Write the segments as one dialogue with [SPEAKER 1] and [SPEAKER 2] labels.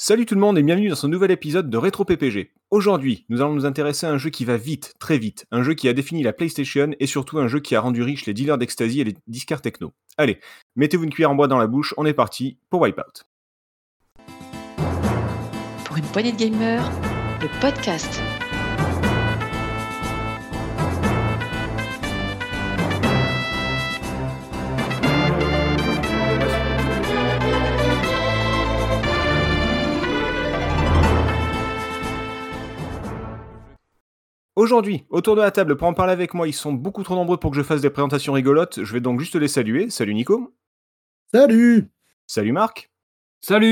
[SPEAKER 1] Salut tout le monde et bienvenue dans ce nouvel épisode de Rétro PPG. Aujourd'hui, nous allons nous intéresser à un jeu qui va vite, très vite, un jeu qui a défini la PlayStation et surtout un jeu qui a rendu riche les dealers d'ecstasy et les disquaires techno. Allez, mettez-vous une cuillère en bois dans la bouche, on est parti pour Wipeout.
[SPEAKER 2] Pour une poignée de gamers, le podcast.
[SPEAKER 1] Aujourd'hui, autour de la table pour en parler avec moi, ils sont beaucoup trop nombreux pour que je fasse des présentations rigolotes. Je vais donc juste les saluer. Salut Nico.
[SPEAKER 3] Salut
[SPEAKER 1] Salut Marc.
[SPEAKER 4] Salut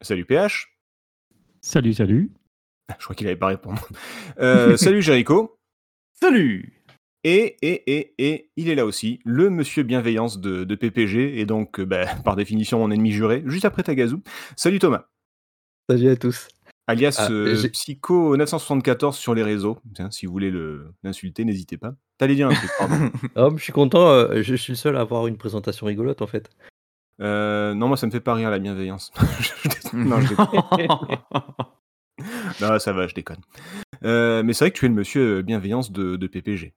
[SPEAKER 1] Salut PH.
[SPEAKER 5] Salut, salut.
[SPEAKER 1] Je crois qu'il avait pas répondu. Euh, salut Jericho.
[SPEAKER 4] Salut
[SPEAKER 1] Et, et, et, et, il est là aussi, le monsieur bienveillance de, de PPG, et donc, euh, bah, par définition, mon ennemi juré, juste après Tagazu. Salut Thomas.
[SPEAKER 3] Salut à tous.
[SPEAKER 1] Alias
[SPEAKER 3] Ah,
[SPEAKER 1] euh,
[SPEAKER 3] j'ai-
[SPEAKER 1] Psycho974 sur les réseaux. Tiens, si vous voulez le- l'insulter, n'hésitez pas. T'allais dire un truc, pardon.
[SPEAKER 3] Oh, je suis content, euh, je suis le seul à avoir une présentation rigolote en fait.
[SPEAKER 1] Euh, non, moi ça me fait pas rire la bienveillance. non, je déconne. Non, ça va, je déconne. Euh, mais c'est vrai que tu es le monsieur bienveillance de, de PPG.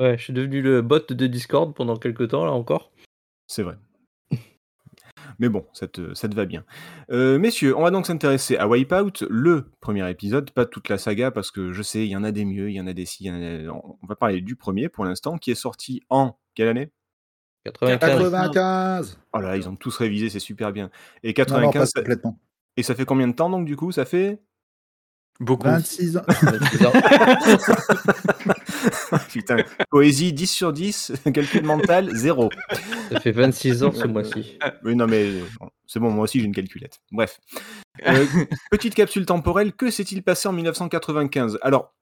[SPEAKER 3] Ouais, je suis devenu le bot de Discord pendant quelques temps là encore.
[SPEAKER 1] C'est vrai. Mais bon, ça te, ça te va bien. Euh, messieurs, on va donc s'intéresser à Wipeout, le premier épisode, pas toute la saga, parce que je sais, il y en a des mieux, il y en a des si, il y en a... On va parler du premier pour l'instant, qui est sorti en... Quelle année?
[SPEAKER 3] 95.
[SPEAKER 6] 95
[SPEAKER 1] Oh là, là, ils ont tous révisé, c'est super bien. Et
[SPEAKER 6] Non, non,
[SPEAKER 1] 95,
[SPEAKER 6] pas
[SPEAKER 1] ça-
[SPEAKER 6] complètement.
[SPEAKER 1] et ça fait combien de temps donc du coup? Ça fait...
[SPEAKER 4] Beaucoup.
[SPEAKER 6] 26 ans.
[SPEAKER 3] 26 ans.
[SPEAKER 1] Putain, poésie 10 sur 10, calcul mental 0.
[SPEAKER 3] Ça fait 26 ans ce mois-ci.
[SPEAKER 1] Oui, non, mais c'est bon, moi aussi j'ai une calculette. Bref. Euh, petite capsule temporelle, que s'est-il passé en 1995 Alors,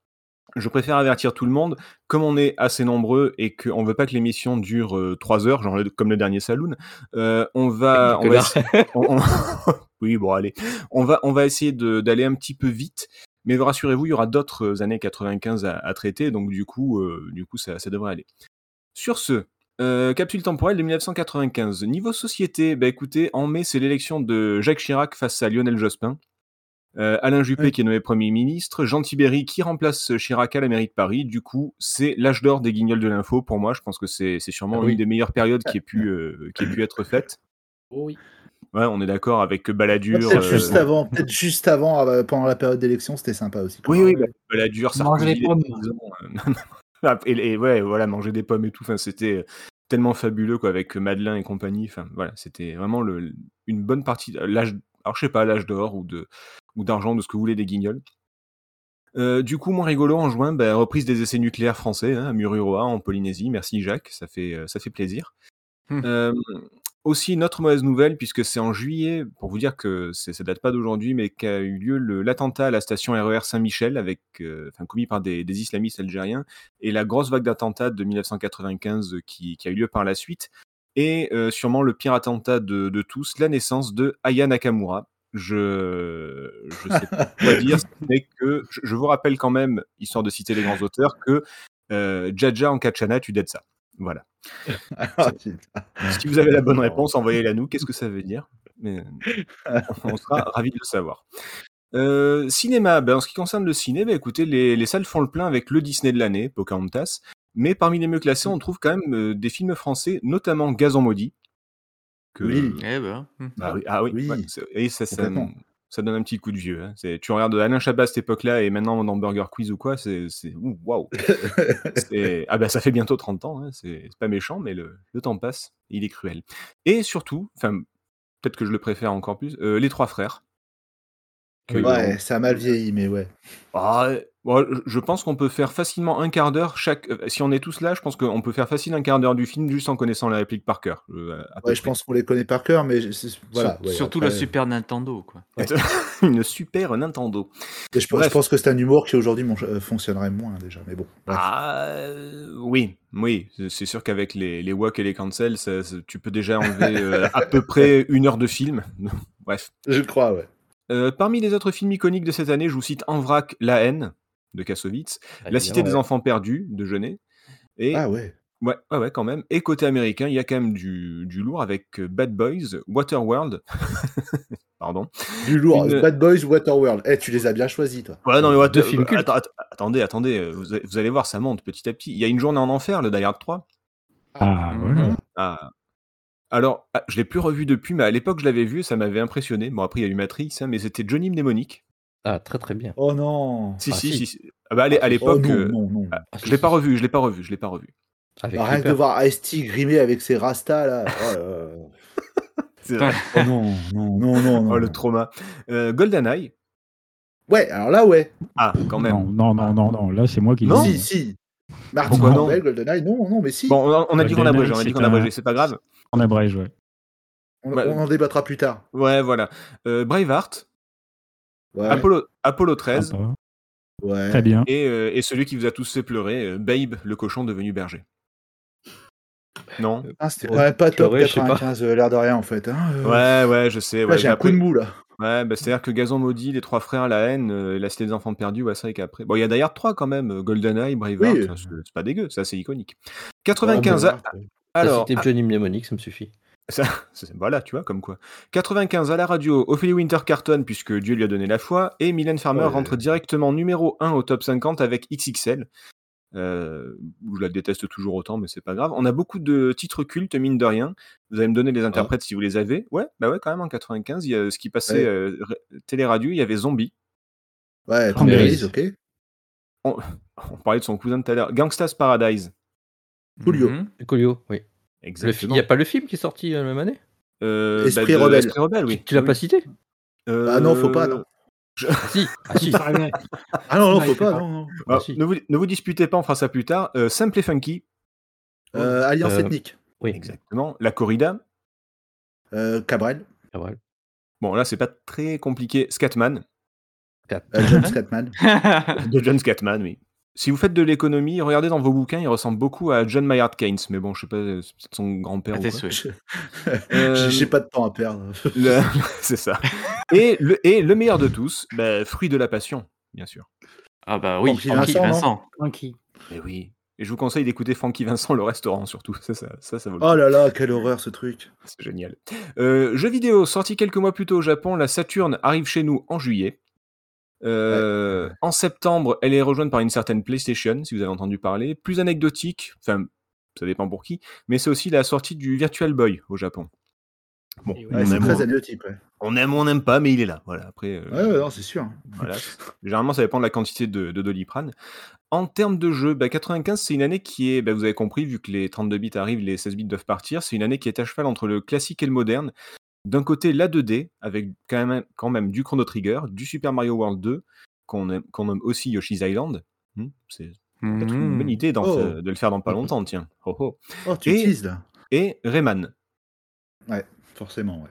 [SPEAKER 1] je préfère avertir tout le monde, comme on est assez nombreux et qu'on veut pas que l'émission dure 3 heures, genre le- comme le dernier Saloon, euh, on va. On va
[SPEAKER 3] Connard.
[SPEAKER 1] essa- on- on- oui, bon, allez. On va, on va essayer de- d'aller un petit peu vite. Mais rassurez-vous, il y aura d'autres années 95 à, à traiter, donc du coup, euh, du coup ça, ça devrait aller. Sur ce, euh, capsule temporelle de 1995. Niveau société, bah écoutez, en mai, c'est l'élection de Jacques Chirac face à Lionel Jospin. Euh, Alain Juppé
[SPEAKER 6] Oui.
[SPEAKER 1] qui est nommé Premier ministre, Jean Tibéry qui remplace Chirac à la mairie de Paris. Du coup, c'est l'âge d'or des guignols de l'info pour moi. Je pense que c'est sûrement
[SPEAKER 3] Ah oui.
[SPEAKER 1] une des meilleures périodes qui ait pu, euh, qui ait pu être faite.
[SPEAKER 3] Oui.
[SPEAKER 1] Ouais, on est d'accord avec Balladur.
[SPEAKER 6] Peut-être
[SPEAKER 1] euh,
[SPEAKER 6] juste avant, peut-être juste avant, euh, pendant la période d'élection, c'était sympa aussi.
[SPEAKER 1] Oui, oui, bah, Balladur,
[SPEAKER 4] Manger
[SPEAKER 1] Sarkozy,
[SPEAKER 4] les pommes.
[SPEAKER 1] euh, Ah, et, et ouais, voilà, manger des pommes et tout. Enfin, c'était euh, tellement fabuleux quoi, avec Madeleine et compagnie. Enfin, voilà, c'était vraiment le, une bonne partie. de- L'âge, alors je sais pas, l'âge d'or ou de ou d'argent, de ce que vous voulez des guignols. Euh, du coup, moins rigolo en juin, bah, reprise des essais nucléaires français hein, à Mururoa en Polynésie. Merci Jacques, ça fait ça fait plaisir. Euh, aussi une autre mauvaise nouvelle puisque c'est en juillet, pour vous dire que ça date pas d'aujourd'hui, mais qu'a eu lieu l'attentat à la station RER Saint-Michel avec, euh, enfin commis par des, des islamistes algériens et la grosse vague d'attentats de 1995 qui, qui a eu lieu par la suite et euh, sûrement le pire attentat de, de tous, la naissance de Aya Nakamura. Je je sais pas quoi dire, mais que je, je vous rappelle quand même, histoire de citer les grands auteurs, que euh, Jaja en Kachana, tu dettes ça. Voilà.
[SPEAKER 6] Ah.
[SPEAKER 1] Si vous avez la bonne réponse, envoyez-la nous. Qu'est-ce que ça veut dire? Mais, On sera ravis de le savoir. Euh, cinéma, ben, en ce qui concerne le ciné, ben, écoutez, les, les salles font le plein avec le Disney de l'année, Pocahontas. Mais parmi les mieux classés, on trouve quand même euh, des films français, notamment Gazon maudit. Que,
[SPEAKER 6] Oui.
[SPEAKER 4] Eh ben.
[SPEAKER 1] bah oui, ah oui,
[SPEAKER 6] Oui,
[SPEAKER 1] ouais, et ça. Ça donne un petit coup de vieux. hein. C'est- Tu regardes Alain Chabat à cette époque-là et maintenant dans Burger Quiz ou quoi, c'est c'est- ouh, waouh. Ah bah ça fait bientôt 30 ans, hein, c'est c'est pas méchant, mais le, le temps passe, il est cruel. Et surtout, enfin peut-être que je le préfère encore plus, euh, les trois frères. Que-
[SPEAKER 6] Ouais, ça a mal vieilli, mais ouais.
[SPEAKER 1] Ah, bon, je- pense qu'on peut faire facilement un quart d'heure chaque. euh, Si on est tous là, je pense qu'on peut faire facilement un quart d'heure du film juste en connaissant la réplique par cœur. euh,
[SPEAKER 6] Ouais, je pense qu'on les connaît par cœur, mais voilà.
[SPEAKER 4] Sur-
[SPEAKER 6] ouais,
[SPEAKER 4] surtout
[SPEAKER 6] après-
[SPEAKER 4] la Super Nintendo, quoi.
[SPEAKER 1] Une super Nintendo.
[SPEAKER 6] Et je,
[SPEAKER 1] Bref.
[SPEAKER 6] je pense que c'est un humour qui aujourd'hui mon- euh, fonctionnerait moins déjà, mais bon. bref.
[SPEAKER 1] Ah, oui, oui, c'est- c'est sûr qu'avec les, les walk et les cancels, ça- ça- tu peux déjà enlever euh, à peu près une heure de film. Bref.
[SPEAKER 6] Je crois, ouais.
[SPEAKER 1] Euh, parmi les autres films iconiques de cette année, je vous cite En vrac, La haine de Kassovitz, La cité des enfants perdus de Jeunet. Et
[SPEAKER 6] Ah ouais.
[SPEAKER 1] ouais, ouais, ouais, quand même. Et côté américain, il y a quand même du, du lourd avec euh, Bad Boys, Waterworld. pardon.
[SPEAKER 6] Du lourd.
[SPEAKER 1] Une-
[SPEAKER 6] Bad Boys, Waterworld. Eh, tu les as bien choisis, toi.
[SPEAKER 1] Ouais, non, mais what-
[SPEAKER 3] Deux films cultes.
[SPEAKER 1] attends, att- attendez, attendez, euh, vous, allez- vous allez voir, ça monte petit à petit. Il y a une journée en enfer, le Die Hard 3.
[SPEAKER 5] Ah, voilà.
[SPEAKER 1] Ah. Alors, ah, je l'ai plus revu depuis, mais à l'époque, je l'avais vu, ça m'avait impressionné. Bon, après, il y a eu Matrix, hein, mais c'était Johnny Mnemonic.
[SPEAKER 3] Ah, très très bien.
[SPEAKER 6] Oh non.
[SPEAKER 1] Si,
[SPEAKER 3] Ah,
[SPEAKER 1] si,
[SPEAKER 3] si.
[SPEAKER 1] si. Ah bah, allez, à
[SPEAKER 6] Oh
[SPEAKER 1] l'époque,
[SPEAKER 6] non,
[SPEAKER 1] euh,
[SPEAKER 6] non, non.
[SPEAKER 1] ah,
[SPEAKER 3] Ah,
[SPEAKER 1] je l'ai pas revu, je l'ai pas revu, je l'ai pas revu.
[SPEAKER 3] Avec
[SPEAKER 6] Bah, rien que de voir Ice-T grimé avec ses rastas, là. Oh.
[SPEAKER 1] C'est vrai.
[SPEAKER 6] Oh non, non, non, non. non.
[SPEAKER 1] Oh, le trauma. Euh, GoldenEye.
[SPEAKER 6] Ouais, alors là, ouais.
[SPEAKER 1] Ah, quand même.
[SPEAKER 5] Non, non, non, non, là c'est moi qui
[SPEAKER 1] Non.
[SPEAKER 5] l'ai
[SPEAKER 6] Si,
[SPEAKER 5] dit.
[SPEAKER 6] si. Martin Campbell, GoldenEye, non, non, mais si.
[SPEAKER 1] Bon, on a, dit qu'on on a dit qu'on c'est pas grave.
[SPEAKER 5] On abrège, ouais.
[SPEAKER 6] on,
[SPEAKER 1] bah,
[SPEAKER 6] on en débattra plus tard.
[SPEAKER 1] Ouais, voilà. Euh, Braveheart,
[SPEAKER 6] Ouais.
[SPEAKER 1] Apollo, Apollo 13,
[SPEAKER 5] Sympa.
[SPEAKER 6] ouais.
[SPEAKER 5] Très bien.
[SPEAKER 1] et, euh, et celui qui vous a tous fait pleurer, euh, Babe, le cochon devenu berger. Non?
[SPEAKER 6] Ah, c'était
[SPEAKER 3] Ouais,
[SPEAKER 6] ouais, pas top
[SPEAKER 3] pleurer, je sais pas.
[SPEAKER 6] 95, euh, l'air de rien, en fait. hein, euh.
[SPEAKER 1] Ouais, ouais, je sais. Ouais,
[SPEAKER 6] j'ai un coup de mou, là.
[SPEAKER 1] Ouais, bah, c'est-à-dire que Gazon maudit, les trois frères, la haine, euh, la cité des enfants perdus, ouais, c'est vrai qu'après. Bon, il y a d'ailleurs trois quand même, GoldenEye, Braveheart,
[SPEAKER 6] Oui.
[SPEAKER 1] c'est pas dégueu, c'est assez iconique. 95
[SPEAKER 6] Ouais,
[SPEAKER 1] Alors,
[SPEAKER 3] T'as cité Johnny Mnemonic, ça me suffit.
[SPEAKER 1] Ça, voilà, tu vois, comme quoi. 95 à la radio, Ophélie Winter carton puisque Dieu lui a donné la foi, et Mylène Farmer
[SPEAKER 6] Ouais.
[SPEAKER 1] rentre directement numéro 1 au top 50 avec XXL. Euh, je la déteste toujours autant, mais c'est pas grave. On a beaucoup de titres cultes, mine de rien. Vous allez me donner les interprètes si vous les avez. Ouais, bah ouais, quand même, en 95, il y a ce qui passait
[SPEAKER 6] Ouais.
[SPEAKER 1] euh, télé-radio, il y avait Zombie.
[SPEAKER 6] Ouais,
[SPEAKER 5] Cranberries.
[SPEAKER 6] Cranberries, ok.
[SPEAKER 1] On parlait de son cousin tout à l'heure. Gangsta's Paradise.
[SPEAKER 6] Coolio.
[SPEAKER 3] Coolio, oui.
[SPEAKER 1] Exactement.
[SPEAKER 3] Il n'y a pas le film qui est sorti euh, la même année
[SPEAKER 1] Euh,
[SPEAKER 6] Esprit
[SPEAKER 1] de-
[SPEAKER 6] rebelle.
[SPEAKER 1] Esprit rebelle, oui.
[SPEAKER 3] Tu l'as
[SPEAKER 1] Oui.
[SPEAKER 3] pas cité
[SPEAKER 1] Euh,
[SPEAKER 6] Ah non, faut pas, non.
[SPEAKER 3] Ah si, ah si.
[SPEAKER 6] Ah non, non,
[SPEAKER 7] Ouais,
[SPEAKER 6] faut pas, non, non.
[SPEAKER 1] ah,
[SPEAKER 3] Ah, si.
[SPEAKER 1] ne, vous, ne vous disputez pas, on fera ça plus tard. Euh, Simple et Funky.
[SPEAKER 6] Euh, Alliance
[SPEAKER 3] Euh,
[SPEAKER 6] ethnique.
[SPEAKER 3] Oui,
[SPEAKER 1] Exactement. La corrida.
[SPEAKER 6] Euh, Cabrel.
[SPEAKER 3] Ah, voilà.
[SPEAKER 1] Bon, là, c'est pas très compliqué. Scatman.
[SPEAKER 6] Euh, John Scatman.
[SPEAKER 1] De John Scatman, oui. Si vous faites de l'économie, regardez dans vos bouquins, il ressemble beaucoup à John Maynard Keynes. Mais bon, je sais pas, c'est peut-être son grand-père ou quoi. Euh,
[SPEAKER 6] J'ai pas de temps à perdre.
[SPEAKER 1] Le- c'est ça. Et le, et le meilleur de tous, bah, fruit de la passion, bien sûr.
[SPEAKER 4] Ah bah oui,
[SPEAKER 6] Francky
[SPEAKER 4] Francky
[SPEAKER 6] Vincent,
[SPEAKER 4] Vincent.
[SPEAKER 7] Tranquille.
[SPEAKER 1] Et oui. Et je vous conseille d'écouter Francky Vincent, le restaurant, surtout. Ça, ça, ça, ça vaut le.
[SPEAKER 6] Oh là là, quelle horreur ce truc.
[SPEAKER 1] C'est génial. Euh, jeu vidéo, sorti quelques mois plus tôt au Japon, la Saturn arrive chez nous en juillet. Euh, En septembre, elle est rejointe par une certaine PlayStation, si vous avez entendu parler. Plus anecdotique, enfin, ça dépend pour qui, mais c'est aussi la sortie du Virtual Boy au Japon. Bon, on,
[SPEAKER 6] Ouais, c'est
[SPEAKER 1] aime,
[SPEAKER 6] très
[SPEAKER 1] on,
[SPEAKER 6] anecdotique, ouais.
[SPEAKER 1] on aime ou on n'aime pas, mais il est là. Voilà, après, euh,
[SPEAKER 6] Ouais, ouais, non, c'est sûr.
[SPEAKER 1] voilà. Généralement, ça dépend de la quantité de, de Doliprane. En termes de jeu, bah, 95, c'est une année qui est, bah, vous avez compris, vu que les 32 bits arrivent, les 16 bits doivent partir, c'est une année qui est à cheval entre le classique et le moderne. D'un côté, la 2D, avec quand même, quand même du Chrono Trigger, du Super Mario World 2, qu'on aime- qu'on nomme aussi Yoshi's Island. Hmm, c'est peut-être une bonne
[SPEAKER 4] Mhm.
[SPEAKER 1] idée
[SPEAKER 6] Oh.
[SPEAKER 1] de le faire dans pas longtemps, tiens. Oh, oh.
[SPEAKER 6] Oh, tu
[SPEAKER 1] Et-
[SPEAKER 6] teases, là.
[SPEAKER 1] Et Rayman,
[SPEAKER 6] Forcément, ouais.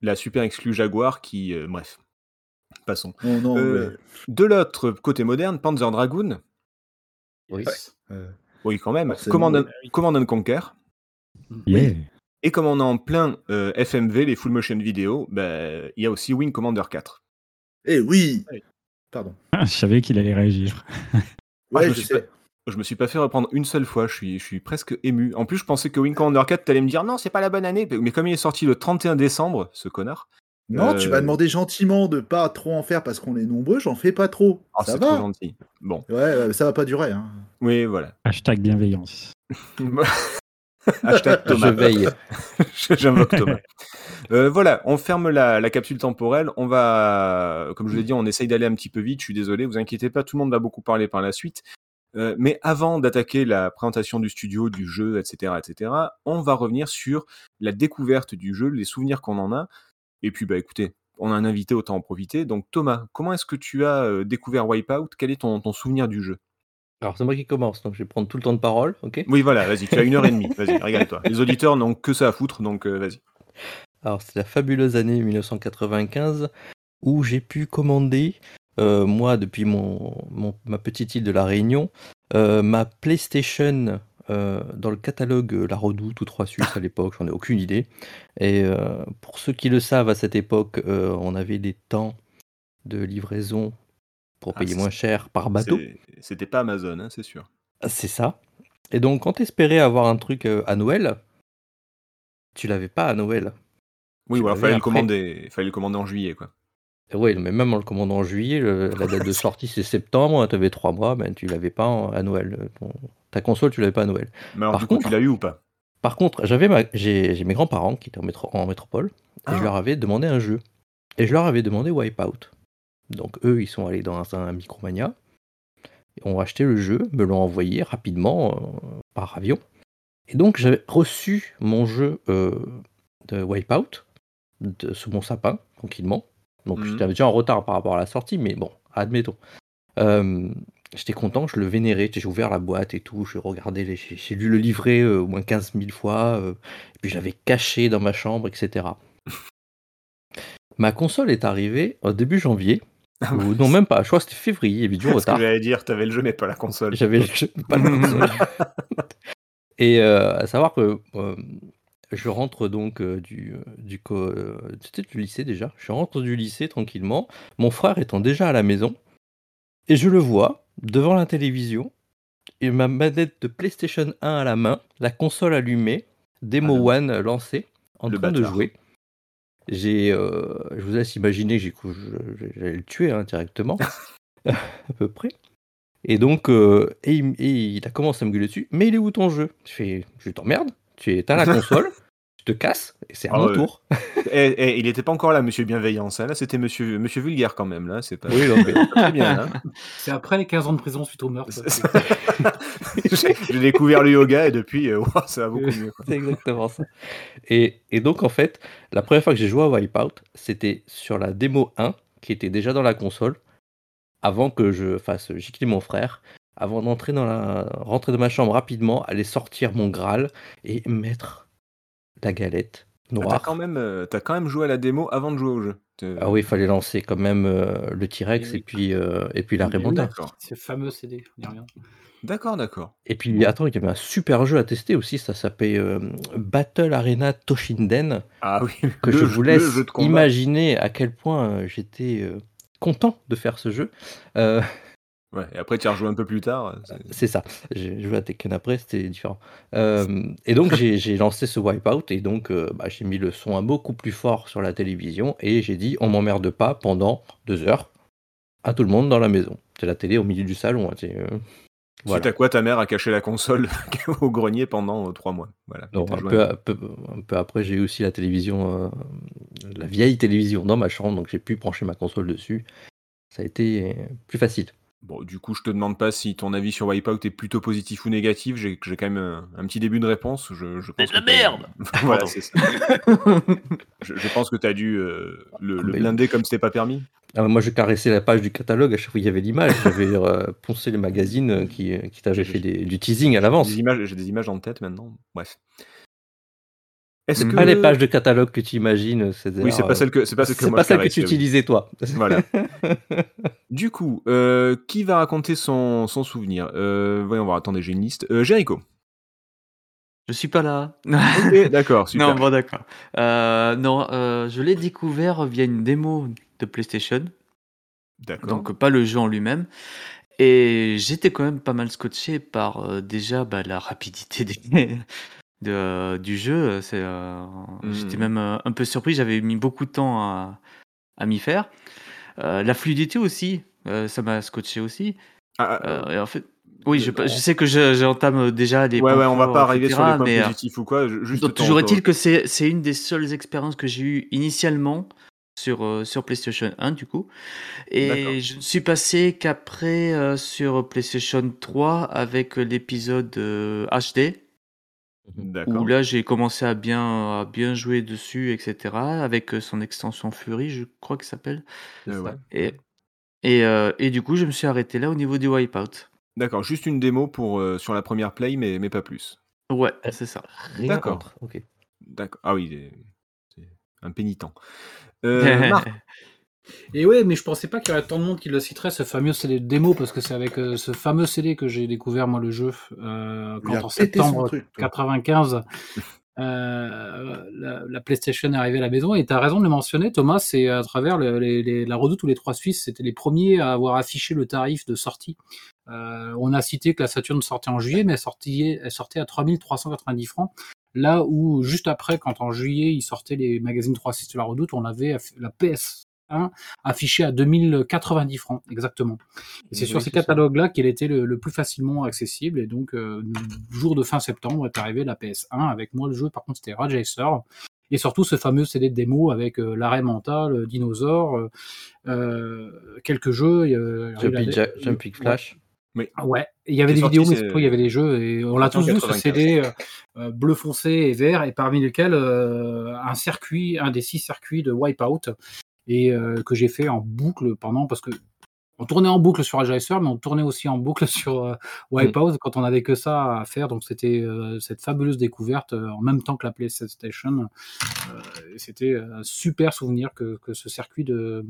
[SPEAKER 1] la super exclue Jaguar qui... euh, bref, passons.
[SPEAKER 6] Non,
[SPEAKER 1] Euh,
[SPEAKER 6] ouais.
[SPEAKER 1] De l'autre côté moderne, Panzer Dragoon,
[SPEAKER 3] Oui.
[SPEAKER 6] Euh,
[SPEAKER 1] oui quand même, Command, and Conquer,
[SPEAKER 5] Yeah.
[SPEAKER 1] Et comme on est en plein euh, FMV, les full motion vidéo, bah, il y a aussi Wing Commander 4.
[SPEAKER 6] Eh oui. Pardon.
[SPEAKER 5] Ah, je savais qu'il allait réagir.
[SPEAKER 6] Ouais,
[SPEAKER 1] je me
[SPEAKER 6] je
[SPEAKER 1] suis
[SPEAKER 6] sais.
[SPEAKER 1] Je me suis pas fait reprendre une seule fois, je suis, je suis presque ému. En plus, je pensais que Wing Commander 4, t'allais me dire non, c'est pas la bonne année. Mais comme il est sorti le 31 décembre, ce connard.
[SPEAKER 6] Non, tu
[SPEAKER 1] Euh,
[SPEAKER 6] m'as demandé gentiment de pas trop en faire parce qu'on est nombreux, j'en fais pas trop.
[SPEAKER 1] ah,
[SPEAKER 6] ça
[SPEAKER 1] trop
[SPEAKER 6] va
[SPEAKER 1] gentil. Bon,
[SPEAKER 6] Ouais, ouais, ça va pas durer. Hein.
[SPEAKER 1] oui, voilà.
[SPEAKER 5] Hashtag bienveillance.
[SPEAKER 1] Hashtag Thomas.
[SPEAKER 3] Je veille.
[SPEAKER 1] J'invoque Thomas. Euh, voilà, on ferme la, la capsule temporelle. On va, comme je vous l'ai dit, on essaye d'aller un petit peu vite. Je suis désolé, vous inquiétez pas, tout le monde va beaucoup parler par la suite. Euh, mais avant d'attaquer la présentation du studio, du jeu, etc., etc., on va revenir sur la découverte du jeu, les souvenirs qu'on en a. Et puis, bah écoutez, on a un invité, autant en profiter. Donc Thomas, comment est-ce que tu as euh, découvert Wipeout? Quel est ton, ton souvenir du jeu?
[SPEAKER 3] Alors c'est moi qui commence, donc je vais prendre tout le temps de parole, ok?
[SPEAKER 1] Oui, voilà, vas-y, tu as une heure et demie. Vas-y, régale-toi. Les auditeurs n'ont que ça à foutre, donc euh, vas-y.
[SPEAKER 3] Alors, c'est la fabuleuse année 1995 où j'ai pu commander, euh, moi, depuis mon, mon- ma petite île de la Réunion, euh, ma PlayStation euh, dans le catalogue euh, La Redoute ou 3 Suisses à l'époque, j'en ai aucune idée. Et euh, pour ceux qui le savent, à cette époque, on avait des temps de livraison pour
[SPEAKER 1] Ah,
[SPEAKER 3] payer moins cher par bateau.
[SPEAKER 1] C'était pas Amazon, hein, c'est sûr.
[SPEAKER 3] C'est ça. Et donc, quand t'espérais avoir un truc euh, à Noël, tu l'avais pas à Noël.
[SPEAKER 1] Oui, voilà,
[SPEAKER 3] l'avais
[SPEAKER 1] fallait le, commander, fallait le commander en juillet, quoi.
[SPEAKER 3] Oui, mais même en le commandant en juillet, le- la date de sortie c'est septembre, tu avais trois mois, ben, tu l'avais pas en- à Noël. ton- ta console, tu l'avais pas à Noël.
[SPEAKER 1] Mais alors,
[SPEAKER 3] Par
[SPEAKER 1] du coup,
[SPEAKER 3] contre-
[SPEAKER 1] tu l'as eu ou pas?
[SPEAKER 3] Par contre, j'avais j'ai j'ai mes grands-parents qui étaient en, métro- en métropole, et
[SPEAKER 1] Ah.
[SPEAKER 3] je leur avais demandé un jeu. Et je leur avais demandé Wipeout. Donc eux, ils sont allés dans un Micromania, ont acheté le jeu, me l'ont envoyé rapidement euh, par avion. Et donc j'avais reçu mon jeu euh, de Wipeout de, sous mon sapin, tranquillement. Donc
[SPEAKER 1] Mhm.
[SPEAKER 3] j'étais déjà en retard par rapport à la sortie, mais bon, admettons. Euh, J'étais content, je le vénérais, j'ai ouvert la boîte et tout, je regardais, les- j'ai j'ai lu le livret au moins 15 000 fois, et puis je l'avais caché dans ma chambre, etc. Ma console est arrivée au début janvier, ou non même pas, je crois que c'était février, il y avait du
[SPEAKER 1] Ce que
[SPEAKER 3] retard.
[SPEAKER 1] j'allais dire, t'avais le jeu, mais pas la console.
[SPEAKER 3] J'avais le jeu, pas la console. Et euh, à savoir que euh, je rentre donc euh, du, euh, du, du lycée déjà. Je rentre du lycée tranquillement. Mon frère étant déjà à la maison. Et je le vois devant la télévision. Et ma manette de PlayStation 1 à la main. La console allumée. Demo
[SPEAKER 1] Ah,
[SPEAKER 3] One lancée. En
[SPEAKER 1] le
[SPEAKER 3] train de jouer. J'ai, euh, je vous laisse imaginer que j'allais le tuer hein, directement. à peu près. Et donc, euh, et, il, et il a commencé à me gueuler dessus. Mais il est où ton jeu? Je fais, je t'emmerde. Tu es, t'as la console. Te casse. Et c'est à
[SPEAKER 1] Ah
[SPEAKER 3] mon
[SPEAKER 1] ouais.
[SPEAKER 3] tour.
[SPEAKER 1] Eh, eh, il était pas encore là, Monsieur Bienveillance. hein. Là, c'était Monsieur, Monsieur Vulgaire quand même. Là, c'est pas.
[SPEAKER 3] Oui,
[SPEAKER 1] très bien. Là.
[SPEAKER 7] C'est après les 15 ans de prison suite au meurtre.
[SPEAKER 1] J'ai découvert le yoga et depuis, euh, ça va beaucoup mieux. quoi.
[SPEAKER 3] C'est exactement ça. Et, et donc, en fait, la première fois que j'ai joué à Wipeout, c'était sur la démo 1, qui était déjà dans la console, avant que je fasse gicler mon frère, avant d'entrer dans la. rentrer dans ma chambre rapidement, aller sortir mon Graal et mettre la galette
[SPEAKER 1] Ah, T'as
[SPEAKER 3] noire.
[SPEAKER 1] quand même, euh, t'as quand même joué à la démo avant de jouer au jeu.
[SPEAKER 3] Ah oui, il fallait lancer quand même euh, le T-Rex
[SPEAKER 7] oui.
[SPEAKER 3] et puis, euh, et puis la remonta.
[SPEAKER 1] D'accord.
[SPEAKER 7] Ces fameux CD, on.
[SPEAKER 1] D'accord, d'accord.
[SPEAKER 3] Et puis, attends, il y avait un super jeu à tester aussi, ça s'appelait euh, Battle Arena Toshinden.
[SPEAKER 1] Ah oui.
[SPEAKER 3] que
[SPEAKER 1] le
[SPEAKER 3] je vous laisse imaginer à quel point j'étais euh, content de faire ce jeu. Euh,
[SPEAKER 1] Ouais. Et après, tu as rejoué un peu plus tard. c'est-
[SPEAKER 3] c'est ça. J'ai joué à Tekken après, c'était différent. Euh, et donc j'ai lancé ce Wipeout et donc euh, bah, j'ai mis le son beaucoup plus fort sur la télévision et j'ai dit on m'emmerde pas pendant deux heures à tout le monde dans la maison. C'est la télé au milieu du salon. hein, c'est, euh, voilà.
[SPEAKER 1] Suite à quoi, ta mère a caché la console au grenier pendant euh, trois mois. Voilà.
[SPEAKER 3] Non, un, peu, un peu- un peu après, j'ai eu aussi la télévision, euh, la vieille télévision dans ma chambre, donc j'ai pu brancher ma console dessus. Ça a été euh, plus facile.
[SPEAKER 1] Bon, du coup, je te demande pas si ton avis sur Wipeout est plutôt positif ou négatif. J'ai j'ai quand même un, un petit début de réponse. Je, je pense
[SPEAKER 4] de la
[SPEAKER 1] que t'as-
[SPEAKER 4] merde
[SPEAKER 1] Voilà,
[SPEAKER 4] Pardon.
[SPEAKER 1] c'est ça. je, je pense que tu as dû euh, le,
[SPEAKER 3] Ah,
[SPEAKER 1] le
[SPEAKER 3] mais-
[SPEAKER 1] blinder comme c'était pas permis.
[SPEAKER 3] Ah, moi, je caressais la page du catalogue à chaque fois qu'il y avait l'image. J'avais euh, poncé les magazines euh, qui, qui t'avaient fait des- du teasing à l'avance.
[SPEAKER 1] Des images, j'ai des images en tête maintenant. Bref. Est-ce que
[SPEAKER 3] Pas les pages de catalogue que tu imagines. C'est
[SPEAKER 1] Oui, c'est pas celle que c'est pas celle que
[SPEAKER 3] c'est
[SPEAKER 1] moi
[SPEAKER 3] pas
[SPEAKER 1] je
[SPEAKER 3] celle que
[SPEAKER 1] caressais,
[SPEAKER 3] tu utilisais toi.
[SPEAKER 1] Voilà. Du coup, euh, qui va raconter son, son souvenir? Euh, Voyons voir. Attendez, j'ai une liste. Euh, Jericho.
[SPEAKER 4] Je suis pas là.
[SPEAKER 1] D'accord, super.
[SPEAKER 4] non, bon, d'accord. Euh, non, euh, je l'ai découvert via une démo de PlayStation,
[SPEAKER 1] D'accord.
[SPEAKER 4] donc pas le jeu en lui-même. Et j'étais quand même pas mal scotché par euh, déjà bah, la rapidité des- de- du jeu. C'est, euh, J'étais
[SPEAKER 1] Mhm.
[SPEAKER 4] même euh, un peu surpris, j'avais mis beaucoup de temps à, à m'y faire. Euh, la fluidité aussi, euh, ça m'a scotché aussi.
[SPEAKER 1] Ah, ah,
[SPEAKER 4] Euh, et en fait, oui, je, je sais que je- j'entame déjà les
[SPEAKER 1] ouais, ouais, on va pas arriver sur les points
[SPEAKER 4] mais, euh,
[SPEAKER 1] positifs ou quoi. ju- Juste
[SPEAKER 4] donc, toujours est-il que c'est une des seules expériences que j'ai eues initialement sur, euh, sur PlayStation 1 du coup. Et je ne suis passé qu'après euh, sur PlayStation 3 avec l'épisode euh, HD,
[SPEAKER 1] D'accord.
[SPEAKER 4] où là j'ai commencé à bien, à bien jouer dessus, etc. Avec euh, son extension Fury, je crois que ça s'appelle.
[SPEAKER 1] Euh, ouais.
[SPEAKER 4] Et, et, euh, et du coup je me suis arrêté là au niveau du Wipeout.
[SPEAKER 1] D'accord, juste une démo pour, euh, sur la première play, mais, mais pas plus.
[SPEAKER 4] Ouais, c'est ça.
[SPEAKER 3] Rien
[SPEAKER 1] D'accord.
[SPEAKER 3] contre. Ok.
[SPEAKER 1] D'accord. Ah oui, il est- c'est un pénitent. Euh, Marc,
[SPEAKER 7] Et ouais, mais je pensais pas qu'il y aurait tant de monde qui le citerait, ce fameux CD de démo, parce que c'est avec euh, ce fameux CD que j'ai découvert, moi, le jeu, euh, quand en septembre
[SPEAKER 6] truc, toi.
[SPEAKER 7] 95, euh, la, la PlayStation est arrivée à la maison. Et tu as raison de le mentionner, Thomas, c'est à travers le- les- les- la Redoute ou les Trois Suisses, c'était les premiers à avoir affiché le tarif de sortie. Euh, on a cité que la Saturn sortait en juillet, mais elle sortait, elle sortait à 3390 francs. Là où, juste après, quand en juillet, ils sortaient les magazines 3.6 de la Redoute, on avait la PS1 affichée à 2090 francs, exactement. Et c'est
[SPEAKER 3] Oui,
[SPEAKER 7] sur ces catalogues-là qu'elle était le, le plus facilement accessible. Et donc, euh, le jour de fin septembre est arrivé la PS1 avec moi. Le jeu, par contre, c'était Rage Racer. Et surtout ce fameux CD de démo avec euh, l'arrêt mental, dinosaure, euh, euh, quelques jeux. euh,
[SPEAKER 3] Jumping,
[SPEAKER 7] avait-
[SPEAKER 3] Ja- Jumping Flash.
[SPEAKER 7] Ouais, il y avait des
[SPEAKER 1] sorti,
[SPEAKER 7] vidéos, mais il y avait des jeux, et on l'a tous vu ce
[SPEAKER 1] 1995.
[SPEAKER 7] CD bleu foncé et vert, et parmi lesquels euh, un circuit, un des six circuits de Wipeout, et euh, que j'ai fait en boucle pendant, parce que on tournait en boucle sur Racer, mais on tournait aussi en boucle sur euh, Wipeout quand on avait que ça à faire, donc c'était euh, cette fabuleuse découverte euh, en même temps que la PlayStation. Euh, c'était un super souvenir que, que ce circuit de,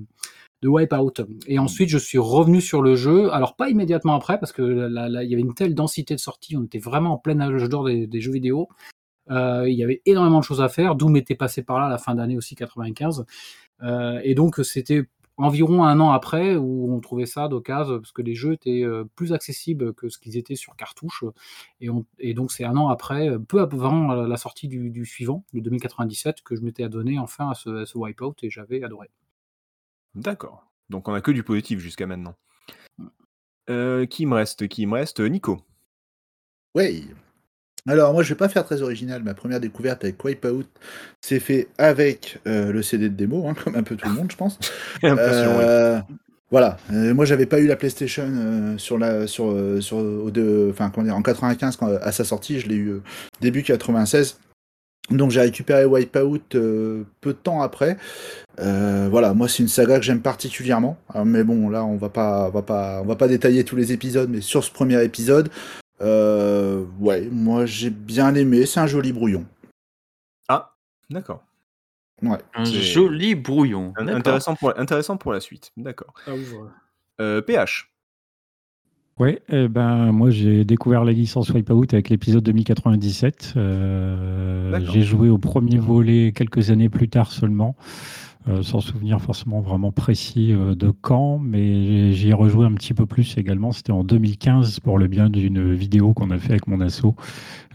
[SPEAKER 7] de Wipeout. Et ensuite, je suis revenu sur le jeu. Alors, pas immédiatement après, parce que là, là, il y avait une telle densité de sorties. On était vraiment en plein âge d'or des, des jeux vidéo. Euh, il y avait énormément de choses à faire. Doom était passé par là à la fin d'année aussi, 95. Euh, et donc, c'était environ un an après où on trouvait ça d'occasion parce que les jeux étaient euh, plus accessibles que ce qu'ils étaient sur cartouche et, on, et donc c'est un an après euh, peu avant la sortie du, du suivant le 2097 que je m'étais adonné enfin à ce, à ce wipeout et j'avais adoré
[SPEAKER 1] D'accord. Donc on a que du positif jusqu'à maintenant. Euh, qui me reste Qui me reste? Nico.
[SPEAKER 6] Oui. Alors moi je vais pas faire très original. Ma première découverte avec Wipeout s'est fait avec euh, le CD de démo, hein, comme un peu tout le monde je pense.
[SPEAKER 1] Ouais.
[SPEAKER 6] Euh, Voilà. Euh, moi j'avais pas eu la PlayStation euh, sur la sur sur au de, enfin comment dire en 95 quand, à sa sortie. Je l'ai eu début 96. Donc j'ai récupéré Wipeout euh, peu de temps après. Euh, voilà, moi c'est une saga que j'aime particulièrement. Alors, mais bon, là on va pas, on va pas, on va pas détailler tous les épisodes, mais sur ce premier épisode, euh, ouais, moi j'ai bien aimé. C'est un joli brouillon.
[SPEAKER 1] Ah, d'accord.
[SPEAKER 6] Ouais.
[SPEAKER 4] Un joli brouillon.
[SPEAKER 1] Un-. Intéressant pour, intéressant pour la suite. D'accord.
[SPEAKER 7] ça ouvre
[SPEAKER 1] Euh, PH.
[SPEAKER 5] Ouais, eh ben, moi j'ai découvert la licence Wipeout avec l'épisode 2097. Euh, j'ai joué au premier volet quelques années plus tard seulement, euh, sans souvenir forcément vraiment précis euh, de quand, mais j'y ai rejoué un petit peu plus également. C'était en 2015 pour le bien d'une vidéo qu'on a fait avec mon asso,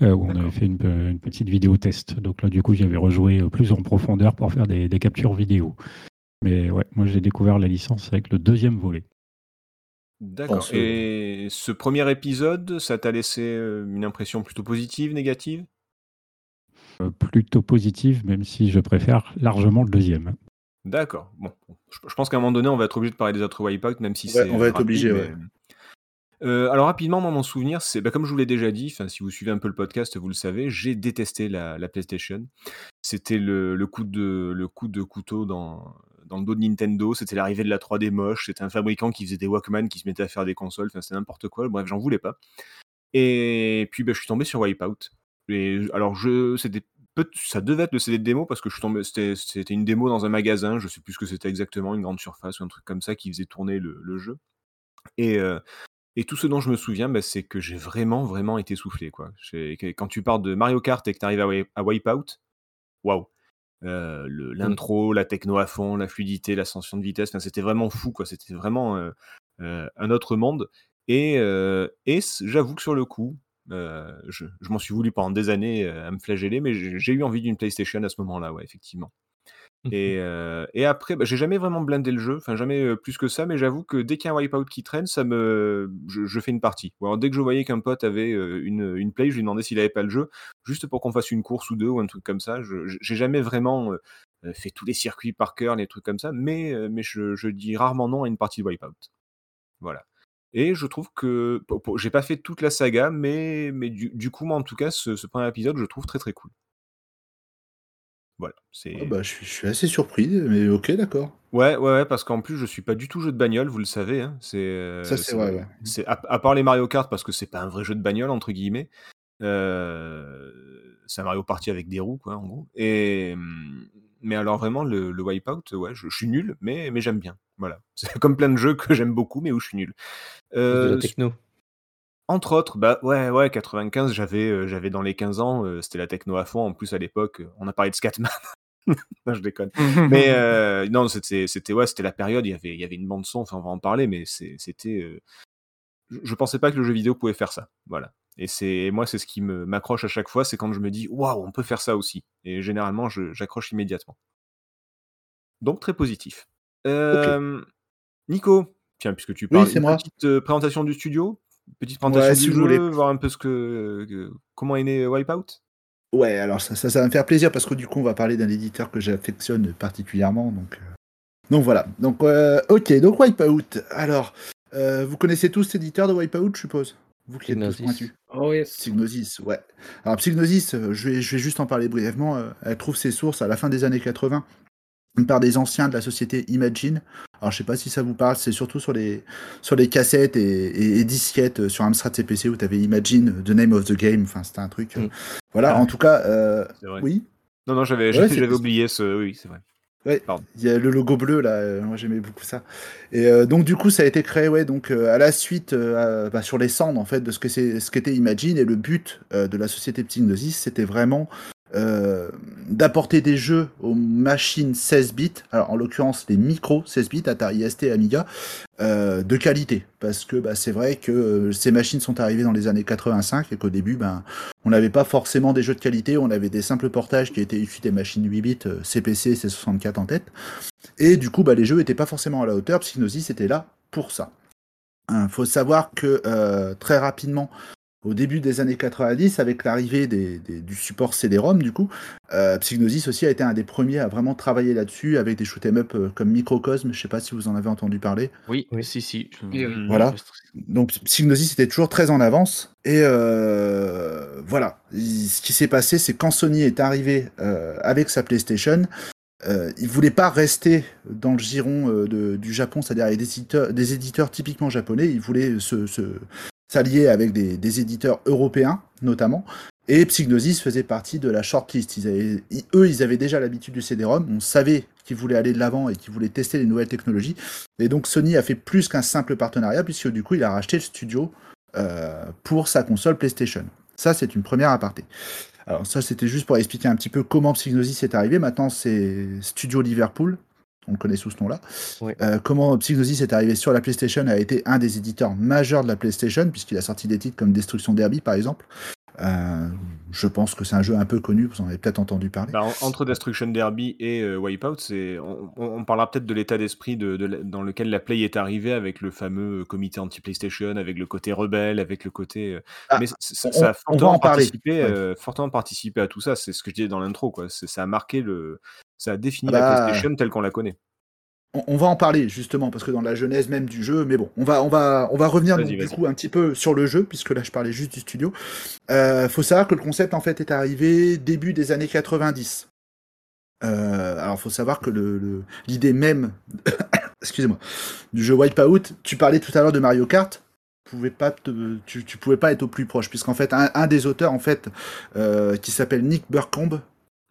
[SPEAKER 5] euh, où on avait fait une, pe- une petite vidéo test. Donc là, du coup, j'avais rejoué plus en profondeur pour faire des, des captures vidéo. Mais ouais, moi j'ai découvert la licence avec le deuxième volet.
[SPEAKER 1] D'accord. Et ce premier épisode, ça t'a laissé une impression plutôt positive, négative?
[SPEAKER 5] Euh, plutôt positive, même si je préfère largement le deuxième.
[SPEAKER 1] D'accord. Bon, je, je pense qu'à un moment donné, on va être obligé de parler des autres Wipeout, même si
[SPEAKER 6] Ouais,
[SPEAKER 1] c'est.
[SPEAKER 6] on va être
[SPEAKER 1] rapide,
[SPEAKER 6] obligé,
[SPEAKER 1] mais-
[SPEAKER 6] ouais.
[SPEAKER 1] Euh, alors rapidement, moi, mon souvenir, c'est bah, comme je vous l'ai déjà dit. Si vous suivez un peu le podcast, vous le savez, j'ai détesté la, la PlayStation. C'était le, le coup de le coup de couteau dans dans le dos de Nintendo. C'était l'arrivée de la 3D moche. C'était un fabricant qui faisait des Walkman, qui se mettait à faire des consoles. C'était n'importe quoi. Bref, j'en voulais pas. Et puis, bah, je suis tombé sur Wipeout. Et alors, je, c'était ça devait être le CD de démo parce que je suis tombé, c'était, une démo dans un magasin, je sais plus ce que c'était exactement, une grande surface ou un truc comme ça qui faisait tourner le, le jeu. Et, euh, et tout ce dont je me souviens, bah, c'est que j'ai vraiment, vraiment été soufflé. Quoi. Quand tu parles de Mario Kart et que tu arrives à, Wi- à Wipeout, waouh! Euh, le- L'intro, la techno à fond, la fluidité, l'ascension de vitesse, c'était vraiment fou, quoi. C'était vraiment euh, euh, un autre monde. Et, euh, j'avoue que sur le coup, euh, je, je m'en suis voulu pendant des années euh, à me flageller, mais j'ai eu envie d'une PlayStation à ce moment-là, ouais, effectivement. Et, euh, et après, bah, j'ai jamais vraiment blindé le jeu, enfin jamais euh, plus que ça, mais j'avoue que dès qu'il y a un wipeout qui traîne, ça me, je, je fais une partie. Ou alors dès que je voyais qu'un pote avait euh, une, une play, je lui demandais s'il avait pas le jeu, juste pour qu'on fasse une course ou deux ou un truc comme ça. Je- J'ai jamais vraiment fait tous les circuits par cœur, les trucs comme ça, mais, mais je, je dis rarement non à une partie de wipeout. Voilà. Et je trouve que j'ai pas fait toute la saga, mais, mais du, du coup, moi en tout cas, ce, ce premier épisode, je le trouve très très cool. Voilà. C'est.
[SPEAKER 6] Ah bah, je, suis, je suis assez surpris, mais ok, d'accord.
[SPEAKER 1] Ouais, ouais, ouais, parce qu'en plus, je suis pas du tout jeu de bagnole, vous le savez. hein, C'est, euh,
[SPEAKER 6] Ça, c'est vrai, ouais.
[SPEAKER 1] c'est à, à part les Mario Kart, parce que c'est pas un vrai jeu de bagnole entre guillemets. Euh, c'est un Mario Party avec des roues, quoi, en gros. Et hum, mais alors vraiment le, le Wipeout, ouais, je, je suis nul, mais mais j'aime bien. Voilà, c'est comme plein de jeux que j'aime beaucoup, mais où je suis nul.
[SPEAKER 3] de
[SPEAKER 1] Euh,
[SPEAKER 3] la techno.
[SPEAKER 1] entre autres, bah ouais, ouais, 95, j'avais, euh, j'avais dans les 15 ans, euh, c'était la techno à fond. En plus, à l'époque, on a parlé de Scatman. non, je déconne. Mais euh, non, c'était, c'était, ouais, c'était la période. Il y avait, il y avait une bande son. Enfin, on va en parler, mais c'est- c'était. euh, je, je pensais pas que le jeu vidéo pouvait faire ça. Voilà. Et c'est moi, c'est ce qui me m'accroche à chaque fois, c'est quand je me dis waouh, on peut faire ça aussi. Et généralement, j'accroche immédiatement. Donc très positif. Euh, Nico, tiens, puisque tu parles,
[SPEAKER 6] c'est
[SPEAKER 1] une
[SPEAKER 6] moi.
[SPEAKER 1] petite euh, présentation du studio, petite présentation
[SPEAKER 6] Ouais,
[SPEAKER 1] du
[SPEAKER 6] si vous
[SPEAKER 1] jeu,
[SPEAKER 6] voulez.
[SPEAKER 1] voir un peu ce que, que- comment est né Wipeout?
[SPEAKER 6] Ouais, alors ça, ça, ça va me faire plaisir parce que du coup, on va parler d'un éditeur que j'affectionne particulièrement. Donc, euh, donc voilà. Donc, euh, ok, donc Wipeout. Alors, euh, vous connaissez tous cet éditeur de Wipeout, je suppose? Vous qui êtes pointus.
[SPEAKER 7] Oh yes.
[SPEAKER 6] Psygnosis, ouais. Alors Psygnosis, euh, je vais, je vais juste en parler brièvement. euh, Elle trouve ses sources à la fin des années 80 par des anciens de la société Imagine. Alors je sais pas si ça vous parle, c'est surtout sur les, sur les cassettes et, et- et disquettes euh, sur Amstrad CPC où tu avais Imagine, The Name of the Game, enfin c'était un truc.
[SPEAKER 3] Mm.
[SPEAKER 6] Voilà,
[SPEAKER 1] Ah
[SPEAKER 6] en tout cas, euh,
[SPEAKER 1] C'est vrai.
[SPEAKER 6] oui.
[SPEAKER 1] Non, non, j'avais
[SPEAKER 6] Ouais,
[SPEAKER 1] oublié ce. Oui, c'est vrai.
[SPEAKER 6] Ouais, il y a le logo bleu là, euh, moi j'aimais beaucoup ça. Et euh, donc du coup ça a été créé ouais donc euh, à la suite euh, bah, sur les cendres en fait de ce que c'est ce qu'était Imagine et le but euh, de la société Psygnosis c'était vraiment euh, d'apporter des jeux aux machines 16 bits, alors en l'occurrence les micros 16 bits Atari ST Amiga euh, de qualité parce que bah, c'est vrai que euh, ces machines sont arrivées dans les années 85 et qu'au début ben on n'avait pas forcément des jeux de qualité, on avait des simples portages qui étaient issus des machines 8 bits CPC, C64 en tête. Et du coup, bah, les jeux n'étaient pas forcément à la hauteur. Psygnosis était là pour ça. Il faut savoir que très rapidement, au début des années 90, avec l'arrivée des- des- du support CD-ROM, du coup, euh, Psygnosis aussi a été un des premiers à vraiment travailler là-dessus avec des shoot'em up euh, comme Microcosm. Je sais pas si vous en avez entendu parler.
[SPEAKER 4] Oui,
[SPEAKER 3] Oui.
[SPEAKER 4] si, si. je- je-
[SPEAKER 6] Voilà. Donc Psygnosis était toujours très en avance. Et euh, voilà, Il- ce qui s'est passé, c'est quand Sony est arrivé euh, avec sa PlayStation, euh, il voulait pas rester dans le giron euh, de- du Japon, c'est-à-dire avec des éditeurs, des éditeurs typiquement japonais. Il voulait se, se- s'allier avec des, éditeurs européens, notamment. Et Psygnosis faisait partie de la shortlist. Eux, ils avaient déjà l'habitude du CD-ROM. On savait qu'ils voulaient aller de l'avant et qu'ils voulaient tester les nouvelles technologies. Et donc Sony a fait plus qu'un simple partenariat, puisque du coup, il a racheté le studio euh, pour sa console PlayStation. Ça, c'est une première aparté. Alors ça, c'était juste pour expliquer un petit peu comment Psygnosis est arrivé. Maintenant, c'est Studio Liverpool. On le connaît sous ce nom-là. Euh, comment Psygnosis est arrivé sur la PlayStation a été un des éditeurs majeurs de la PlayStation, puisqu'il a sorti des titres comme Destruction Derby, par exemple. Euh, je pense que c'est un jeu un peu connu, vous en avez peut-être entendu parler.
[SPEAKER 1] Bah, en- entre Destruction Derby et euh, Wipeout, c'est, on, on- on parlera peut-être de l'état d'esprit de, de la- dans lequel la Play est arrivée avec le fameux comité anti-PlayStation, avec le côté rebelle, avec le côté. euh,
[SPEAKER 6] Ah,
[SPEAKER 1] mais
[SPEAKER 6] on-
[SPEAKER 1] ça a
[SPEAKER 6] on va
[SPEAKER 1] fortement
[SPEAKER 6] en parler.
[SPEAKER 1] participé,
[SPEAKER 6] Ouais.
[SPEAKER 1] euh, fortement participé à tout ça. C'est ce que je disais dans l'intro, Ça a marqué le, ça a défini
[SPEAKER 6] Ah
[SPEAKER 1] la
[SPEAKER 6] bah,
[SPEAKER 1] PlayStation telle qu'on la connaît.
[SPEAKER 6] On, on va en parler justement parce que dans la genèse même du jeu, mais bon, on va on va on va revenir donc, du coup un petit peu sur le jeu puisque là je parlais juste du studio. Euh, faut savoir que le concept en fait est arrivé début des années 90. Euh, alors faut savoir que le le- l'idée même, excusez-moi, du jeu Wipeout, tu parlais tout à l'heure de Mario Kart. Pouvais pas te- tu, tu pouvais pas être au plus proche puisqu'en fait un, un des auteurs en fait euh, qui s'appelle Nick Burcombe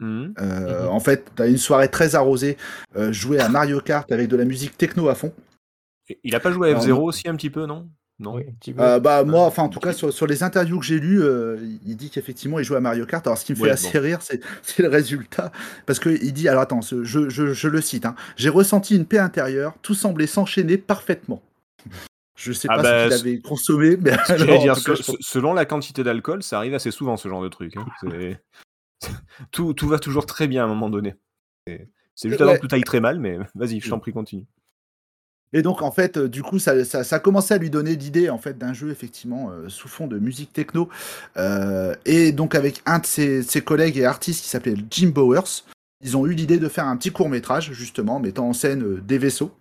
[SPEAKER 1] Mhm.
[SPEAKER 6] euh,
[SPEAKER 3] Mhm.
[SPEAKER 6] En fait, t'as une soirée très arrosée, euh, jouer à Mario Kart avec de la musique techno à fond.
[SPEAKER 1] Il a pas joué à
[SPEAKER 6] Alors,
[SPEAKER 1] F0
[SPEAKER 6] non.
[SPEAKER 1] aussi un petit peu, non? Non.
[SPEAKER 3] Oui, un petit peu.
[SPEAKER 6] Euh, bah moi, enfin en tout cas sur, sur les interviews que j'ai lues, euh, il dit qu'effectivement il joue à Mario Kart. Alors ce qui me fait
[SPEAKER 1] Ouais,
[SPEAKER 6] assez rire, c'est le résultat, parce que il dit alors attends, ce- je, je, je le cite, hein, j'ai ressenti une paix intérieure, tout semblait s'enchaîner parfaitement. Je sais
[SPEAKER 1] Ah
[SPEAKER 6] pas
[SPEAKER 1] bah,
[SPEAKER 6] ce qu'il avait consommé, mais alors,
[SPEAKER 1] dire,
[SPEAKER 6] cas,
[SPEAKER 1] selon la quantité d'alcool, ça arrive assez souvent ce genre de truc. hein. Tout, tout va toujours très bien à un moment donné. C'est juste
[SPEAKER 6] Ouais.
[SPEAKER 1] avant que tout aille très mal, mais vas-y, je t'en prie, continue.
[SPEAKER 6] Et donc en fait, euh, du coup, ça, ça, ça a commencé à lui donner l'idée en fait d'un jeu effectivement euh, sous fond de musique techno. Euh, et donc avec un de ses, ses collègues et artistes qui s'appelait Jim Bowers, ils ont eu l'idée de faire un petit court métrage justement mettant en scène euh, des vaisseaux.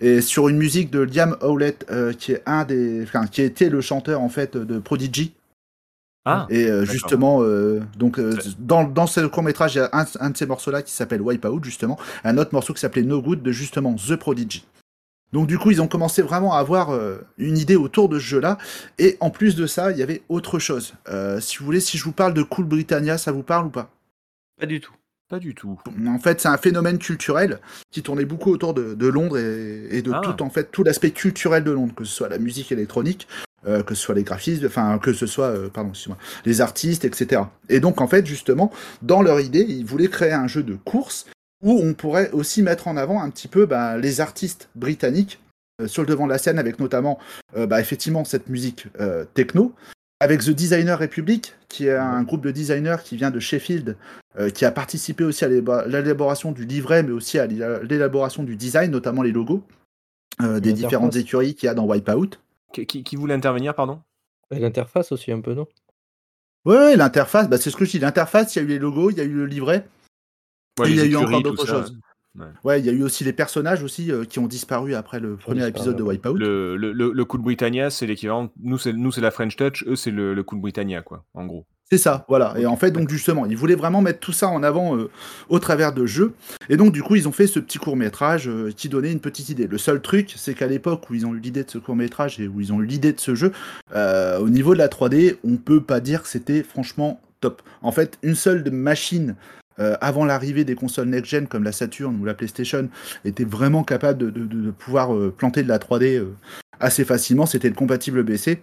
[SPEAKER 6] Et sur une musique de Liam Howlett, euh, qui est un des, enfin, qui était le chanteur en fait de Prodigy.
[SPEAKER 1] Ah,
[SPEAKER 6] Et euh, justement, euh, donc euh, dans, dans ce court métrage, il y a un, un de ces morceaux-là qui s'appelle Wipeout, justement, un autre morceau qui s'appelait No Good de justement The Prodigy. Donc du coup, ils ont commencé vraiment à avoir euh, une idée autour de ce jeu-là. Et en plus de ça, il y avait autre chose. Euh, si vous voulez, si je vous parle de Cool Britannia, ça vous parle ou pas?
[SPEAKER 4] Pas du tout.
[SPEAKER 1] pas du tout.
[SPEAKER 6] En fait, c'est un phénomène culturel qui tournait beaucoup autour de, de Londres et, et de
[SPEAKER 1] Ah.
[SPEAKER 6] tout en fait tout l'aspect culturel de Londres, que ce soit la musique électronique, euh, que ce soit les graphistes, enfin que ce soit euh, pardon, les artistes, etc. Et donc en fait justement, dans leur idée, ils voulaient créer un jeu de course où on pourrait aussi mettre en avant un petit peu bah, les artistes britanniques euh, sur le devant de la scène, avec notamment bah, effectivement cette musique techno. avec The Designer Republic, qui est un groupe de designers qui vient de Sheffield, euh, qui a participé aussi à l'élaboration du livret, mais aussi à l'éla- l'élaboration du design, notamment les logos euh, des différentes écuries qu'il y a dans Wipeout.
[SPEAKER 1] Qui, qui- qui voulait intervenir, pardon?
[SPEAKER 3] Et l'interface aussi un peu, non?
[SPEAKER 6] Ouais, ouais, l'interface, bah, c'est ce que je dis. L'interface, il y a eu les logos, il y a eu le livret,
[SPEAKER 1] Ouais,
[SPEAKER 6] et il y a eu
[SPEAKER 1] écuries,
[SPEAKER 6] encore d'autres choses. Ouais, il y a eu aussi les personnages aussi euh, qui ont disparu après le premier épisode de. Wipeout.
[SPEAKER 1] Le, le, le, le Cool Britannia, c'est l'équivalent. Nous, c'est nous, c'est la French Touch. Eux, c'est le, le Cool Britannia, quoi, en gros.
[SPEAKER 6] C'est ça, voilà. Et en fait, donc justement, ils voulaient vraiment mettre tout ça en avant euh, au travers de jeux. Et donc, du coup, ils ont fait ce petit court métrage qui donnait une petite idée. Le seul truc, c'est qu'à l'époque où ils ont eu l'idée de ce court métrage et où ils ont eu l'idée de ce jeu, euh, au niveau de la 3D, on peut pas dire que c'était franchement top. En fait, une seule machine. euh, avant l'arrivée des consoles next-gen comme la Saturn ou la PlayStation, était vraiment capable de, de- de- de pouvoir euh, planter de la 3D euh, assez facilement. C'était le compatible BC.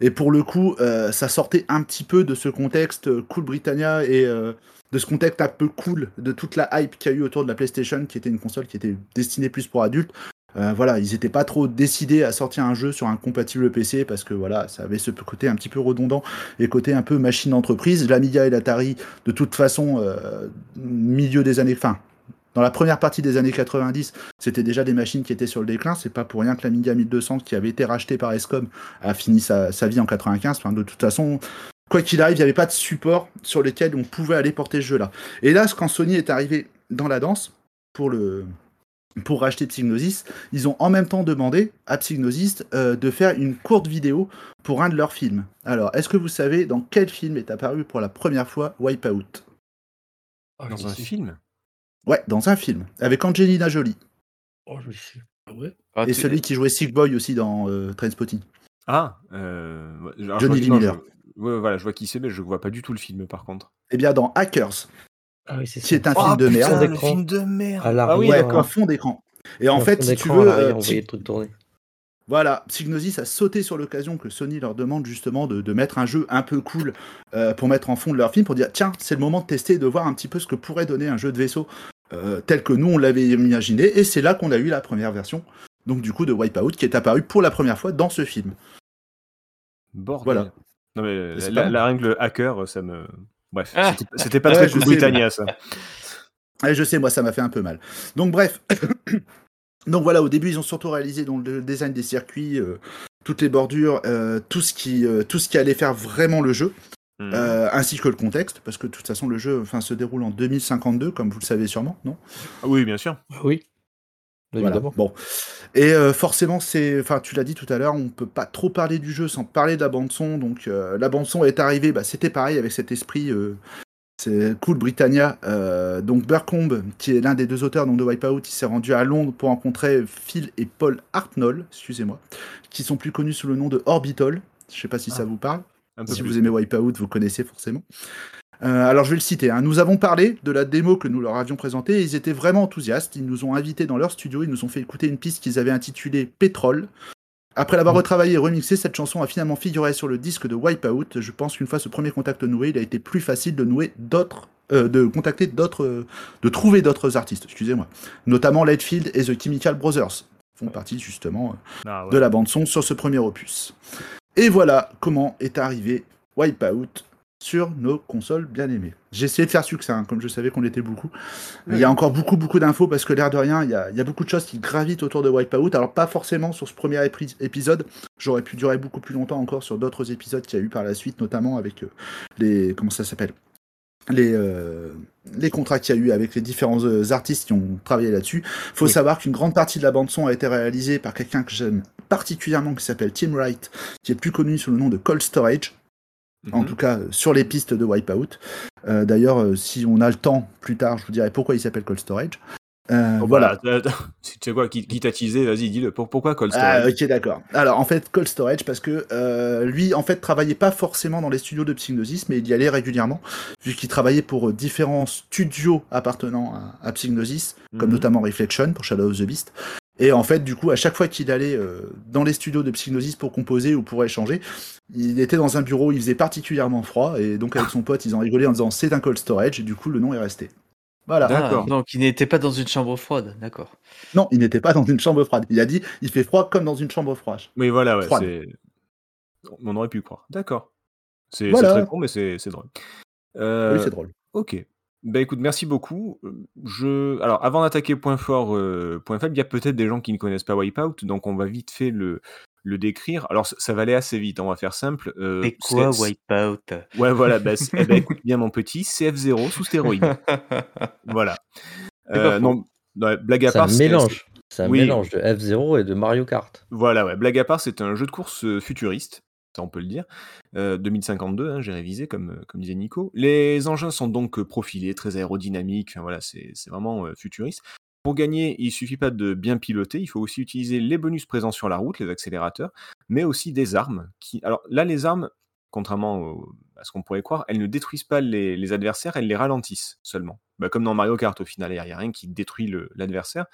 [SPEAKER 6] Et pour le coup, euh, ça sortait un petit peu de ce contexte cool Britannia et euh, de ce contexte un peu cool de toute la hype qu'il y a eu autour de la PlayStation, qui était une console qui était destinée plus pour adultes. Euh, voilà, ils n'étaient pas trop décidés à sortir un jeu sur un compatible PC parce que voilà, ça avait ce côté un petit peu redondant et côté un peu machine d'entreprise. L'Amiga et l'Atari, de toute façon, milieu des années, fin, dans la première partie des années 90, c'était déjà des machines qui étaient sur le déclin. C'est pas pour rien que l'Amiga 1200, qui avait été racheté par Escom, a fini sa, sa vie en 95. Enfin, de toute façon, quoi qu'il arrive, il n'y avait pas de support sur lequel on pouvait aller porter ce jeu-là. Et là, quand Sony est arrivé dans la danse pour le pour racheter Psygnosis, ils ont en même temps demandé à Psygnosis euh, de faire une courte vidéo pour un de leurs films. Alors, est-ce que vous savez dans quel film est apparu pour la première fois Wipeout?
[SPEAKER 1] Dans un film?
[SPEAKER 6] Ouais, dans un film, avec Angelina Jolie.
[SPEAKER 3] Oh, je sais.
[SPEAKER 7] Ah ouais?
[SPEAKER 4] Ah,
[SPEAKER 6] Et celui qui jouait Sick Boy aussi dans euh, Trainspotting.
[SPEAKER 1] Ah euh, alors,
[SPEAKER 6] Johnny Lee Miller.
[SPEAKER 1] je- ouais, voilà, je vois qui c'est, mais je vois pas du tout le film, par contre.
[SPEAKER 6] Eh bien, dans Hackers,
[SPEAKER 3] Ah oui, c'est
[SPEAKER 6] qui
[SPEAKER 3] ça.
[SPEAKER 6] est un
[SPEAKER 1] Oh,
[SPEAKER 6] film de
[SPEAKER 3] putain,
[SPEAKER 6] merde.
[SPEAKER 3] le film
[SPEAKER 1] de merde
[SPEAKER 3] À
[SPEAKER 1] Ah oui,
[SPEAKER 6] ouais,
[SPEAKER 1] d'accord.
[SPEAKER 6] en fond d'écran. Et en
[SPEAKER 3] Un
[SPEAKER 6] fait, si tu veux, euh,
[SPEAKER 3] on
[SPEAKER 6] voilà, Psygnosis a sauté sur l'occasion que Sony leur demande justement de, de mettre un jeu un peu cool euh, pour mettre en fond de leur film, pour dire tiens, c'est le moment de tester et de voir un petit peu ce que pourrait donner un jeu de vaisseau euh, tel que nous on l'avait imaginé. Et c'est là qu'on a eu la première version, donc du coup de Wipeout, qui est apparu pour la première fois dans ce film.
[SPEAKER 1] Bordel.
[SPEAKER 6] Voilà.
[SPEAKER 1] Non, mais la, règle hacker, ça me. Bref,
[SPEAKER 4] Ah.
[SPEAKER 1] c'était- pas
[SPEAKER 6] Ouais,
[SPEAKER 1] très
[SPEAKER 6] je
[SPEAKER 1] Cool
[SPEAKER 6] sais,
[SPEAKER 1] Britannia, ça.
[SPEAKER 6] Ouais, je sais, moi, ça m'a fait un peu mal. Donc, bref. Donc, voilà, au début, ils ont surtout réalisé donc, le design des circuits, euh, toutes les bordures, euh, tout, ce qui, euh, tout ce qui allait faire vraiment le jeu,
[SPEAKER 1] Hmm.
[SPEAKER 6] euh, ainsi que le contexte, parce que de toute façon, le jeu enfin, se déroule en 2052, comme vous le savez sûrement, non?
[SPEAKER 1] Ah oui, bien sûr.
[SPEAKER 3] Ah Oui.
[SPEAKER 6] Voilà.
[SPEAKER 3] Évidemment.
[SPEAKER 6] Bon. Et euh, forcément, c'est, enfin, tu l'as dit tout à l'heure, on peut pas trop parler du jeu sans parler de la bande son. Donc, euh, la bande son est arrivée. Bah, c'était pareil avec cet esprit. euh, c'est cool Britannia. Euh, donc Burcombe, qui est l'un des deux auteurs donc, de Wipeout, il s'est rendu à Londres pour rencontrer Phil et Paul Hartnell, excusez-moi, qui sont plus connus sous le nom de Orbital. Je sais pas si ça vous parle. Si
[SPEAKER 1] plus.
[SPEAKER 6] vous aimez Wipeout, vous connaissez forcément. Euh, alors je vais le citer. hein. Nous avons parlé de la démo que nous leur avions présentée et ils étaient vraiment enthousiastes. Ils nous ont invités dans leur studio, ils nous ont fait écouter une piste qu'ils avaient intitulée Pétrole. Après l'avoir retravaillée et remixée, cette chanson a finalement figuré sur le disque de Wipeout. Je pense qu'une fois ce premier contact noué, il a été plus facile de nouer d'autres, euh, de contacter d'autres, euh, de trouver d'autres artistes, excusez-moi. Notamment Lightfield et The Chemical Brothers font partie justement euh,
[SPEAKER 1] Ah, ouais.
[SPEAKER 6] de la bande son sur ce premier opus. Et voilà comment est arrivé Wipeout sur nos consoles bien aimées. J'ai essayé de faire succès, hein, comme je savais qu'on était beaucoup. Il y a encore beaucoup, beaucoup d'infos parce que l'air de rien, il y, a, il y a beaucoup de choses qui gravitent autour de Wipeout. Alors, pas forcément sur ce premier épisode. J'aurais pu durer beaucoup plus longtemps encore sur d'autres épisodes qu'il y a eu par la suite, notamment avec euh, les. Comment ça s'appelle? Les, euh, les contrats qu'il y a eu avec les différents euh, artistes qui ont travaillé là-dessus. Faut
[SPEAKER 3] Oui.
[SPEAKER 6] savoir qu'une grande partie de la bande son a été réalisée par quelqu'un que j'aime particulièrement qui s'appelle Tim Wright, qui est plus connu sous le nom de Cold Storage en
[SPEAKER 1] Mhm.
[SPEAKER 6] tout cas euh, sur les pistes de Wipeout. Euh, D'ailleurs, euh, si on a le temps plus tard, je vous dirai pourquoi il s'appelle Cold Storage. Euh,
[SPEAKER 1] Oh,
[SPEAKER 6] voilà.
[SPEAKER 1] bah, tu sais quoi, qui, qui t'a teasé, vas-y, dis-le. Pour- Pourquoi Cold
[SPEAKER 6] Ah,
[SPEAKER 1] Storage?
[SPEAKER 6] ok, d'accord. Alors, en fait, Cold Storage, parce que euh, lui, en fait, travaillait pas forcément dans les studios de Psygnosis, mais il y allait régulièrement, vu qu'il travaillait pour différents studios appartenant à, à Psygnosis, comme
[SPEAKER 1] Mhm.
[SPEAKER 6] notamment Reflection pour Shadow of the Beast. Et en fait, du coup, à chaque fois qu'il allait euh, dans les studios de Psygnosis pour composer ou pour échanger, il était dans un bureau, il faisait particulièrement froid, et donc avec son pote, ils ont rigolé en disant c'est un cold storage, et du coup, le nom est resté. Voilà.
[SPEAKER 4] Ah,
[SPEAKER 1] D'accord.
[SPEAKER 4] donc il n'était pas dans une chambre froide, d'accord.
[SPEAKER 6] Non, il n'était pas dans une chambre froide. Il a dit il fait froid comme dans une chambre froide.
[SPEAKER 1] Oui, voilà, ouais,
[SPEAKER 6] Froide.
[SPEAKER 1] c'est. On aurait pu croire. D'accord. C'est
[SPEAKER 6] Voilà.
[SPEAKER 1] très con, mais c'est c'est drôle.
[SPEAKER 6] Oui,
[SPEAKER 1] Euh,
[SPEAKER 6] c'est drôle.
[SPEAKER 1] ok. Bah écoute, merci beaucoup. Euh, Je... Alors, avant d'attaquer point fort, euh, point faible, il y a peut-être des gens qui ne connaissent pas Wipeout, donc on va vite fait le, le décrire. Alors, ça, ça va aller assez vite, on va faire simple. Euh,
[SPEAKER 4] Mais quoi,
[SPEAKER 1] c'est-
[SPEAKER 4] Wipeout?
[SPEAKER 1] Ouais, voilà. Bah, c'est- eh ben, écoute bien, mon petit, c'est F0 sous stéroïdes. Voilà.
[SPEAKER 4] C'est
[SPEAKER 1] Euh, non, ouais, blague à
[SPEAKER 3] C'est un
[SPEAKER 1] part, c'est-
[SPEAKER 3] mélange. C'est un
[SPEAKER 1] Oui.
[SPEAKER 3] mélange de F0 et de Mario Kart.
[SPEAKER 1] Voilà, ouais. Blague à part, c'est un jeu de course futuriste, on peut le dire. Euh, 2052, hein, j'ai révisé, comme, euh, comme disait Nico. Les engins sont donc euh, profilés, très aérodynamiques, voilà, c'est vraiment euh, futuriste. Pour gagner, il suffit pas de bien piloter, il faut aussi utiliser les bonus présents sur la route, les accélérateurs, mais aussi des armes. Alors là, les armes, contrairement à ce qu'on pourrait croire, elles ne détruisent pas les, adversaires, elles les ralentissent seulement. Bah, comme dans Mario Kart, au final, il n'y a rien qui détruit l'adversaire.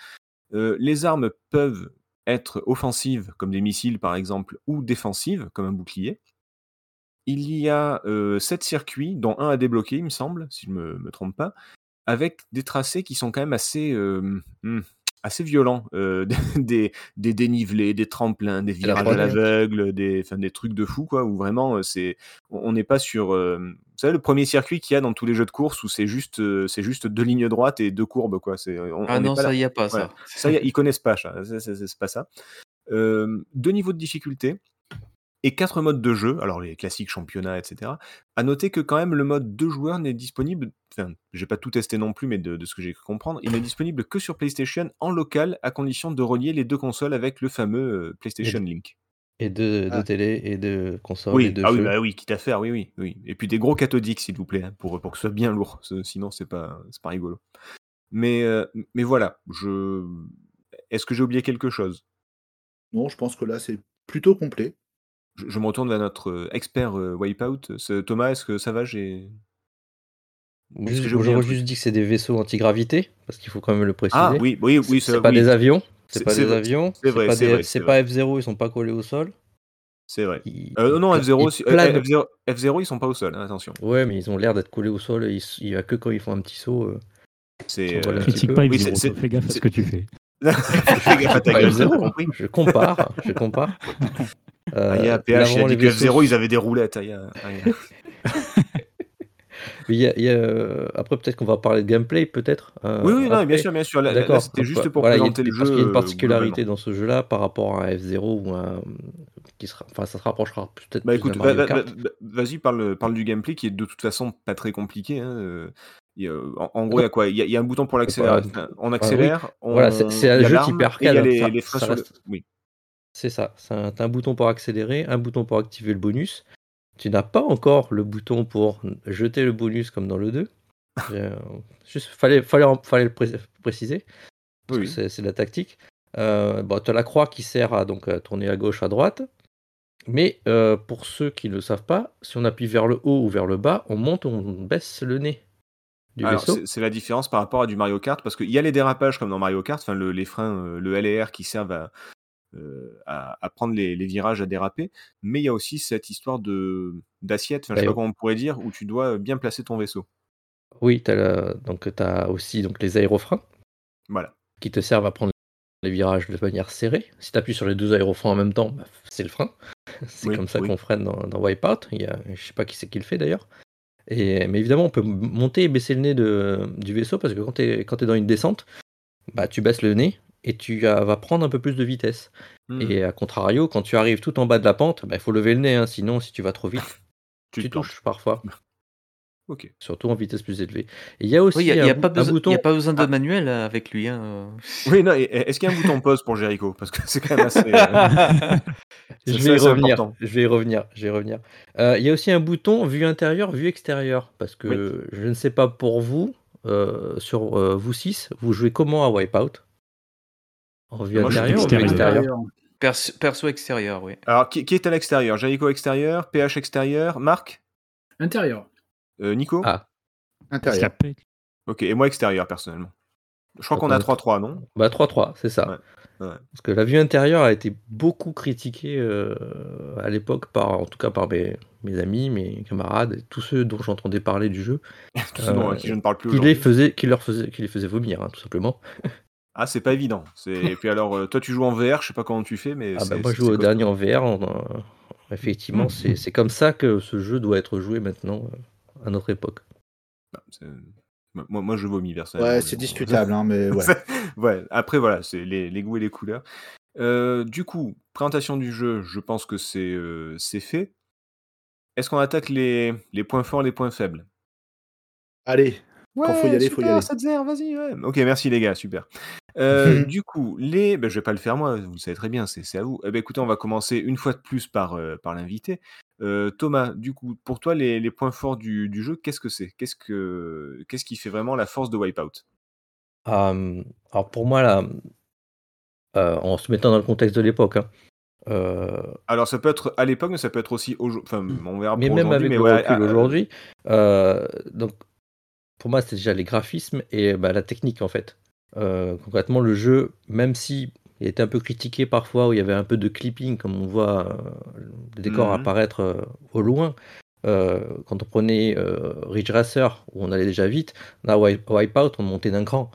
[SPEAKER 1] Euh, les armes peuvent être offensives, comme des missiles par exemple, ou défensives, comme un bouclier. Il y a euh, sept circuits, dont un à débloquer, il me semble, si je ne me, me trompe pas, avec des tracés qui sont quand même assez, euh, hmm, assez violents. euh, des, des dénivelés, des tremplins, des virages à l'aveugle, des, des trucs de fou, quoi, où vraiment, euh, c'est, on n'est pas sur... vous savez, le premier circuit qu'il y a dans tous les jeux de course, où c'est juste, euh, c'est juste deux lignes droites et deux courbes, quoi. C'est,
[SPEAKER 4] Ah
[SPEAKER 1] on
[SPEAKER 4] non,
[SPEAKER 1] pas
[SPEAKER 4] ça y a pas,
[SPEAKER 1] Voilà.
[SPEAKER 4] ça.
[SPEAKER 1] Ça, y a- ils connaissent pas, ça. C'est pas ça. Euh, deux niveaux de difficulté et quatre modes de jeu, alors les classiques championnats, etc. À noter que quand même le mode deux joueurs n'est disponible, enfin, j'ai pas tout testé non plus, mais de, de ce que j'ai cru comprendre, il n'est disponible que sur PlayStation en local, à condition de relier les deux consoles avec le fameux euh, PlayStation Link.
[SPEAKER 3] Et de, de
[SPEAKER 6] Ah.
[SPEAKER 3] télé et de console et
[SPEAKER 1] Oui,
[SPEAKER 3] de
[SPEAKER 1] ah oui, bah oui, quitte à faire, oui, oui, oui. Et puis des gros cathodiques, s'il vous plaît, hein, pour, pour que ce soit bien lourd. ce- Sinon, c'est pas, c'est pas rigolo. Mais, euh, mais voilà, je. Est-ce que j'ai oublié quelque chose?
[SPEAKER 6] Non, je pense que là, c'est plutôt complet.
[SPEAKER 1] je, je me retourne vers notre euh, expert euh, Wipeout. Thomas, est-ce que ça va? J'ai.
[SPEAKER 3] J'aurais juste dit que c'est des vaisseaux anti-gravité, parce qu'il faut quand même le préciser.
[SPEAKER 1] Ah oui, oui, oui,
[SPEAKER 3] C'est pas
[SPEAKER 1] oui,
[SPEAKER 3] des avions.
[SPEAKER 1] C'est-
[SPEAKER 3] pas des
[SPEAKER 1] vrai,
[SPEAKER 3] avions.
[SPEAKER 1] c'est vrai,
[SPEAKER 3] pas
[SPEAKER 1] c'est
[SPEAKER 3] des- pas F0, ils sont pas collés au sol.
[SPEAKER 1] c'est vrai.
[SPEAKER 3] Ils-
[SPEAKER 1] Euh, non,
[SPEAKER 3] ils-
[SPEAKER 1] F0,
[SPEAKER 3] ils
[SPEAKER 1] aussi- euh,
[SPEAKER 3] planent.
[SPEAKER 1] F0, F0, ils sont pas au sol, hein, attention.
[SPEAKER 3] Ouais, mais ils ont l'air d'être collés au sol. et il y a que quand ils font un petit saut. euh,
[SPEAKER 1] C'est. Euh,
[SPEAKER 5] Critique
[SPEAKER 3] peu.
[SPEAKER 5] pas
[SPEAKER 1] Oui,
[SPEAKER 5] F0,
[SPEAKER 1] c'est-
[SPEAKER 5] toi, fais gaffe à ce que tu fais.
[SPEAKER 1] Fais gaffe à ta gueule,
[SPEAKER 3] F0,
[SPEAKER 1] compris
[SPEAKER 3] Je compare, je compare. Euh,
[SPEAKER 1] Ah, il y a
[SPEAKER 3] là,
[SPEAKER 1] PH, il a dit que
[SPEAKER 3] vaisseaux-
[SPEAKER 1] F0, ils avaient des roulettes. il y a-
[SPEAKER 3] Mais il y a- il y a, euh, Après, peut-être qu'on va parler de gameplay, peut-être. euh,
[SPEAKER 1] Oui, oui, non, bien sûr, bien sûr. Là, là,
[SPEAKER 3] D'accord.
[SPEAKER 1] c'était
[SPEAKER 3] Donc,
[SPEAKER 1] juste pour
[SPEAKER 3] voilà,
[SPEAKER 1] présenter le jeu.
[SPEAKER 3] Parce qu'il y a une
[SPEAKER 1] euh,
[SPEAKER 3] particularité dans ce jeu-là par rapport à F0 ou à. Qui sera... Enfin, ça se rapprochera peut-être
[SPEAKER 1] Bah
[SPEAKER 3] plus
[SPEAKER 1] écoute, va- va- vas-y, parle, parle du gameplay qui est de toute façon pas très compliqué. hein, euh, en, en gros, il y a quoi? Il y, a- il y a un bouton pour l'accélérer. On accélère. on-
[SPEAKER 3] Voilà, c'est- c'est un jeu type arcade,
[SPEAKER 1] et Il y a les,
[SPEAKER 3] ça-
[SPEAKER 1] les freins
[SPEAKER 3] ça
[SPEAKER 1] sur le-
[SPEAKER 3] reste-
[SPEAKER 1] Oui.
[SPEAKER 3] C'est ça. C'est un, un bouton pour accélérer, un bouton pour activer le bonus. Tu n'as pas encore le bouton pour jeter le bonus comme dans le 2. J'ai- Juste, fallait, fallait, fallait le pré- préciser.
[SPEAKER 1] Oui,
[SPEAKER 3] c'est de la tactique. Euh, bon, tu as la croix qui sert à, donc, à tourner à gauche, à droite. Mais euh, pour ceux qui ne le savent pas, si on appuie vers le haut ou vers le bas, on monte ou on baisse le nez
[SPEAKER 1] c'est la différence par rapport à du Mario Kart, parce qu'il y a les dérapages comme dans Mario Kart, enfin le- les freins, euh, le L et R qui servent à, euh, à, à prendre les, les virages, à déraper, mais il y a aussi cette histoire de d'assiette, enfin, je sais pas comment on pourrait dire, où tu dois bien placer ton vaisseau.
[SPEAKER 3] Oui, tu as aussi donc, les aérofreins
[SPEAKER 1] Voilà.
[SPEAKER 3] qui te servent à prendre les virages de manière serrée. Si tu appuies sur les deux aérofreins en même temps, bah, c'est le frein. c'est
[SPEAKER 1] Oui,
[SPEAKER 3] comme ça
[SPEAKER 1] oui.
[SPEAKER 3] qu'on freine dans, dans Wipeout. Il y a, je sais pas qui c'est qui le fait d'ailleurs. Et, mais évidemment, on peut monter et baisser le nez de, du vaisseau parce que quand tu es, dans une descente, bah, tu baisses le nez et tu vas prendre un peu plus de vitesse.
[SPEAKER 1] Hmm.
[SPEAKER 3] Et à contrario, quand tu arrives tout en bas de la pente, il faut lever le nez. hein, sinon, si tu vas trop vite,
[SPEAKER 1] tu
[SPEAKER 3] touches parfois.
[SPEAKER 1] Ok.
[SPEAKER 3] Surtout en vitesse plus élevée. Il y a aussi
[SPEAKER 4] Oui, il n'y a,
[SPEAKER 3] un,
[SPEAKER 4] y a
[SPEAKER 3] bou-
[SPEAKER 4] pas
[SPEAKER 3] un
[SPEAKER 4] besoin-
[SPEAKER 3] bouton.
[SPEAKER 4] y a pas besoin de
[SPEAKER 1] Ah.
[SPEAKER 4] manuel euh, avec lui. Hein. euh.
[SPEAKER 1] Oui, non, est-ce qu'il y a un bouton pause pour Jericho? Parce que c'est quand même assez. euh,
[SPEAKER 3] Je vais
[SPEAKER 1] assez
[SPEAKER 3] revenir. Je vais y revenir. Je vais y revenir. Euh, Il y a aussi un bouton vue intérieure, vue extérieure. Parce que je ne sais pas pour vous, euh, sur euh, vous 6, vous jouez comment à Wipeout? En vue
[SPEAKER 1] Moi,
[SPEAKER 3] intérieure ou vue extérieure
[SPEAKER 4] Perso, perso extérieur, oui.
[SPEAKER 1] Alors, qui, qui est à l'extérieur? Jericho extérieur, PH extérieur, Marc?
[SPEAKER 7] Intérieur.
[SPEAKER 1] Euh, Nico?
[SPEAKER 3] Ah.
[SPEAKER 6] Intérieur.
[SPEAKER 1] Ok, et moi extérieur personnellement. Je crois qu'on a
[SPEAKER 3] on a
[SPEAKER 1] 3-3, non?
[SPEAKER 3] Bah 3-3, c'est ça.
[SPEAKER 1] Ouais, ouais.
[SPEAKER 3] Parce que la vue intérieure a été beaucoup critiquée euh, à l'époque, par, en tout cas par mes, mes amis, mes camarades, tous ceux dont j'entendais parler du jeu,
[SPEAKER 1] Tout ce dont
[SPEAKER 3] Euh,
[SPEAKER 1] qui je ne parle plus
[SPEAKER 3] qui les,
[SPEAKER 1] aujourd'hui.
[SPEAKER 3] faisait, qui, leur faisait, qui les faisait vomir, hein, tout simplement.
[SPEAKER 1] Ah, c'est pas évident. C'est- Et puis alors, euh, toi tu joues en VR, je sais pas comment tu fais, mais
[SPEAKER 3] Ah
[SPEAKER 1] c'est
[SPEAKER 3] bah, moi je joue au dernier en VR, en, Effectivement, c'est c'est comme ça que ce jeu doit être joué maintenant, euh, à notre époque.
[SPEAKER 1] Bah, c'est- Moi, moi, je vomis personnellement.
[SPEAKER 6] Ouais, c'est discutable, hein, mais ouais.
[SPEAKER 1] ouais, après, voilà, c'est les, les goûts et les couleurs. Euh, du coup, présentation du jeu, je pense que c'est euh, c'est fait. Est-ce qu'on attaque les, les points forts, les points faibles?
[SPEAKER 6] Allez, quand faut y aller, faut y aller.
[SPEAKER 1] 7-0, vas-y, ouais. Ok, merci les gars, super. Euh, du coup, les, ben, je vais pas le faire moi, vous le savez très bien, c'est c'est à vous. Eh ben, écoutez, on va commencer une fois de plus par, euh, par l'invité. Euh, Thomas, du coup, pour toi, les, les points forts du, du jeu, qu'est-ce que c'est? Qu'est-ce que qu'est-ce qui fait vraiment la force de Wipeout?
[SPEAKER 3] Euh, alors pour moi, là, euh, en se mettant dans le contexte de l'époque, hein, euh,
[SPEAKER 1] Alors, ça peut être à l'époque, mais ça peut être aussi aujourd'hui. Enfin, on verra
[SPEAKER 3] mais
[SPEAKER 1] pour
[SPEAKER 3] même
[SPEAKER 1] aujourd'hui,
[SPEAKER 3] avec
[SPEAKER 1] mais
[SPEAKER 3] le
[SPEAKER 1] ouais,
[SPEAKER 3] recul
[SPEAKER 1] euh,
[SPEAKER 3] aujourd'hui, euh, donc pour moi, c'est déjà les graphismes et bah, la technique en fait. Euh, concrètement, le jeu, même si il était un peu critiqué parfois, où il y avait un peu de clipping, comme on voit euh, le décor
[SPEAKER 1] Mhm.
[SPEAKER 3] apparaître euh, au loin, euh, quand on prenait Ridge Racer, où on allait déjà vite, là, Wipe- Wipeout, on montait d'un cran.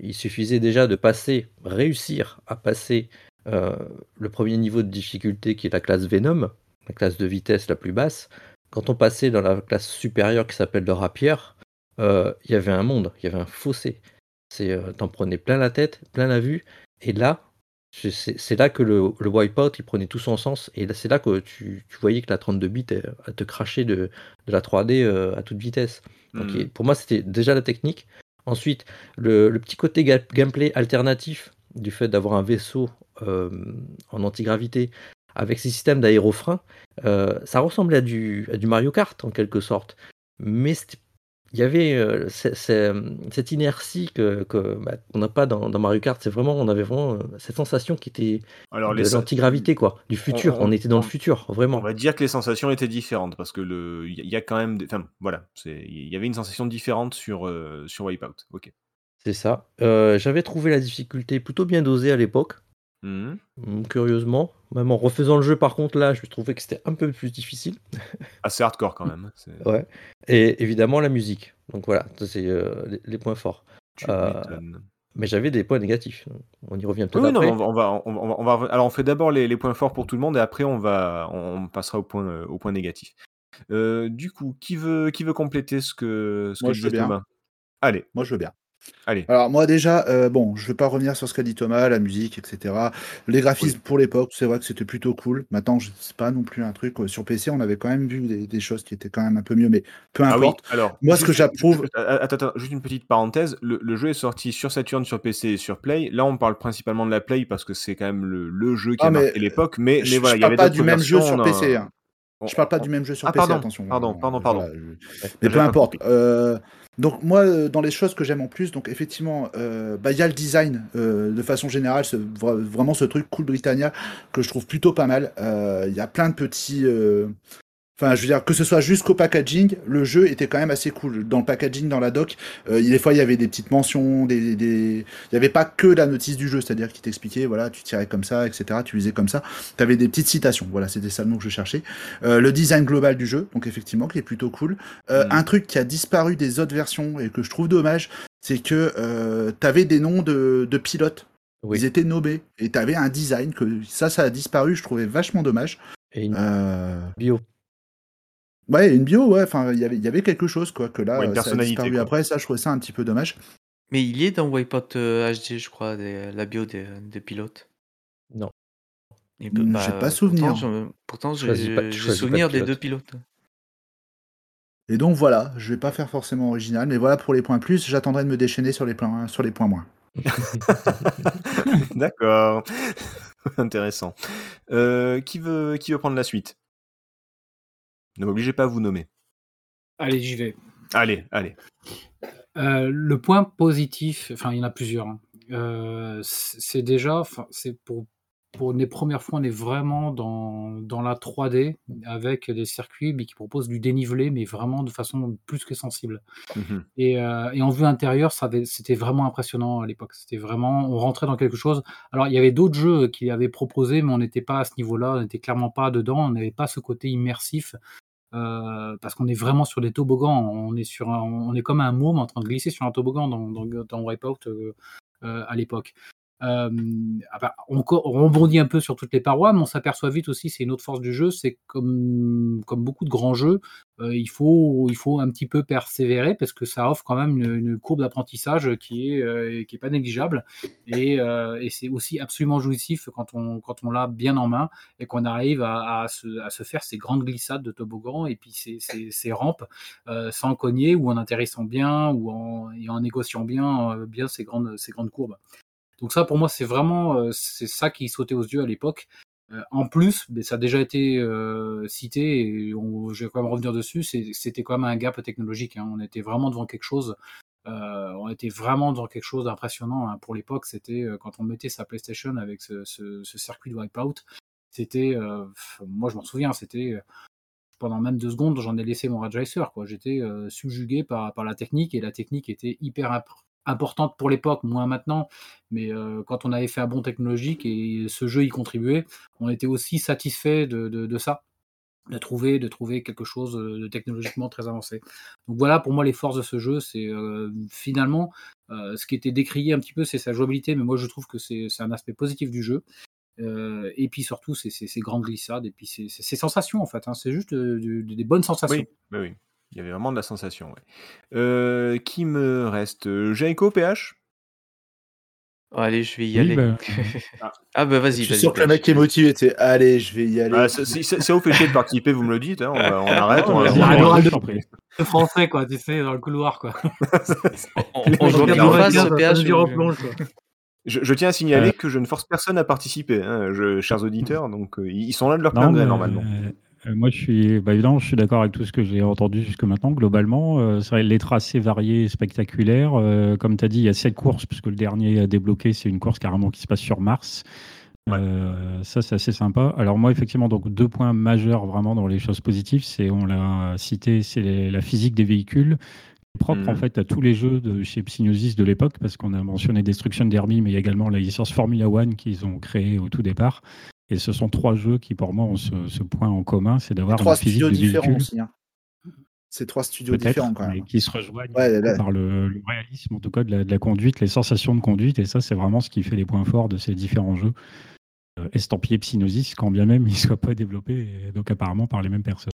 [SPEAKER 3] Il suffisait déjà de passer, réussir à passer le premier niveau de difficulté qui est la classe Venom, la classe de vitesse la plus basse. Quand on passait dans la classe supérieure qui s'appelle le Rapier, il y avait un monde, il y avait un fossé. C'est, euh, t'en prenais plein la tête, plein la vue, et là, c'est- là que le, le wipeout il prenait tout son sens, et là, c'est là que tu, tu voyais que la 32 bits elle, elle te crachait de, de la 3D euh, à toute vitesse. Donc, il- pour moi, c'était déjà la technique. Ensuite, le, le petit côté ga- gameplay alternatif du fait d'avoir un vaisseau euh, en antigravité avec ces systèmes d'aérofrein, euh, ça ressemblait à du, à du Mario Kart en quelque sorte. Mais c'était- il y avait euh, c'est- cette inertie que, bah, qu'on n'a pas dans, dans Mario Kart. C'est vraiment, on avait vraiment euh, cette sensation qui était
[SPEAKER 1] Alors,
[SPEAKER 3] de l'antigravité, quoi, du futur.
[SPEAKER 1] on-
[SPEAKER 3] On, était dans
[SPEAKER 1] on-
[SPEAKER 3] le futur,
[SPEAKER 1] on
[SPEAKER 3] vraiment.
[SPEAKER 1] va dire que les sensations étaient différentes parce que le, il y, y a quand même, des- enfin, voilà, c'est, il y avait une sensation différente sur euh, sur Wipeout. Ok.
[SPEAKER 3] C'est ça. Euh, J'avais trouvé la difficulté plutôt bien dosée à l'époque.
[SPEAKER 1] Mhm.
[SPEAKER 3] Curieusement, même en refaisant le jeu, par contre, là, je trouvais que c'était un peu plus difficile.
[SPEAKER 1] Assez hardcore quand même. hein,
[SPEAKER 3] Ouais. Et évidemment, la musique. Donc voilà, ça, c'est euh, les, les points forts.
[SPEAKER 1] Tu
[SPEAKER 3] Euh. Mais j'avais des points négatifs. On y revient peut-être
[SPEAKER 1] oui, non, on va, on va, on va, on va- alors on fait d'abord les, les points forts pour tout le monde et après on va, on passera au point, euh, au point négatif. Euh, du coup, qui veut, qui veut compléter ce que, ce
[SPEAKER 6] Moi,
[SPEAKER 1] que
[SPEAKER 6] je veux bien.
[SPEAKER 1] Allez,
[SPEAKER 6] Moi, je veux bien.
[SPEAKER 1] Allez.
[SPEAKER 6] Alors moi déjà, euh, bon, je vais pas revenir sur ce qu'a dit Thomas, la musique, etc. Les graphismes pour l'époque, c'est vrai que c'était plutôt cool. Maintenant, je- c'est pas non plus un truc euh, sur PC, on avait quand même vu des, des choses qui étaient quand même un peu mieux, mais peu
[SPEAKER 1] Ah oui,
[SPEAKER 6] importe.
[SPEAKER 1] alors.
[SPEAKER 6] Moi, ce que j'approuve-
[SPEAKER 1] juste- Attends, attends, juste une petite parenthèse. Le, le jeu est sorti sur Saturn, sur PC et sur Play. Là, on parle principalement de la Play parce que c'est quand même le, le jeu qui
[SPEAKER 6] Ah,
[SPEAKER 1] a marqué l'époque. Mais, mais voilà, il y
[SPEAKER 6] parle
[SPEAKER 1] avait
[SPEAKER 6] pas du même jeu sur PC. hein. Je parle pas du même jeu sur
[SPEAKER 1] Ah,
[SPEAKER 6] PC,
[SPEAKER 1] pardon,
[SPEAKER 6] attention.
[SPEAKER 1] pardon,
[SPEAKER 6] Euh,
[SPEAKER 1] pardon, pardon.
[SPEAKER 6] Mais peu importe. Euh, donc moi, euh, dans les choses que j'aime en plus, donc effectivement, euh, bah, il y a le design euh, de façon générale, ce- vra- vraiment ce truc cool Britannia que je trouve plutôt pas mal. Il y a plein de petits. Enfin, je veux dire, que ce soit jusqu'au packaging, le jeu était quand même assez cool. Dans le packaging, dans la doc, euh, il- des fois, il y avait des petites mentions, des, des... il n'y avait pas que la notice du jeu, c'est-à-dire qu'il t'expliquait, voilà, tu tirais comme ça, etc., tu lisais comme ça. Tu avais des petites citations, voilà, c'était ça le mot que je cherchais. Euh, le design global du jeu, donc effectivement, qui est plutôt cool. Euh,
[SPEAKER 1] Mm.
[SPEAKER 6] Un truc qui a disparu des autres versions et que je trouve dommage, c'est que tu avais des noms de, de pilotes.
[SPEAKER 3] Oui.
[SPEAKER 6] Ils étaient nommés. Et tu avais un design que ça, ça a disparu, je trouvais vachement dommage.
[SPEAKER 3] Et une bio.
[SPEAKER 6] Ouais, une bio, ouais, enfin, il y avait- il y avait quelque chose, quoi, que là,
[SPEAKER 1] Ouais, une
[SPEAKER 6] euh, ça a
[SPEAKER 1] personnalité,
[SPEAKER 6] disparu
[SPEAKER 1] quoi.
[SPEAKER 6] après, ça, je trouvais ça un petit peu dommage.
[SPEAKER 4] Mais il y est dans Wipeout euh, HD, je crois, des- la bio des, des pilotes.
[SPEAKER 3] Non.
[SPEAKER 6] J'ai pas
[SPEAKER 4] pourtant,
[SPEAKER 6] souvenir.
[SPEAKER 4] Pourtant, j'ai souvenir des deux pilotes.
[SPEAKER 6] Et donc, voilà, je vais pas faire forcément original, mais voilà, pour les points plus, j'attendrai de me déchaîner sur les points, sur les points moins.
[SPEAKER 1] D'accord. Intéressant. Euh, qui, veut, qui veut prendre la suite? Ne m'obligez pas à vous nommer.
[SPEAKER 7] Allez, j'y vais.
[SPEAKER 1] Allez, allez.
[SPEAKER 7] Euh, le point positif, enfin il y en a plusieurs. hein. Euh, c'est déjà, c'est pour pour les premières fois, on est vraiment dans, dans la 3D avec des circuits mais qui proposent du dénivelé, mais vraiment de façon plus que sensible.
[SPEAKER 1] Mhm.
[SPEAKER 7] Et, euh, et en vue intérieure, c'était vraiment impressionnant à l'époque. C'était vraiment, on rentrait dans quelque chose. Alors, il y avait d'autres jeux qui avaient proposé, mais on n'était pas à ce niveau-là, on n'était clairement pas dedans, on n'avait pas ce côté immersif. Euh, parce qu'on est vraiment sur des toboggans, on est, sur un- on est comme un môme en train de glisser sur un toboggan dans, dans, Wipeout euh, euh, à l'époque. Euh, ah bah, on, rebondit un peu sur toutes les parois, mais on s'aperçoit vite aussi, c'est une autre force du jeu, c'est comme, comme beaucoup de grands jeux, euh, il, faut, il faut un petit peu persévérer parce que ça offre quand même une, courbe d'apprentissage euh, qui est pas négligeable et, et c'est aussi absolument jouissif quand on, quand on l'a bien en main et qu'on arrive à, se, à se faire ces grandes glissades de toboggan et puis ces, ces, rampes sans cogner ou en atterrissant bien ou en, et en négociant bien, bien ces, grandes, ces grandes courbes. Donc ça, pour moi, c'est vraiment euh, c'est ça qui sautait aux yeux à l'époque. Euh, en plus, mais ça a déjà été euh, cité, et je vais quand même revenir dessus, c'était quand même un gap technologique. hein. On était vraiment devant quelque chose. on était vraiment devant quelque chose d'impressionnant hein. pour l'époque. C'était quand on mettait sa PlayStation avec ce, circuit de Wipeout. C'était, moi je m'en souviens, c'était pendant même deux secondes, j'en ai laissé mon Racer. J'étais subjugué par, la technique et la technique était hyper importante pour l'époque, moins maintenant. Mais euh, quand on avait fait un bon technologique et ce jeu y contribuait, on était aussi satisfait de, de, ça, de trouver, de trouver quelque chose de technologiquement très avancé. Donc voilà, pour moi, les forces de ce jeu, c'est euh, finalement euh, ce qui était décrié un petit peu, c'est sa jouabilité, mais moi je trouve que c'est un aspect positif du jeu. Euh, et puis surtout, c'est ces grandes glissades et puis ces sensations en fait. hein. c'est juste euh, des bonnes sensations.
[SPEAKER 1] Oui, bah oui. Il y avait vraiment de la sensation. ouais. Euh, qui me reste? Euh, Jaiko, PH
[SPEAKER 4] Oh, allez, je vais y
[SPEAKER 5] Oui,
[SPEAKER 4] aller.
[SPEAKER 5] bah,
[SPEAKER 4] ah bah vas-y,
[SPEAKER 6] Je suis
[SPEAKER 4] vas-y.
[SPEAKER 6] sûr que le mec est motivé, allez, je vais y aller.
[SPEAKER 1] ah, ça- Si ça vous fait chier de participer, vous me le dites. hein, on, on arrête. on, on- on-
[SPEAKER 7] de- français quoi, tu sais, dans le couloir quoi.
[SPEAKER 4] On, on joue
[SPEAKER 7] Regarde,
[SPEAKER 4] bien.
[SPEAKER 1] Je, je tiens à signaler
[SPEAKER 5] Euh.
[SPEAKER 1] que je ne force personne à participer, hein, je- chers auditeurs. Donc, euh, ils sont là de leur plein gré, normalement.
[SPEAKER 5] Euh, moi, je suis, bah, évidemment, je suis d'accord avec tout ce que j'ai entendu jusque maintenant. Globalement, euh, c'est vrai, les tracés variés, spectaculaires. Euh, comme tu as dit, il y a sept courses, puisque le dernier à débloquer, c'est une course carrément qui se passe sur Mars. Euh, ça, c'est assez sympa. Alors moi, effectivement, donc deux points majeurs vraiment dans les choses positives, c'est on l'a cité, c'est la physique des véhicules propre en fait à tous les jeux de chez Psygnosis de l'époque parce qu'on a mentionné Destruction Derby mais il y a également la licence Formula One qu'ils ont créée au tout départ et ce sont trois jeux qui pour moi ont ce, ce point en commun c'est d'avoir
[SPEAKER 6] trois studios différents aussi. hein. C'est trois studios différents quand même.
[SPEAKER 5] qui se rejoignent
[SPEAKER 6] Ouais, là.
[SPEAKER 5] par le, le réalisme en tout cas de la, de la conduite les sensations de conduite et ça c'est vraiment ce qui fait les points forts de ces différents jeux euh, estampillés Psygnosis quand bien même ils ne soient pas développés et donc apparemment par les mêmes personnes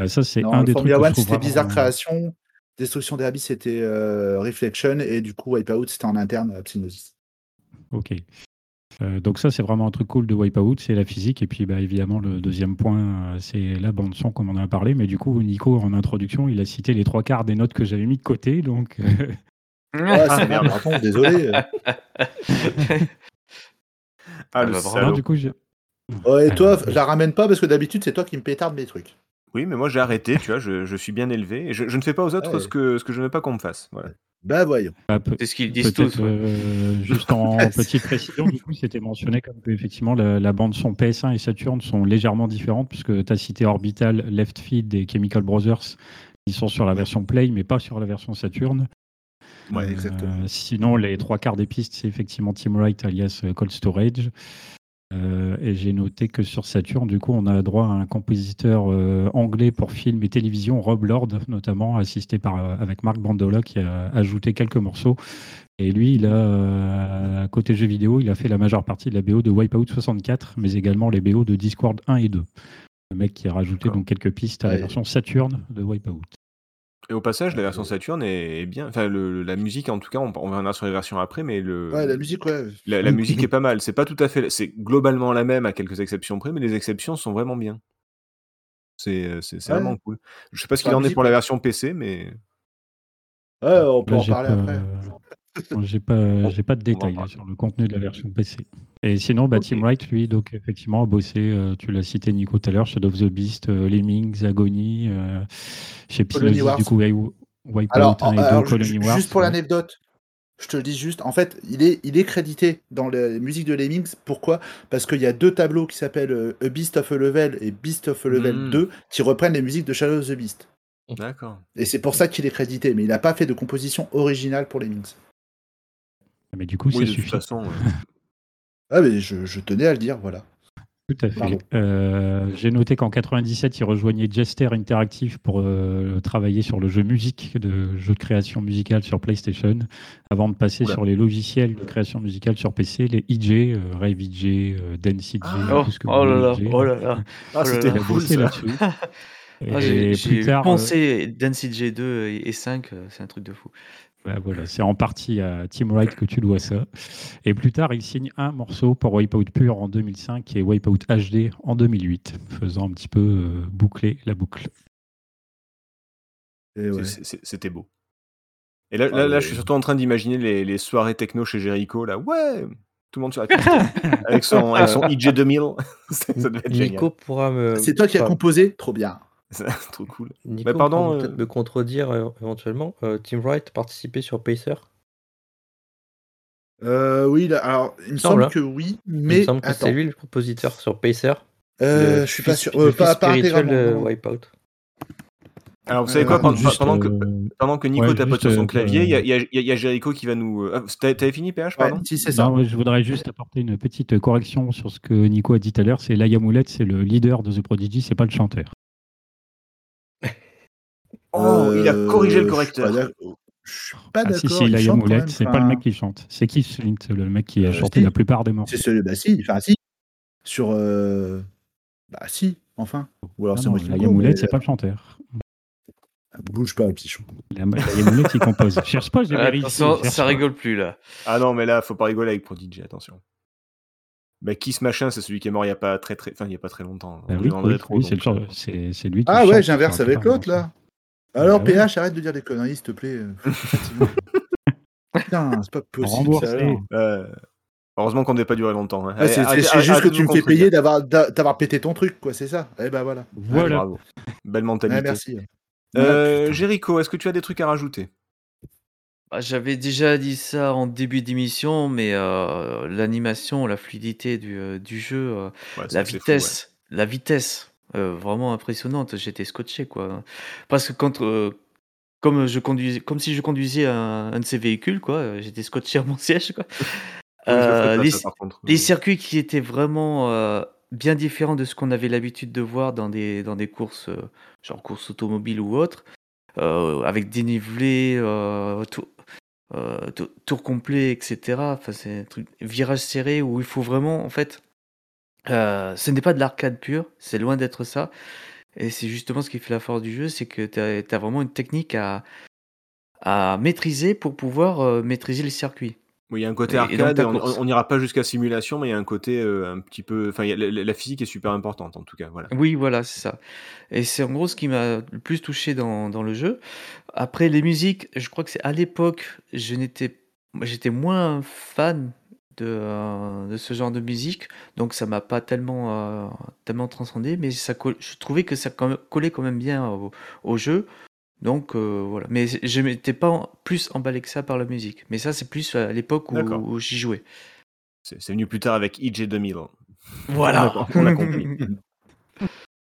[SPEAKER 5] Euh, ça c'est un des trucs
[SPEAKER 6] Formula
[SPEAKER 5] je
[SPEAKER 6] One, c'était Bizarre Création. Destruction Derby, c'était euh, Reflection. Et du coup, Wipeout, c'était en interne à Psygnosis.
[SPEAKER 5] Ok. Euh, donc ça, c'est vraiment un truc cool de Wipeout, c'est la physique. Et puis, bah, évidemment, le deuxième point, euh, c'est la bande son, comme on en a parlé. Mais du coup, Nico, en introduction, il a cité les trois quarts des notes que j'avais mis de côté. Donc,
[SPEAKER 6] Ouais, c'est merde, désolé.
[SPEAKER 1] Ah, le
[SPEAKER 4] bah,
[SPEAKER 5] non, du coup,
[SPEAKER 6] Ouais, et toi, je la ramène pas parce que d'habitude, c'est toi qui me pétarde mes trucs.
[SPEAKER 1] Oui, mais moi j'ai arrêté, tu vois, je, je suis bien élevé. Et je, je ne fais pas aux autres
[SPEAKER 6] Ouais.
[SPEAKER 1] ce, que, ce que je ne veux pas qu'on me fasse. Voilà.
[SPEAKER 6] Bah voyons.
[SPEAKER 5] bah,
[SPEAKER 4] C'est ce qu'ils disent tous.
[SPEAKER 5] euh, juste en petite précision, du coup, c'était mentionné comme que, effectivement, la, la bande son PS1 et Saturn sont légèrement différentes, puisque tu as cité Orbital, Left Feed et Chemical Brothers, qui sont sur la version Play, mais pas sur la version Saturn.
[SPEAKER 6] Ouais,
[SPEAKER 5] Euh,
[SPEAKER 6] exactement.
[SPEAKER 5] sinon, les trois quarts des pistes, c'est effectivement Team Wright alias euh, Cold Storage. Euh, et j'ai noté que sur Saturn, du coup, on a droit à un compositeur euh, anglais pour film et télévision, Rob Lord, notamment, assisté par, euh, avec Marc Bandola, qui a ajouté quelques morceaux. Et lui, il a, côté jeux vidéo, il a fait la majeure partie de la BO de Wipeout 64, mais également les BO de Discord 1 et 2. Le mec qui a rajouté donc quelques pistes à la version Saturn de Wipeout.
[SPEAKER 1] Et au passage, la version Saturn est, est bien. Enfin, le- la musique, en tout cas, on, on reviendra sur les versions après, mais le,
[SPEAKER 6] Ouais, la musique, ouais.
[SPEAKER 1] la, la musique est pas mal. C'est pas tout à fait. C'est globalement la même à quelques exceptions près, mais les exceptions sont vraiment bien. C'est euh, c'est- c'est
[SPEAKER 6] Ouais.
[SPEAKER 1] vraiment cool. Je sais pas ce qu'il en est pour la version PC, mais
[SPEAKER 6] Ouais, on peut
[SPEAKER 5] Là,
[SPEAKER 6] en parler
[SPEAKER 5] pas-
[SPEAKER 6] après.
[SPEAKER 5] J'ai pas, j'ai pas de détails là, sur le contenu de la version PC. Et sinon, bah,
[SPEAKER 1] Ok.
[SPEAKER 5] Tim Wright, lui, donc effectivement, a bossé, euh, tu l'as cité Nico tout à l'heure, Shadow of the Beast, euh, Lemmings, Agony, euh, chez Psygnosis, du coup, Wi- Wipeout
[SPEAKER 6] Alors,
[SPEAKER 5] 1 et 2,
[SPEAKER 6] alors,
[SPEAKER 5] Colony Wars.
[SPEAKER 6] juste pour
[SPEAKER 5] ouais.
[SPEAKER 6] l'anecdote, je te le dis juste, en fait, il est, il est crédité dans les musiques de Lemmings. Pourquoi? Parce qu'il y a deux tableaux qui s'appellent euh, A Beast of a Level et Beast of a Level
[SPEAKER 1] Mm.
[SPEAKER 6] 2 qui reprennent les musiques de Shadow of the Beast.
[SPEAKER 1] d'accord.
[SPEAKER 6] Et c'est pour ça qu'il est crédité, mais il n'a pas fait de composition originale pour Lemmings.
[SPEAKER 5] Mais du coup,
[SPEAKER 1] Oui,
[SPEAKER 5] ça
[SPEAKER 1] de toute façon. ouais.
[SPEAKER 6] Ah, mais je, je tenais à le dire, voilà.
[SPEAKER 5] Tout à fait. Euh, J'ai noté qu'en 97, il rejoignait Jester Interactive pour euh, travailler sur le jeu musique, de jeu de création musicale sur PlayStation, avant de passer
[SPEAKER 1] Oula.
[SPEAKER 5] sur les logiciels de création musicale sur PC, les EJ, euh, Rave EJ, euh, Dance EJ,
[SPEAKER 1] Ah.
[SPEAKER 4] Oh,
[SPEAKER 5] tout ce que vous
[SPEAKER 4] oh là là, oh là là.
[SPEAKER 1] Ah,
[SPEAKER 4] Oh là
[SPEAKER 1] c'était cool
[SPEAKER 5] là-dessus.
[SPEAKER 4] Ah, j'ai
[SPEAKER 5] Et
[SPEAKER 4] j'ai
[SPEAKER 5] plus tard, euh,
[SPEAKER 4] pensé Density J2 et, et 5, euh, c'est un truc de fou.
[SPEAKER 5] Bah voilà, c'est en partie à Team Wright que tu dois ça. Et plus tard, il signe un morceau pour Wipeout Pure en 2005 et Wipeout HD en 2008, faisant un petit peu euh, boucler la boucle.
[SPEAKER 6] Ouais.
[SPEAKER 1] C'était beau. Et là,
[SPEAKER 6] Ah
[SPEAKER 1] là, je suis surtout en train d'imaginer les, les soirées techno chez Jericho, là. Ouais Tout le monde sur la avec son, avec son IJ 2000. ça ça devait être
[SPEAKER 3] Nico
[SPEAKER 1] génial.
[SPEAKER 3] pourra me.
[SPEAKER 6] C'est toi qui as composé? Trop bien.
[SPEAKER 1] C'est trop cool.
[SPEAKER 3] Nico
[SPEAKER 1] Bah, pardon, euh,
[SPEAKER 3] peut-être me contredire euh, éventuellement. Euh, Team Wright participait sur Pacer
[SPEAKER 6] Euh, oui, là, alors, il me
[SPEAKER 3] semble,
[SPEAKER 6] semble
[SPEAKER 3] hein.
[SPEAKER 6] que oui,
[SPEAKER 3] Il me
[SPEAKER 6] mais
[SPEAKER 3] semble que
[SPEAKER 6] attends.
[SPEAKER 3] c'est lui le compositeur sur Pacer.
[SPEAKER 6] Euh, je suis pas sûr.
[SPEAKER 3] le
[SPEAKER 6] Euh,
[SPEAKER 3] fils
[SPEAKER 6] pas, pas.
[SPEAKER 3] Wipeout.
[SPEAKER 1] Alors, vous savez quoi, pendant,
[SPEAKER 5] Juste,
[SPEAKER 1] pendant que, pendant que Nico
[SPEAKER 5] ouais,
[SPEAKER 1] tapote sur son
[SPEAKER 5] euh,
[SPEAKER 1] clavier, il y, a,
[SPEAKER 5] euh,
[SPEAKER 1] y a- il y a Jericho qui va nous. ah, t'avais fini, PH,
[SPEAKER 6] Ouais,
[SPEAKER 1] pardon?
[SPEAKER 6] si, c'est ça.
[SPEAKER 5] Non, ouais, je voudrais juste apporter une petite correction sur ce que Nico a dit tout à l'heure. C'est Laia Moulette, c'est le leader de The Prodigy, c'est pas le chanteur.
[SPEAKER 1] Oh, il a
[SPEAKER 6] Euh,
[SPEAKER 1] corrigé le
[SPEAKER 6] je suis pas
[SPEAKER 1] correcteur.
[SPEAKER 6] d'accord. Je suis pas
[SPEAKER 5] Ah,
[SPEAKER 6] d'accord.
[SPEAKER 5] si, si,
[SPEAKER 6] il
[SPEAKER 5] Moulette,
[SPEAKER 6] même,
[SPEAKER 5] c'est pas le mec qui chante. C'est Keith Flint, le mec qui a
[SPEAKER 6] Euh,
[SPEAKER 5] chanté
[SPEAKER 6] si.
[SPEAKER 5] la plupart des morceaux?
[SPEAKER 6] C'est celui. Bah si. Enfin si. Sur. euh, Bah si. Enfin. Ou alors
[SPEAKER 5] Non,
[SPEAKER 6] c'est moi qui
[SPEAKER 5] c'est pas le chanteur.
[SPEAKER 6] Bouge pas, pichon.
[SPEAKER 5] La- Laia Moulette, il compose. Cherche pas, j'ai.
[SPEAKER 4] Attention,
[SPEAKER 5] cherche
[SPEAKER 4] ça
[SPEAKER 5] pas.
[SPEAKER 4] rigole plus là.
[SPEAKER 1] Ah non, mais là, faut pas rigoler avec Prodigy, attention. Bah, Kiss Machin, c'est celui qui est mort il y a pas très très, enfin, il y a pas très longtemps.
[SPEAKER 5] Bah
[SPEAKER 1] On
[SPEAKER 5] oui, oui, c'est lui qui
[SPEAKER 6] Ah ouais, j'inverse avec l'autre là. Alors
[SPEAKER 5] Bah ouais.
[SPEAKER 6] PH, arrête de dire des conneries, s'il te plaît. Putain, c'est pas possible. ça,
[SPEAKER 1] euh, heureusement qu'on n'est pas duré longtemps. hein.
[SPEAKER 6] Ouais, c'est juste que tu me fais payer d'avoir d'a- d'avoir pété ton truc, quoi, c'est ça. Eh ben voilà.
[SPEAKER 1] Ouais,
[SPEAKER 5] Voilà.
[SPEAKER 1] bravo. Belle
[SPEAKER 6] Ouais,
[SPEAKER 1] mentalité.
[SPEAKER 6] merci.
[SPEAKER 1] Euh. Jericho, est-ce que tu as des trucs à rajouter?
[SPEAKER 4] Bah, J'avais déjà dit ça en début d'émission, mais euh, l'animation, la fluidité du, euh, du jeu, euh,
[SPEAKER 1] Ouais,
[SPEAKER 4] la
[SPEAKER 1] fou,
[SPEAKER 4] vitesse, la vitesse, euh, vraiment impressionnante. J'étais scotché quoi. Parce que quand, euh, comme je conduisais, comme si je conduisais un, un de ces véhicules quoi, euh, j'étais scotché à mon siège quoi.
[SPEAKER 1] Oui, pas,
[SPEAKER 4] les,
[SPEAKER 1] ça, par contre.
[SPEAKER 4] les circuits qui étaient vraiment bien différents de ce qu'on avait l'habitude de voir dans des, dans des courses, genre courses automobiles ou autres, avec dénivelé, tour, complet, etc. Enfin, c'est un truc, virage serré où il faut vraiment, en fait, euh, ce n'est pas de l'arcade pure, c'est loin d'être ça. Et c'est justement ce qui fait la force du jeu, c'est que tu as, vraiment une technique à, à maîtriser pour pouvoir euh, maîtriser le circuit.
[SPEAKER 1] Oui, il y a un côté
[SPEAKER 4] Et- et donc
[SPEAKER 1] arcade,
[SPEAKER 4] ta
[SPEAKER 1] on-
[SPEAKER 4] course.
[SPEAKER 1] on n'ira pas jusqu'à simulation, mais il y a un côté euh, un petit peu. Enfin, il y a- la, la- la physique est super importante en tout cas. Voilà.
[SPEAKER 4] Oui, voilà, c'est ça. Et c'est en gros ce qui m'a le plus touché dans, dans le jeu. Après, les musiques, je crois que c'est à l'époque, je n'étais, j'étais moins fan de, euh, de ce genre de musique, donc ça m'a pas tellement, euh, tellement transcendé, mais ça, je trouvais que ça collait quand même bien au, au jeu. Donc euh, voilà. Mais je m'étais pas plus emballé que ça par la musique. Mais ça, c'est plus à l'époque où, j'y jouais.
[SPEAKER 1] C'est venu plus tard avec IJ 2000.
[SPEAKER 4] Voilà.
[SPEAKER 1] D'accord, on a compris.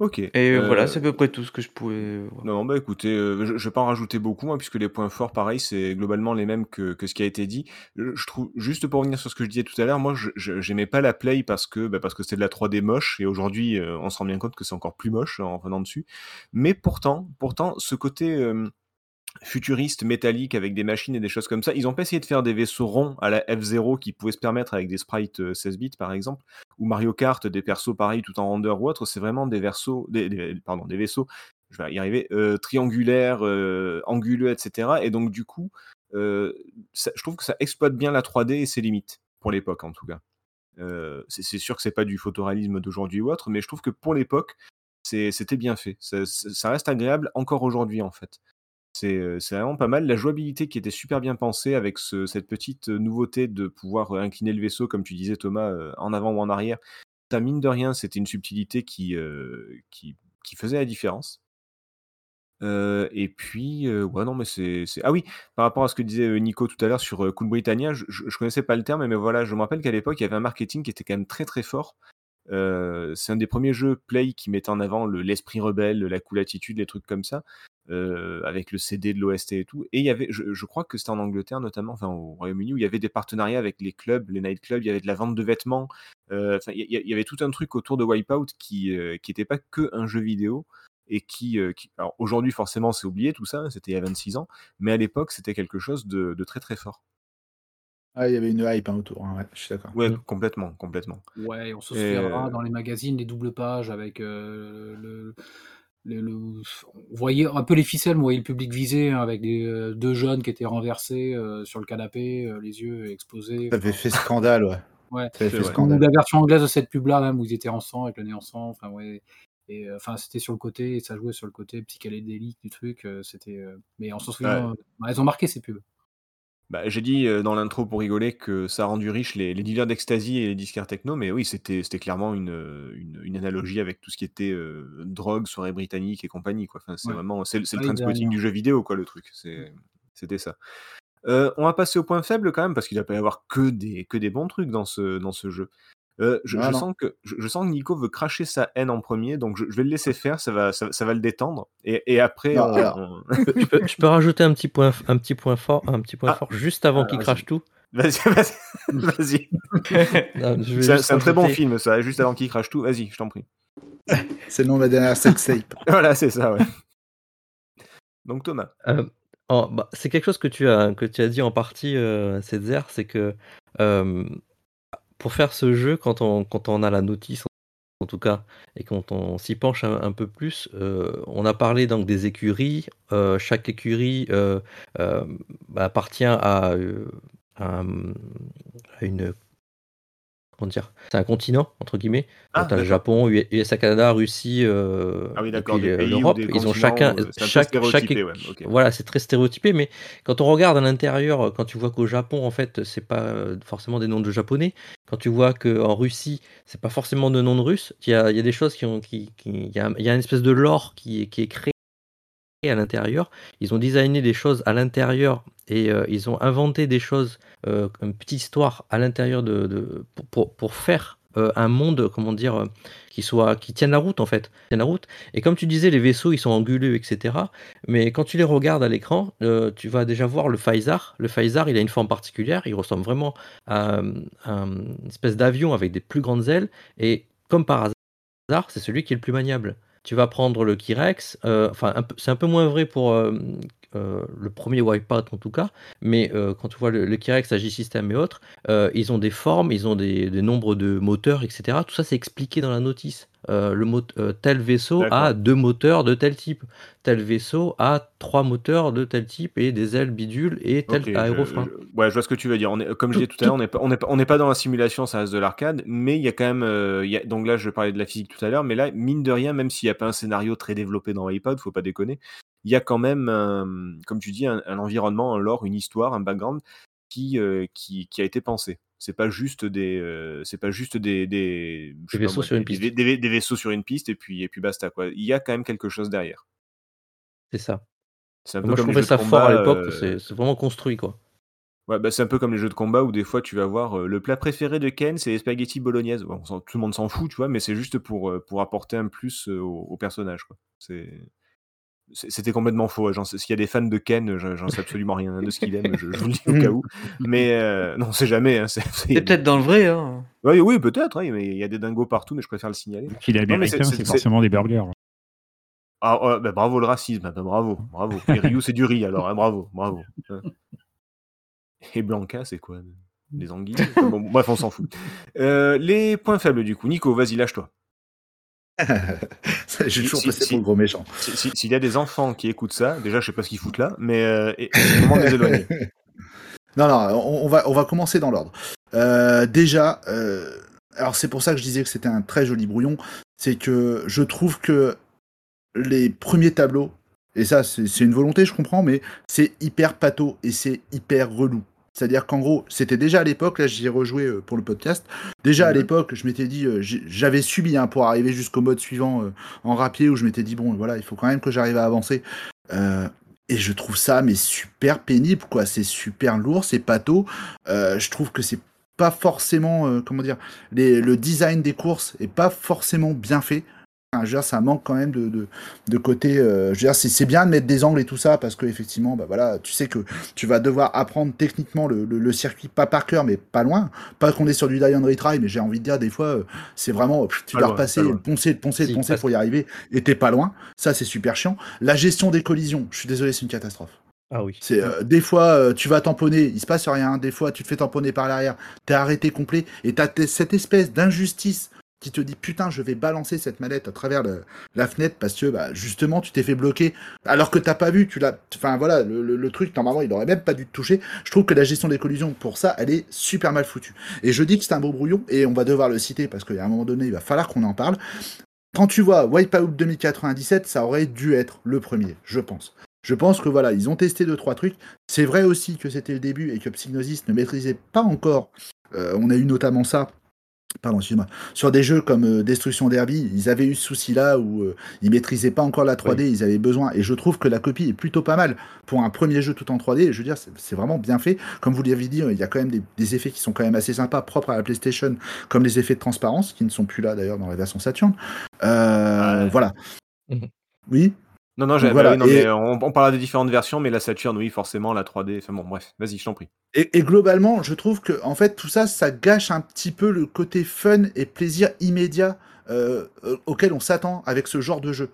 [SPEAKER 1] Ok.
[SPEAKER 4] Et
[SPEAKER 1] euh,
[SPEAKER 4] voilà, c'est à peu près tout ce que je pouvais. voir.
[SPEAKER 1] Non, bah écoutez, euh, je ne vais pas en rajouter beaucoup, hein, puisque les points forts, pareil, c'est globalement les mêmes que, que ce qui a été dit. Je, trouve, juste pour revenir sur ce que je disais tout à l'heure, moi, j'aimais pas la Play parce que bah, parce que c'était de la 3D moche, et aujourd'hui, euh, on se rend bien compte que c'est encore plus moche en venant dessus. Mais pourtant, pourtant, ce côté euh, futuriste, métallique, avec des machines et des choses comme ça, ils ont pas essayé de faire des vaisseaux ronds à la F0 qui pouvaient se permettre avec des sprites euh, 16 bits, par exemple, ou Mario Kart, des persos pareils tout en render ou autre, c'est vraiment des versos, des, pardon, des vaisseaux je vais y arriver, euh, triangulaire, euh, anguleux, etc. Et donc, du coup, euh, je trouve que ça exploite bien la 3D et ses limites, pour l'époque en tout cas. Euh, c'est sûr que c'est pas du photoréalisme d'aujourd'hui ou autre, mais je trouve que pour l'époque, c'était bien fait. Ça reste agréable encore aujourd'hui en fait. C'est vraiment pas mal. La jouabilité qui était super bien pensée avec ce- cette petite nouveauté de pouvoir incliner le vaisseau, comme tu disais Thomas, en avant ou en arrière. Ça, mine de rien, c'était une subtilité qui, faisait la différence. Et puis, ouais, non, mais c'est, Ah oui, par rapport à ce que disait Nico tout à l'heure sur Cool Britannia, je, je, connaissais pas le terme, mais voilà, je me rappelle qu'à l'époque, il y avait un marketing qui était quand même très très fort. C'est un des premiers jeux Play qui mettait en avant le- l'esprit rebelle, la cool attitude, les trucs comme ça. Euh, avec le CD de l'OST et tout. Et il y avait, je, je crois que c'était en Angleterre notamment, enfin au Royaume-Uni, où il y avait des partenariats avec les clubs, les nightclubs, il y avait de la vente de vêtements. euh, Enfin, il y, il y avait tout un truc autour de Wipeout qui euh, qui était pas que un jeu vidéo et qui, euh, qui alors aujourd'hui forcément c'est oublié tout ça, hein, c'était il y a 26 ans, mais à l'époque c'était quelque chose de, de très très fort.
[SPEAKER 6] Ah, il y avait une hype hein, autour, hein, ouais, je suis d'accord.
[SPEAKER 1] Ouais,
[SPEAKER 3] Mm.
[SPEAKER 1] complètement, complètement.
[SPEAKER 7] Ouais, on se souviendra
[SPEAKER 1] euh,
[SPEAKER 7] dans les magazines des doubles pages avec euh, le, le, le- On voyait un peu les ficelles, on voyait le public visé hein, avec des, euh, deux jeunes qui étaient renversés euh, sur le canapé, euh, les yeux exposés.
[SPEAKER 6] Ça avait fait scandale, ouais.
[SPEAKER 7] ouais.
[SPEAKER 6] Ça avait fait scandale.
[SPEAKER 7] la version anglaise de cette pub-là, même, où ils étaient en sang, avec le nez en sang. Enfin, ouais. Et euh, enfin, c'était sur le côté, et ça jouait sur le côté psychédélique du truc. euh, c'était. euh, Mais on s'en souvient.
[SPEAKER 1] Ouais.
[SPEAKER 7] elles ont marqué ces pubs.
[SPEAKER 1] Bah, j'ai dit euh, dans l'intro pour rigoler que ça a rendu riche les, les dealers d'ecstasy et les disquaires techno, mais oui, c'était c'était clairement une, euh, une, une analogie avec tout ce qui était euh, drogue, soirée britannique et compagnie. Quoi. Enfin, c'est
[SPEAKER 7] Ouais.
[SPEAKER 1] vraiment c'est le c'est le
[SPEAKER 7] Ouais,
[SPEAKER 1] transpotting
[SPEAKER 7] derrière.
[SPEAKER 1] du jeu vidéo, quoi, le truc. C'est- C'était ça. Euh, on va passer au point faible quand même, parce qu'il ne va pas y avoir que des, que des bons trucs dans ce, dans ce jeu. Euh, je,
[SPEAKER 6] Ah
[SPEAKER 1] je sens que, je, je sens que Nico veut cracher sa haine en premier, donc je, je vais le laisser faire, ça va, ça, ça va le détendre. Et, et après,
[SPEAKER 6] Non,
[SPEAKER 1] on-
[SPEAKER 6] alors.
[SPEAKER 1] on-
[SPEAKER 3] Je peux, rajouter un petit point, un petit point fort, un petit point
[SPEAKER 1] Ah.
[SPEAKER 3] fort juste avant
[SPEAKER 1] Alors,
[SPEAKER 3] qu'il crache tout.
[SPEAKER 1] Vas-y, vas-y.
[SPEAKER 3] vais
[SPEAKER 1] C'est un, très bon film, ça, juste avant qu'il crache tout. Vas-y, je t'en prie.
[SPEAKER 6] C'est le nom de ma dernière sextape.
[SPEAKER 1] Voilà, c'est ça, ouais. Donc Thomas.
[SPEAKER 3] Euh, oh, bah, c'est quelque chose que tu as, que tu as dit en partie, euh, Cedzer, c'est que euh, pour faire ce jeu, quand on, quand on a la notice, en tout cas, et quand on s'y penche un, peu plus, euh, on a parlé donc des écuries. euh, chaque écurie euh, appartient à, à une. Comment dire C'est un continent, entre guillemets.
[SPEAKER 1] Ah,
[SPEAKER 3] as le. Japon, USA, Canada, Russie, euh,
[SPEAKER 1] Ah oui,
[SPEAKER 3] euh, l'Europe. Ils ont chacun. chaque, chaque,
[SPEAKER 1] ouais.
[SPEAKER 3] Voilà, c'est très stéréotypé, mais quand on regarde à l'intérieur, quand tu vois qu'au Japon, en fait, c'est pas euh, forcément des noms de japonais, quand tu vois qu'en Russie, c'est pas forcément de noms de russes, il y a, il y a des choses qui ont. Qui, il, y a, il y a une espèce de lore qui, est- qui est créé à l'intérieur. Ils ont designé des choses à l'intérieur et euh, ils ont inventé des choses, euh, une petite histoire à l'intérieur de, pour, faire euh, un monde, comment dire, qui soit qui tienne la route en fait, tienne la route. Et comme tu disais, les vaisseaux ils sont anguleux, etc. Mais quand tu les regardes à l'écran, tu vas déjà voir le Phaisar. Le Phaisar, il a une forme particulière. Il ressemble vraiment à, à une espèce d'avion avec des plus grandes ailes. Et comme par hasard, c'est celui qui est le plus maniable. Tu vas prendre le Kirex, euh, enfin c'est un peu moins vrai pour euh, le premier Wipeout en tout cas, mais euh, quand tu vois le, le Kirex, Agisystem et autres, euh, ils ont des formes, ils ont des, des nombres de moteurs, etc. Tout ça c'est expliqué dans la notice. Euh, le mot, euh, tel vaisseau a deux moteurs de tel type, tel vaisseau a trois moteurs de tel type et des ailes bidules et tel
[SPEAKER 1] Ok, je-
[SPEAKER 3] aérofrein.
[SPEAKER 1] je- ouais, je vois ce que tu veux dire. On est, comme je disais tout à l'heure, on n'est pas, on on dans la simulation, ça reste de l'arcade, mais il y a quand même, euh, il y a- donc là, je parlais de la physique tout à l'heure, mais là, mine de rien, même s'il n'y a pas un scénario très développé dans iPod, faut pas déconner, il y a quand même, un- comme tu dis, un, un environnement, un lore, une histoire, un background qui, euh, qui, qui a été pensé. C'est pas juste des, euh, c'est pas juste des, des, pas
[SPEAKER 3] vaisseaux sur une piste.
[SPEAKER 1] des- des- des vaisseaux sur une piste et puis, et puis basta quoi. Il y a quand même quelque chose derrière.
[SPEAKER 3] C'est ça.
[SPEAKER 1] C'est un peu
[SPEAKER 3] Moi je
[SPEAKER 1] comme
[SPEAKER 3] trouvais ça fort à l'époque,
[SPEAKER 1] euh,
[SPEAKER 3] c'est vraiment construit quoi.
[SPEAKER 1] Ouais, bah, c'est un peu comme les jeux de combat où des fois tu vas voir euh, le plat préféré de Ken, c'est les spaghettis bolognaises. Bon, tout le monde s'en fout, tu vois, mais c'est juste pour, euh, pour apporter un plus euh, au, au personnage. quoi. C'est- C'était complètement faux. hein. S'il y a des fans de Ken, j'en sais absolument rien de ce qu'il aime, je, je vous le dis au cas où. Mais euh, non, c'est jamais. Hein, c'est-
[SPEAKER 4] peut-être dans le vrai, hein.
[SPEAKER 1] des- Ouais, oui, peut-être, mais il y a des dingos partout, mais je préfère le signaler.
[SPEAKER 5] Qu'il est
[SPEAKER 1] Non, mais c'est-
[SPEAKER 5] américain,
[SPEAKER 1] c'est-
[SPEAKER 5] forcément des burgers.
[SPEAKER 1] Ah, ouais, bah, bravo le racisme, ah, bah, bravo, bravo. Et Ryu, c'est du riz alors, hein, bravo, bravo. Hein. Et Blanca, c'est quoi? Les anguilles? Bon, Bref, on s'en fout. Euh, les points faibles du coup. Nico, vas-y, lâche-toi.
[SPEAKER 6] J'ai toujours
[SPEAKER 1] Si-
[SPEAKER 6] passé
[SPEAKER 1] si-
[SPEAKER 6] pour le gros méchant.
[SPEAKER 1] Si- si- S'il y a des enfants qui écoutent ça, déjà, je sais pas ce qu'ils foutent là, mais euh, et- c'est le moment de les éloigner.
[SPEAKER 6] Non, non, on, on va, on va commencer dans l'ordre. Euh, déjà, euh, alors c'est pour ça que je disais que c'était un très joli brouillon, c'est que je trouve que les premiers tableaux, et ça c'est c'est une volonté, je comprends, mais c'est hyper pato et c'est hyper relou. C'est-à-dire qu'en gros, c'était déjà à l'époque, là j'y ai rejoué euh, pour le podcast, déjà à l'époque, je m'étais dit, euh, j'avais subi hein, pour arriver jusqu'au mode suivant euh, en rapier, où je m'étais dit, bon voilà, il faut quand même que j'arrive à avancer. Euh, et je trouve ça mais super pénible, quoi. C'est super lourd, c'est pato. Euh, je trouve que c'est pas forcément, comment dire, les- le design des courses est pas forcément bien fait. Enfin, je veux dire, ça manque quand même de, de, de côté. euh, je veux dire, c'est bien de mettre des angles et tout ça parce que effectivement, bah voilà, tu sais que tu vas devoir apprendre techniquement le, le, le circuit pas par cœur, mais pas loin. Pas qu'on est sur du die and retry, mais j'ai envie de dire des fois, euh, c'est vraiment tu
[SPEAKER 1] Pas
[SPEAKER 6] dois
[SPEAKER 1] loin,
[SPEAKER 6] repasser, poncer, poncer, poncer pour y arriver, et t'es pas loin. Ça, c'est super chiant. La gestion des collisions, je suis désolé, c'est une catastrophe.
[SPEAKER 3] Ah oui.
[SPEAKER 6] C'est euh, des fois euh, tu vas tamponner, il se passe rien. Des fois tu te fais tamponner par l'arrière, t'es arrêté complet et t'as cette espèce d'injustice qui te dit putain je vais balancer cette manette à travers la fenêtre parce que bah, justement tu t'es fait bloquer alors que t'as pas vu, tu l'as. Enfin voilà le truc normalement il aurait même pas dû te toucher. Je trouve que la gestion des collisions pour ça elle est super mal foutue. Et je dis que c'est un beau brouillon et on va devoir le citer parce qu'à un moment donné il va falloir qu'on en parle. Quand tu vois Wipeout 2097, ça aurait dû être le premier, je pense. Je pense que voilà, ils ont testé deux trois trucs. C'est vrai aussi que c'était le début et que Psygnosis ne maîtrisait pas encore. Euh, on a eu notamment ça. Pardon, excuse-moi. Sur des jeux comme euh, Destruction Derby, ils avaient eu ce souci-là où euh, ils maîtrisaient pas encore la 3D, ils avaient besoin. Et je trouve que la copie est plutôt pas mal pour un premier jeu tout en 3D. Je veux dire, c'est vraiment bien fait. Comme vous l'avez dit, euh, il y a quand même des, des effets qui sont quand même assez sympas, propres à la PlayStation, comme les effets de transparence, qui ne sont plus là d'ailleurs dans la version Saturn. Euh. Voilà.
[SPEAKER 3] Mhm.
[SPEAKER 6] Oui?
[SPEAKER 1] Non, non,
[SPEAKER 6] voilà,
[SPEAKER 1] non, mais on, on parlera des différentes versions, mais la Saturn, oui, forcément, la 3D. Enfin bon, bref, vas-y, je t'en prie.
[SPEAKER 6] Et, et globalement, je trouve que en fait tout ça, ça gâche un petit peu le côté fun et plaisir immédiat euh, euh, auquel on s'attend avec ce genre de jeu.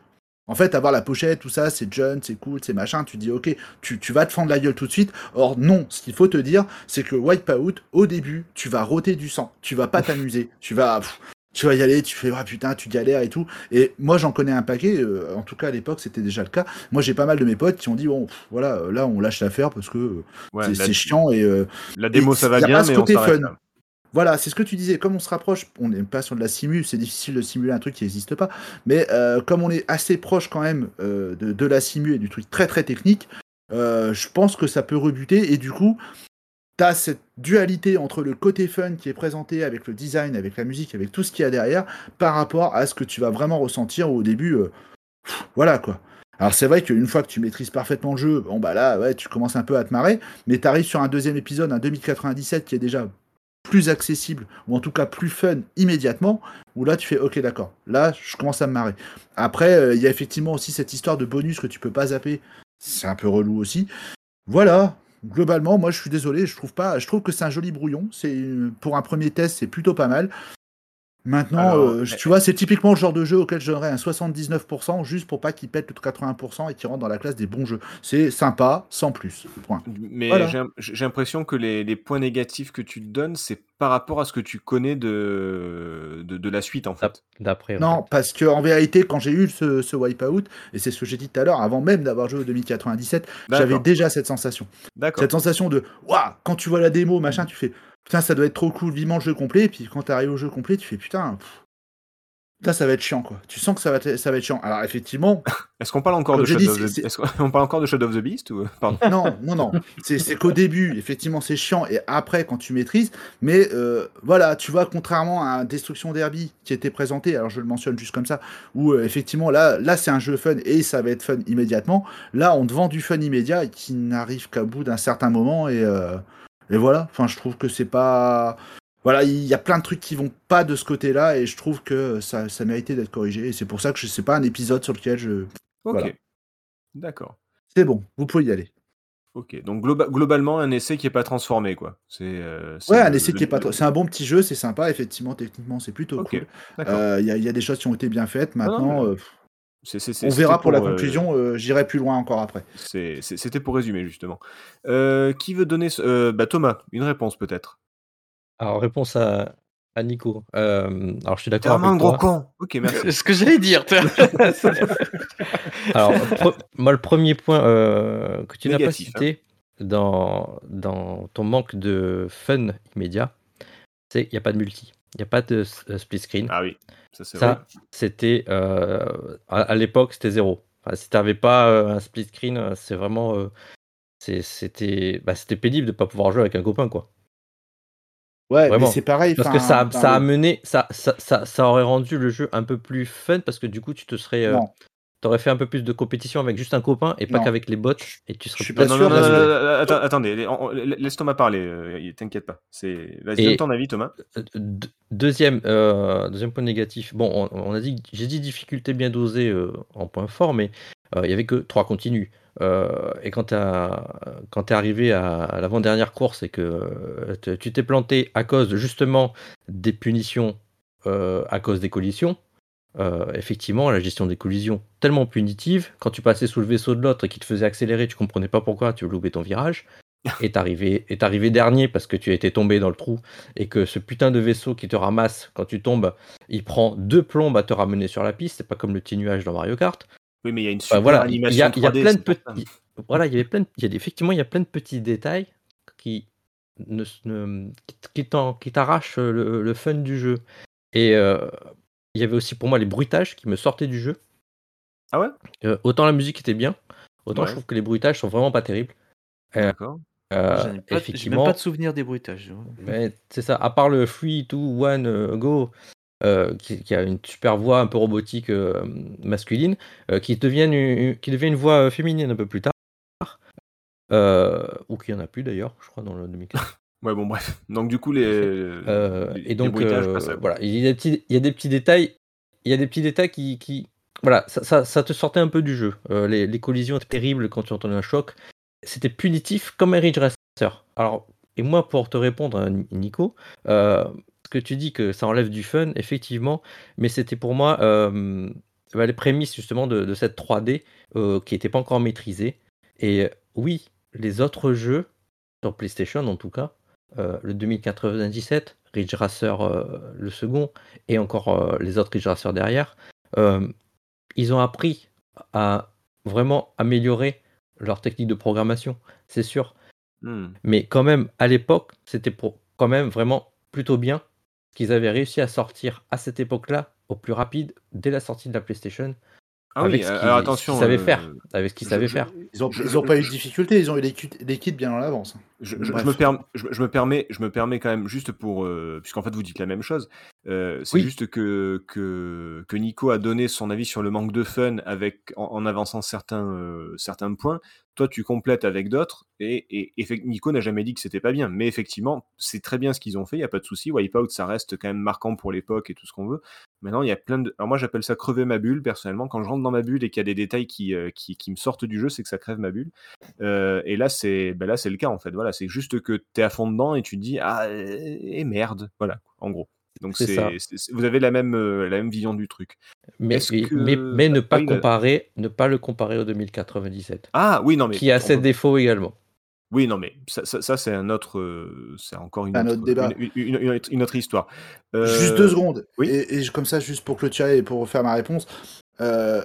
[SPEAKER 6] En fait, avoir la pochette, tout ça, c'est jeune, c'est cool, c'est machin. Tu dis ok, tu, tu vas te fendre la gueule tout de suite. Or non, ce qu'il faut te dire, c'est que Wipeout, au début, tu vas roter du sang, tu vas pas t'amuser, tu vas pff, tu vas y aller, tu fais ah putain, tu galères et tout. Et moi, j'en connais un paquet. euh, en tout cas, à l'époque, c'était déjà le cas. Moi, j'ai pas mal de mes potes qui ont dit bon, pff, voilà, euh, là, on lâche l'affaire parce que euh,
[SPEAKER 1] Ouais,
[SPEAKER 6] c'est chiant et euh,
[SPEAKER 1] la démo,
[SPEAKER 6] et
[SPEAKER 1] ça va bien,
[SPEAKER 6] pas
[SPEAKER 1] mais
[SPEAKER 6] côté fun. Voilà, c'est ce que tu disais. Comme on se rapproche, on n'est pas sur de la simu, c'est difficile de simuler un truc qui n'existe pas. Mais euh, comme on est assez proche quand même de, de la simu et du truc très très technique, je pense que ça peut rebuter. Et du coup, as cette dualité entre le côté fun qui est présenté avec le design, avec la musique, avec tout ce qu'il y a derrière, par rapport à ce que tu vas vraiment ressentir au début. euh, voilà quoi. Alors c'est vrai qu'une fois que tu maîtrises parfaitement le jeu, bon bah là ouais tu commences un peu à te marrer, mais tu arrives sur un deuxième épisode, un 2097 qui est déjà plus accessible, ou en tout cas plus fun immédiatement, où là tu fais ok d'accord, là je commence à me marrer. Après, euh, il y a effectivement aussi cette histoire de bonus que tu peux pas zapper, c'est un peu relou aussi. Voilà, globalement, moi je suis désolé, je trouve pas, je trouve que c'est un joli brouillon, c'est pour un premier test c'est plutôt pas mal. Maintenant,
[SPEAKER 1] Alors,
[SPEAKER 6] euh, tu vois, c'est typiquement le genre de jeu auquel je donnerais un 79% juste pour pas qu'il pète le 80% et qu'il rentre dans la classe des bons jeux. C'est sympa, sans plus. Point.
[SPEAKER 1] Mais
[SPEAKER 6] Voilà.
[SPEAKER 1] j'ai j'ai l'impression que les, les points négatifs que tu te donnes, c'est par rapport à ce que tu connais de, de, de la suite, en fait.
[SPEAKER 3] D'après. en
[SPEAKER 6] Non, parce que en vérité, quand j'ai eu ce, ce wipeout, et c'est ce que j'ai dit tout à l'heure, avant même d'avoir joué au 2097, j'avais déjà cette sensation.
[SPEAKER 1] D'accord.
[SPEAKER 6] Cette sensation de waouh, quand tu vois la démo, machin, tu fais putain, ça doit être trop cool, vivement le jeu complet. Et puis quand t'arrives au jeu complet, tu fais putain, pff, putain, ça va être chiant quoi. Tu sens que ça va, être- ça va être chiant. Alors effectivement,
[SPEAKER 1] Est-ce qu'on parle encore de Shadow of the qu'on parle encore de Shadow of the Beast ou pardon
[SPEAKER 6] non, non, non. C'est c'est qu'au début, effectivement, c'est chiant, et après, quand tu maîtrises, mais euh, voilà, tu vois, contrairement à Destruction Derby qui était présenté, alors je le mentionne juste comme ça, où euh, effectivement, là, là c'est un jeu fun et ça va être fun immédiatement. Là, on te vend du fun immédiat et qui n'arrive qu'à bout d'un certain moment, et, euh, et voilà. Enfin, je trouve que c'est pas. Voilà, il y a plein de trucs qui vont pas de ce côté-là, et je trouve que ça, ça méritait d'être corrigé, et c'est pour ça que sais pas un épisode sur lequel je.
[SPEAKER 1] Ok.
[SPEAKER 6] Voilà.
[SPEAKER 1] D'accord.
[SPEAKER 6] C'est bon, vous pouvez y aller.
[SPEAKER 1] Ok. Donc globa- globalement, un essai qui est pas transformé, quoi. C'est. euh, c'est
[SPEAKER 6] Ouais, un essai
[SPEAKER 1] le-
[SPEAKER 6] qui est pas. C'est un bon petit jeu, c'est sympa, effectivement, techniquement, c'est plutôt
[SPEAKER 1] Ok.
[SPEAKER 6] cool.
[SPEAKER 1] D'accord.
[SPEAKER 6] Euh, Il y, a- il y a des choses qui ont été bien faites.
[SPEAKER 1] non,
[SPEAKER 6] Maintenant,
[SPEAKER 1] mais
[SPEAKER 6] euh, On verra pour la
[SPEAKER 1] euh,
[SPEAKER 6] conclusion. euh, J'irai plus loin encore après.
[SPEAKER 1] C'était pour résumer, justement. Euh, qui veut donner. ce- euh, bah, Thomas, une réponse peut-être.
[SPEAKER 3] Alors, réponse à, à Nico. Euh, alors, je suis d'accord
[SPEAKER 1] vraiment un
[SPEAKER 3] avec
[SPEAKER 1] gros con. Ok, merci.
[SPEAKER 4] C'est ce que j'allais dire.
[SPEAKER 3] Alors, pre- moi, le premier point euh, que tu n'as pas
[SPEAKER 1] Négatif,
[SPEAKER 3] cité dans, dans ton manque de fun immédiat, c'est qu'il n'y a pas de multi. Il n'y a pas de euh, split screen.
[SPEAKER 1] Ah oui, ça c'est vrai.
[SPEAKER 3] Ça, c'était. euh, à à l'époque, c'était zéro. Enfin, si tu n'avais pas euh, un split screen, c'est vraiment. euh, c'était bah, c'était pénible de ne pas pouvoir jouer avec un copain, quoi.
[SPEAKER 6] Ouais,
[SPEAKER 3] Vraiment.
[SPEAKER 6] mais c'est pareil.
[SPEAKER 3] Parce que ça, ça a mené, ça, ça, ça, ça aurait rendu le jeu un peu plus fun parce que du coup tu te serais, euh. T'aurais fait un peu plus de compétition avec juste un copain et pas qu'avec les bots et tu serais
[SPEAKER 6] Je suis pas
[SPEAKER 1] non,
[SPEAKER 6] sûr,
[SPEAKER 1] non, non, non, attends, attendez, laisse Thomas parler, euh, t'inquiète pas. C'est... Vas-y, donne ton avis, Thomas.
[SPEAKER 3] Euh, deux- Deuxième, euh, deuxième point négatif. Bon, on, on a dit, j'ai dit difficulté bien dosée euh, en point fort, mais euh, il y avait que trois continues. Euh, et quand tu es arrivé à, à l'avant-dernière course et que tu t'es planté à cause justement des punitions euh, à cause des collisions, euh, effectivement, la gestion des collisions tellement punitive, quand tu passais sous le vaisseau de l'autre et qui te faisait accélérer, tu comprenais pas pourquoi, tu loupais ton virage. Et t'arrivais et t'arrivais dernier parce que tu étais tombé dans le trou et que ce putain de vaisseau qui te ramasse quand tu tombes, il prend deux plombes à te ramener sur la piste. C'est pas comme le petit nuage dans Mario Kart.
[SPEAKER 1] Oui, mais il y a une
[SPEAKER 3] Enfin,
[SPEAKER 1] super
[SPEAKER 3] voilà, il y a, il y a
[SPEAKER 1] 3D,
[SPEAKER 3] plein de petits. Voilà, il y avait plein de, il y a des- effectivement, il y a plein de petits détails qui ne, ne- qui- t'arrachent le, le fun du jeu. Et euh, il y avait aussi pour moi les bruitages qui me sortaient du jeu.
[SPEAKER 1] Ah ouais?
[SPEAKER 3] Euh, autant la musique était bien, autant
[SPEAKER 1] Ouais.
[SPEAKER 3] je trouve que les bruitages sont vraiment pas terribles. Euh,
[SPEAKER 1] D'accord.
[SPEAKER 3] Euh,
[SPEAKER 4] J'ai même pas de souvenir des bruitages.
[SPEAKER 3] mais c'est ça, à part le 3, 2, 1, euh, go, euh, qui, qui a une super voix un peu robotique euh, masculine, qui, devienne une, qui devient une voix féminine un peu plus tard, ou qui en a plus d'ailleurs, je crois, dans le 2015.
[SPEAKER 1] Ouais, bon, bref. Donc, du coup, les.
[SPEAKER 3] Euh,
[SPEAKER 1] les-
[SPEAKER 3] et donc, euh,
[SPEAKER 1] passent à-
[SPEAKER 3] voilà, il y, a des petits, il y a des petits détails, il y a des petits détails qui, qui voilà, ça, ça, ça te sortait un peu du jeu. Euh, les, les collisions étaient terribles quand tu entendais un choc. C'était punitif comme un Ridge Racer. Alors, et moi, pour te répondre, à Nico, ce que tu dis que ça enlève du fun, effectivement, mais c'était pour moi bah, les prémices justement de, de cette 3D euh, qui n'était pas encore maîtrisée. Et oui, les autres jeux, sur PlayStation en tout cas, le 2097, Ridge Racer euh, le second, et encore euh, les autres Ridge Racer derrière, euh, ils ont appris à vraiment améliorer leur technique de programmation, c'est sûr.
[SPEAKER 1] Hmm.
[SPEAKER 3] Mais quand même, à l'époque, c'était pour quand même vraiment plutôt bien qu'ils avaient réussi à sortir à cette époque-là au plus rapide dès la sortie de la PlayStation.
[SPEAKER 1] Ah
[SPEAKER 3] avec
[SPEAKER 1] oui,
[SPEAKER 3] ce qu'ils savaient
[SPEAKER 1] euh,
[SPEAKER 3] faire, avec ce qu'ils savaient
[SPEAKER 1] je-
[SPEAKER 3] faire.
[SPEAKER 6] Ils ont,
[SPEAKER 1] Je-
[SPEAKER 6] ils ont pas eu de difficulté, ils ont eu les kits bien en avance.
[SPEAKER 1] Je, je- je
[SPEAKER 6] Bref.
[SPEAKER 1] me perm- je, me- je me permets, je me permets quand même juste pour, euh, puisqu'en fait vous dites la même chose, euh, c'est
[SPEAKER 3] Oui.
[SPEAKER 1] juste que, que que Nico a donné son avis sur le manque de fun avec en, en avançant certains euh, certains points. Toi tu complètes avec d'autres et, et, Nico n'a jamais dit que c'était pas bien, mais effectivement c'est très bien ce qu'ils ont fait, il y a pas de souci. Wipeout ça reste quand même marquant pour l'époque et tout ce qu'on veut. Maintenant il y a plein de, alors moi j'appelle ça crever ma bulle personnellement. Quand je rentre dans ma bulle et qu'il y a des détails qui, qui qui me sortent du jeu, c'est que ça crève ma bulle. Et là, c'est ben là, c'est le cas en fait. Voilà, c'est juste que tu es à fond dedans et tu te dis ah et merde, voilà, en gros. Donc
[SPEAKER 3] C'est
[SPEAKER 1] c'est,
[SPEAKER 3] ça.
[SPEAKER 1] c'est- c'est- vous avez la même euh, la même vision du truc.
[SPEAKER 3] Mais,
[SPEAKER 1] Est-ce
[SPEAKER 3] mais,
[SPEAKER 1] que-
[SPEAKER 3] mais, mais ne pas
[SPEAKER 1] oui, bah-
[SPEAKER 3] comparer, ne pas le comparer au 2097,
[SPEAKER 1] Ah oui, non mais
[SPEAKER 3] qui a ses
[SPEAKER 1] peut-
[SPEAKER 3] défauts également.
[SPEAKER 1] oui, non mais ça, ça, ça, c'est un autre, euh, c'est encore une
[SPEAKER 6] Un
[SPEAKER 1] autre,
[SPEAKER 6] autre débat.
[SPEAKER 1] Une, une- une autre- une autre histoire. Euh,
[SPEAKER 6] Juste deux secondes.
[SPEAKER 1] oui?
[SPEAKER 6] Et, comme ça, juste pour clôturer et pour faire ma réponse. euh,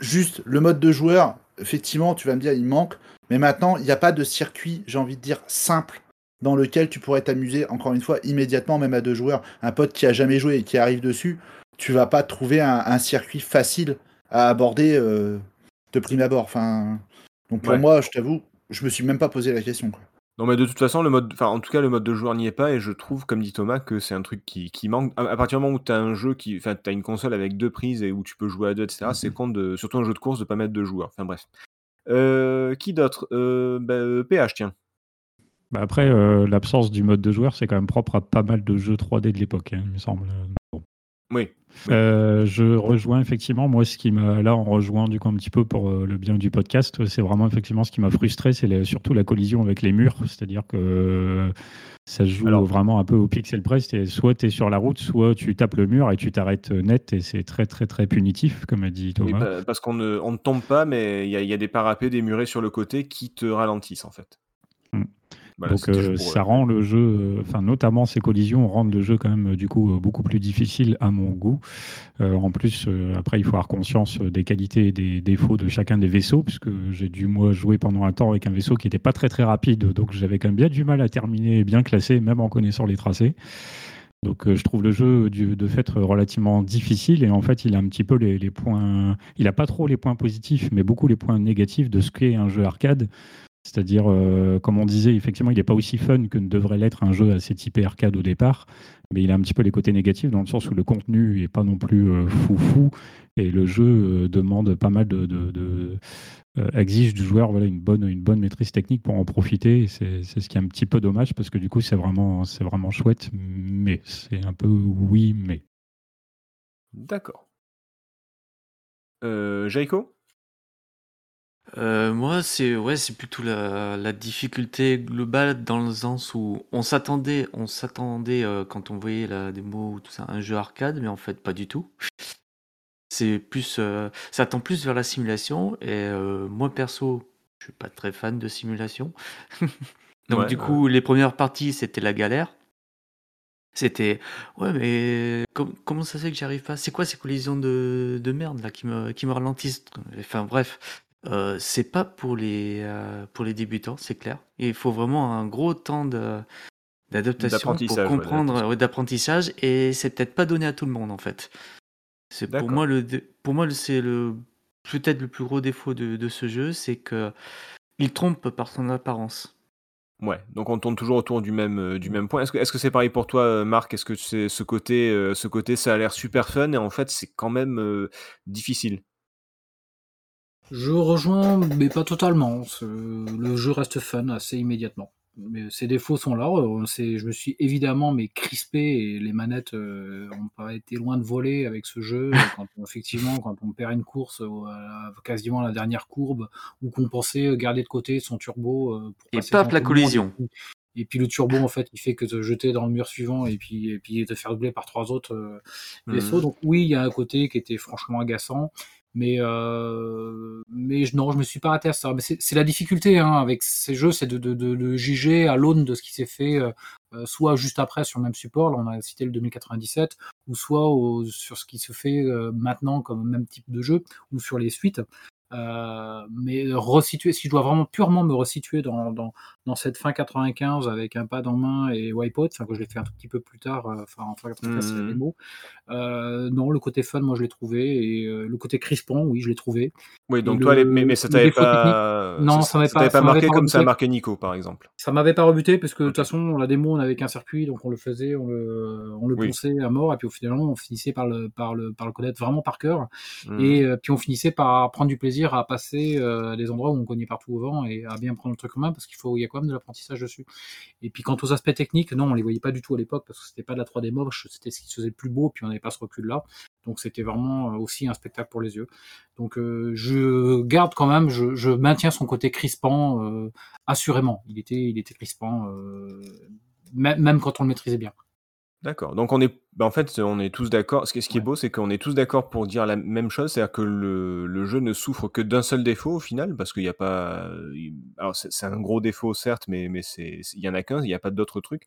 [SPEAKER 6] juste le mode de joueur, effectivement, tu vas me dire, il manque. Mais maintenant, il n'y a pas de circuit, j'ai envie de dire, simple dans lequel tu pourrais t'amuser, encore une fois, immédiatement, même à deux joueurs. Un pote qui a jamais joué et qui arrive dessus, tu vas pas trouver un, un circuit facile à aborder euh, de prime abord. Enfin, donc pour
[SPEAKER 1] Ouais.
[SPEAKER 6] moi, je t'avoue, je me suis même pas posé la question. quoi.
[SPEAKER 1] Non mais de toute façon le mode, enfin en tout cas le mode de joueur n'y est pas et je trouve comme dit Thomas que c'est un truc qui, qui manque. À, à partir du moment où tu as un jeu qui, enfin tu as une console avec deux prises et où tu peux jouer à deux etc. C'est con de, surtout un jeu de course de pas mettre de joueurs. Enfin bref. Euh, qui d'autre? Euh, bah, euh, PH tiens.
[SPEAKER 5] Bah après, euh, l'absence du mode de joueur, c'est quand même propre à pas mal de jeux 3D de l'époque, hein, il me semble. Bon.
[SPEAKER 1] Oui. Oui.
[SPEAKER 5] Euh, je rejoins effectivement, moi, ce qui m'a, là, on rejoint du coup un petit peu pour euh, le bien du podcast, c'est vraiment effectivement ce qui m'a frustré, c'est surtout la collision avec les murs, c'est-à-dire que euh, ça se joue
[SPEAKER 1] Alors-
[SPEAKER 5] vraiment un peu au pixel près, c'est soit tu es sur la route, soit tu tapes le mur et tu t'arrêtes net, et c'est très très très punitif, comme a dit
[SPEAKER 1] Oui,
[SPEAKER 5] Thomas.
[SPEAKER 1] pa- parce qu'on ne, on ne tombe pas, mais il y, a- il y a des parapets, des murets sur le côté qui te ralentissent en fait. Voilà,
[SPEAKER 5] Donc euh, ça
[SPEAKER 1] euh,
[SPEAKER 5] rend le jeu, euh, enfin notamment ces collisions rendent le jeu quand même euh, du coup beaucoup plus difficile à mon goût. Euh, en plus, euh, après il faut avoir conscience des qualités et des défauts de chacun des vaisseaux, puisque j'ai dû moi jouer pendant un temps avec un vaisseau qui n'était pas très très rapide, donc j'avais quand même bien du mal à terminer et bien classé, même en connaissant les tracés. Donc euh, je trouve le jeu du- de fait relativement difficile et en fait il a un petit peu les, les points, il a pas trop les points positifs mais beaucoup les points négatifs de ce qu'est un jeu arcade C'est-à-dire, euh, comme on disait, effectivement, il n'est pas aussi fun que ne devrait l'être un jeu assez typé arcade au départ, mais il a un petit peu les côtés négatifs dans le sens où le contenu n'est pas non plus euh, foufou et le jeu euh, demande pas mal de, euh, exige du joueur voilà, une, bonne, maîtrise technique pour en profiter. C'est ce qui est un petit peu dommage parce que du coup, c'est vraiment, vraiment chouette, mais c'est un peu oui, mais.
[SPEAKER 1] D'accord. Euh, Jaiko?
[SPEAKER 4] Euh, moi, c'est ouais, c'est plutôt la, la difficulté globale dans le sens où on s'attendait, on s'attendait euh, quand on voyait la démo ou tout ça, un jeu arcade, mais en fait pas du tout. C'est plus, euh, ça tend plus vers la simulation et moi perso, je suis pas très fan de simulation. Donc
[SPEAKER 1] Ouais,
[SPEAKER 4] du
[SPEAKER 1] ouais.
[SPEAKER 4] coup, les premières parties c'était la galère. C'était ouais, mais com- comment ça se fait que j'y arrive pas? C'est quoi ces collisions de, de merde là qui me qui me ralentissent? Enfin bref. Euh, c'est pas pour les, euh, pour les débutants, c'est clair. Il faut vraiment un gros temps de, d'adaptation pour
[SPEAKER 1] D'apprentissage, ouais,
[SPEAKER 4] comprendre,
[SPEAKER 1] d'adaptation.
[SPEAKER 4] ouais, d'apprentissage, et c'est peut-être pas donné à tout le monde en fait. C'est pour
[SPEAKER 1] D'accord.
[SPEAKER 4] moi le, dé- pour moi le- c'est le peut-être le plus gros défaut de, de ce jeu, c'est que il trompe par son apparence.
[SPEAKER 1] Ouais, donc on tourne toujours autour du même, euh, du même point. Est-ce que est-ce que c'est pareil pour toi, Marc? Est-ce que c'est ce côté, ce côté, ça a l'air super fun et en fait, c'est quand même difficile?
[SPEAKER 7] Je rejoins, mais pas totalement. Le jeu reste fun assez immédiatement. Mais ses défauts sont là. Euh, Je me suis évidemment mais crispé et les manettes euh, ont pas été loin de voler avec ce jeu. Quand on- effectivement, quand on perd une course euh, quasiment à la dernière courbe ou qu'on pensait garder de côté son turbo euh, pour
[SPEAKER 4] Et
[SPEAKER 7] devant
[SPEAKER 4] la collision.
[SPEAKER 7] Et puis, le turbo en fait, il fait que te jeter dans le mur suivant et puis et puis te faire doubler par trois autres euh, vaisseaux.
[SPEAKER 1] Mhm.
[SPEAKER 7] Donc oui, il y a un côté qui était franchement agaçant. Mais, euh, mais non, je me suis pas à ça. Mais c'est c'est la difficulté hein, avec ces jeux, c'est de, de, de, de juger à l'aune de ce qui s'est fait, euh, euh, soit juste après sur le même support, là on a cité le 2097, ou soit au- sur ce qui se fait euh, maintenant comme même type de jeu, ou sur les suites. Euh, mais resituer, si je dois vraiment purement me resituer dans, dans, dans cette fin 95 avec un pad en main et Wipeout, enfin que je l'ai fait un tout petit peu plus tard, euh, enfin en fin 95 c'est la
[SPEAKER 1] Mhm.
[SPEAKER 7] démo, euh, non, le côté fun, moi je l'ai trouvé, et euh, le côté crispant, oui, je l'ai trouvé.
[SPEAKER 1] Oui,
[SPEAKER 7] Et
[SPEAKER 1] donc toi,
[SPEAKER 7] le,
[SPEAKER 1] mais, mais ça t'avait
[SPEAKER 7] technique,
[SPEAKER 1] pas,
[SPEAKER 7] non,
[SPEAKER 1] ça,
[SPEAKER 7] m'avait pas,
[SPEAKER 1] pas marqué comme ça a marqué Nico, par exemple.
[SPEAKER 7] Ça m'avait pas rebuté parce que de toute façon la démo on avait qu'un circuit donc on le faisait, on le, on le
[SPEAKER 1] Oui.
[SPEAKER 7] ponçait à mort et puis au final on finissait par le, par le, par le connaître vraiment par cœur
[SPEAKER 1] Mhm.
[SPEAKER 7] et puis on finissait par prendre du plaisir à passer à des endroits où on cognait partout au vent et à bien prendre le truc en main parce qu'il faut il y a quand de l'apprentissage dessus. Et puis quant aux aspects techniques, non on les voyait pas du tout à l'époque parce que c'était pas de la 3D moche, c'était ce qui se faisait le plus beau puis on n'avait pas ce recul là donc c'était vraiment euh, aussi un spectacle pour les yeux. Donc euh, je garde quand même, je, maintiens son côté crispant euh, assurément. Il était, il était crispant, même quand on le maîtrisait bien.
[SPEAKER 1] D'accord. Donc on est, bah, en fait, on est tous d'accord. Ce qui, ce qui est
[SPEAKER 7] Ouais.
[SPEAKER 1] beau, c'est qu'on est tous d'accord pour dire la même chose, c'est-à-dire que le, le jeu ne souffre que d'un seul défaut au final, parce qu'il n'y a pas. il- Alors c'est c'est un gros défaut certes, mais mais c'est, c'est- il y en a qu'un, il n'y a pas d'autres trucs.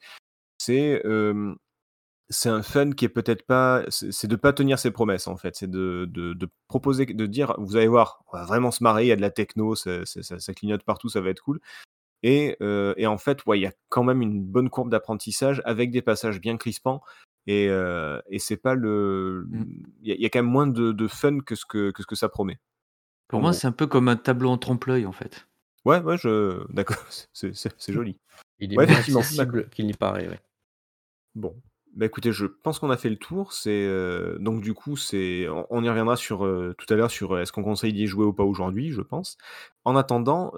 [SPEAKER 1] C'est euh, c'est un fun qui est peut-être pas. C'est c'est de pas tenir ses promesses en fait. C'est de, de, de proposer, de dire, vous allez voir, on va vraiment se marrer, il y a de la techno, ça, ça, ça- ça clignote partout, ça va être cool. Et, euh, et en fait, ouais, il y a quand même une bonne courbe d'apprentissage avec des passages bien crispants. Et, euh, et c'est pas le.
[SPEAKER 4] Mm.
[SPEAKER 1] Il y, a- il y a quand même moins de, de fun que ce que, que ce que ça promet.
[SPEAKER 4] Pour
[SPEAKER 1] En
[SPEAKER 4] moi, c'est un peu comme un tableau en trompe-l'œil en fait.
[SPEAKER 1] Ouais, ouais, je. D'accord, c'est joli.
[SPEAKER 3] Il est
[SPEAKER 1] Ouais,
[SPEAKER 3] moins accessible qu'il n'y paraît. ouais.
[SPEAKER 1] Bon. Bah écoutez, je pense qu'on a fait le tour. C'est euh, donc du coup, c'est on, on y reviendra sur euh, tout à l'heure sur euh, est-ce qu'on conseille d'y jouer ou pas aujourd'hui, je pense. En attendant,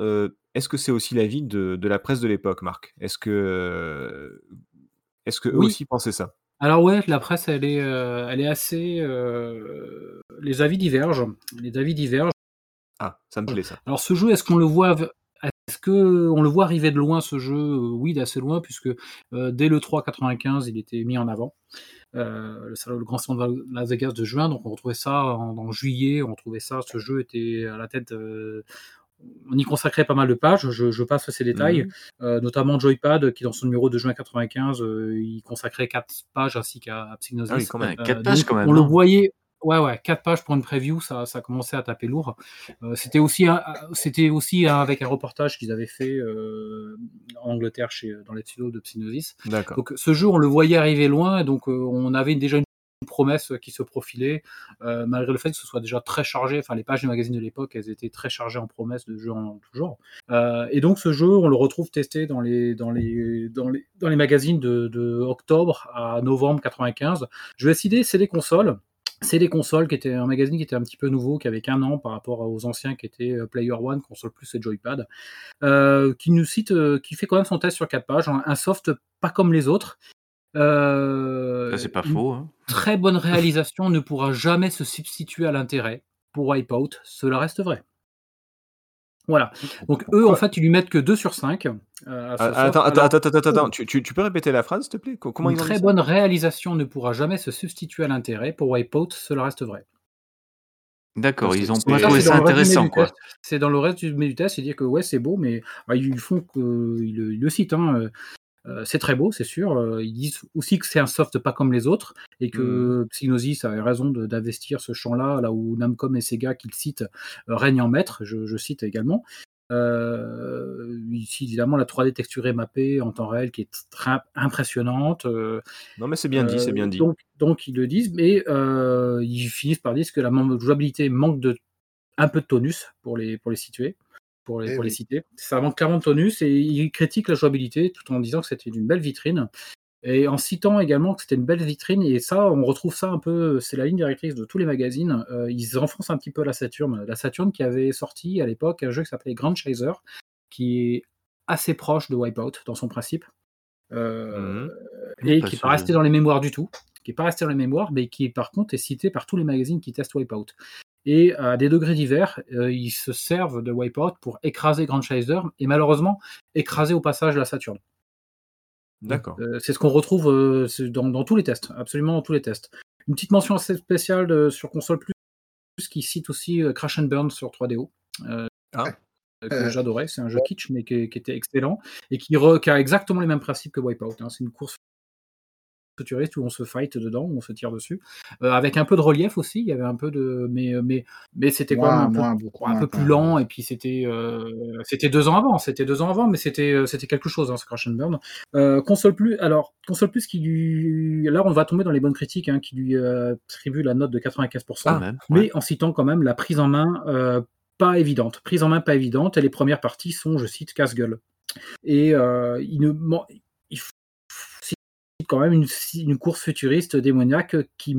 [SPEAKER 1] est-ce que c'est aussi l'avis de, de la presse de l'époque, Marc? Est-ce que est-ce que eux
[SPEAKER 7] Oui.
[SPEAKER 1] aussi pensaient ça?
[SPEAKER 7] Alors ouais, la presse, elle est, elle est assez. les avis divergent. Les avis divergent.
[SPEAKER 1] Ah, ça me plaît ça.
[SPEAKER 7] Alors ce jeu, est-ce qu'on le voit est-ce que on le voit arriver de loin ce jeu? Euh, Oui, d'assez loin, puisque euh, dès le 3 95, il était mis en avant. Euh, le, grand salon de Las Vegas de juin, donc on retrouvait ça en, en juillet, on trouvait ça, ce jeu était à la tête. euh, on y consacrait pas mal de pages, je, je passe ces détails, euh, notamment Joypad, qui dans son numéro de juin 95, euh, il consacrait 4 pages ainsi qu'à Psygnosis.
[SPEAKER 1] Ah oui, quand même.
[SPEAKER 4] Ouais, quatre
[SPEAKER 7] Euh,
[SPEAKER 4] pages
[SPEAKER 7] donc,
[SPEAKER 4] quand même.
[SPEAKER 7] On le
[SPEAKER 4] non
[SPEAKER 7] voyait, ouais, ouais, 4 pages pour une preview, ça, ça commençait à taper lourd. Euh, c'était aussi, c'était aussi avec un reportage qu'ils avaient fait euh, en Angleterre chez, dans les studios de Psygnosis.
[SPEAKER 1] D'accord.
[SPEAKER 7] Donc ce jeu, on le voyait arriver loin, donc euh, on avait déjà une promesse qui se profilait, euh, malgré le fait que ce soit déjà très chargé. Enfin, les pages du magazine de l'époque, elles étaient très chargées en promesses de jeux en tout genre. Euh, et donc, ce jeu, on le retrouve testé dans les, dans les, dans les, dans les magazines de, de octobre à novembre 95. Je vais citer, c'est des consoles. C'est des consoles qui étaient un magazine qui était un petit peu nouveau, qui avait qu'un an par rapport aux anciens qui étaient euh, Player One, Console Plus et Joypad, euh, qui nous cite, euh, qui fait quand même son test sur quatre pages, un, un soft pas comme les autres. Euh,
[SPEAKER 4] Ça, c'est pas faux. hein.
[SPEAKER 7] Très bonne réalisation ne pourra jamais se substituer à l'intérêt. Pour Wipeout, cela reste vrai. Voilà. Donc eux, en fait, ils lui mettent que 2 sur 5. euh,
[SPEAKER 1] Ah. Attends, attends, attends, attends, attends, attends. Tu, tu- tu peux répéter la phrase, s'il te plaît? Co- Comment
[SPEAKER 7] une très bonne réalisation ne pourra jamais se substituer à l'intérêt. Pour Wipeout, cela reste vrai.
[SPEAKER 4] D'accord,
[SPEAKER 1] C'est-
[SPEAKER 4] ils ont pas trouvé ça intéressant, quoi.
[SPEAKER 7] C'est dans le reste du du test, c'est dire que ouais, c'est beau, mais bah, ils font que ils le, ils le citent. Euh, c'est très beau, c'est sûr. euh, Ils disent aussi que c'est un soft pas comme les autres et que Psygnosis avait raison d'investir ce champ-là, là où Namcom et Sega, qu'ils citent, euh, règnent en maître. Je, je cite également. Euh, ici, évidemment, la 3D texturée mappée en temps réel qui est très impressionnante.
[SPEAKER 1] Non, mais c'est bien dit, c'est bien dit.
[SPEAKER 7] Donc, donc ils le disent, mais euh, ils finissent par dire que la jouabilité manque de un peu de tonus pour les pour les situer, pour les,
[SPEAKER 6] Eh
[SPEAKER 7] les citer. Ça manque clairement de tonus et ils critiquent la jouabilité tout en disant que c'était une belle vitrine et en citant également que c'était une belle vitrine et ça on retrouve ça un peu c'est la ligne directrice de tous les magazines. Euh, ils enfoncent un petit peu la Saturn, la Saturn qui avait sorti à l'époque un jeu qui s'appelait Grand Chaser qui est assez proche de Wipeout dans son principe. Euh,
[SPEAKER 1] Mhm.
[SPEAKER 7] et
[SPEAKER 4] Pas
[SPEAKER 7] qui n'est pas resté dans les mémoires du tout, qui n'est pas resté dans les mémoires, mais qui par contre est cité par tous les magazines qui testent Wipeout. Et à des degrés divers, euh, ils se servent de Wipeout pour écraser Grand Chaser et malheureusement écraser au passage la Saturn.
[SPEAKER 1] D'accord.
[SPEAKER 7] Euh, c'est ce qu'on retrouve euh, dans, dans tous les tests, absolument dans tous les tests. Une petite mention assez spéciale de- sur console plus qui cite aussi euh, Crash and Burn sur 3DO. euh,
[SPEAKER 1] Ah.
[SPEAKER 7] euh, que
[SPEAKER 6] Euh.
[SPEAKER 7] j'adorais, c'est un jeu kitsch mais qui, qui était excellent et qui, re- qui a exactement les mêmes principes que Wipeout. hein. C'est une course futuriste où on se fight dedans, où on se tire dessus, Euh, avec un peu de relief aussi. Il y avait un peu de, mais mais mais c'était quand même un peu,
[SPEAKER 6] moins, beaucoup
[SPEAKER 7] un
[SPEAKER 6] moins,
[SPEAKER 7] peu
[SPEAKER 6] quand
[SPEAKER 7] plus lent et puis c'était euh, c'était deux ans avant, c'était deux ans avant, mais c'était euh, c'était quelque chose, hein, ce Crash and Burn. Euh, console plus, alors console plus qui lui, là on va tomber dans les bonnes critiques, hein, qui lui euh, attribue la note de 95%,
[SPEAKER 4] Quand même. ouais.
[SPEAKER 7] mais en citant quand même la prise en main euh, pas évidente. Prise en main pas évidente, et les premières parties sont, je cite, casse-gueule. Et euh, il ne man- il quand même une, course futuriste démoniaque qui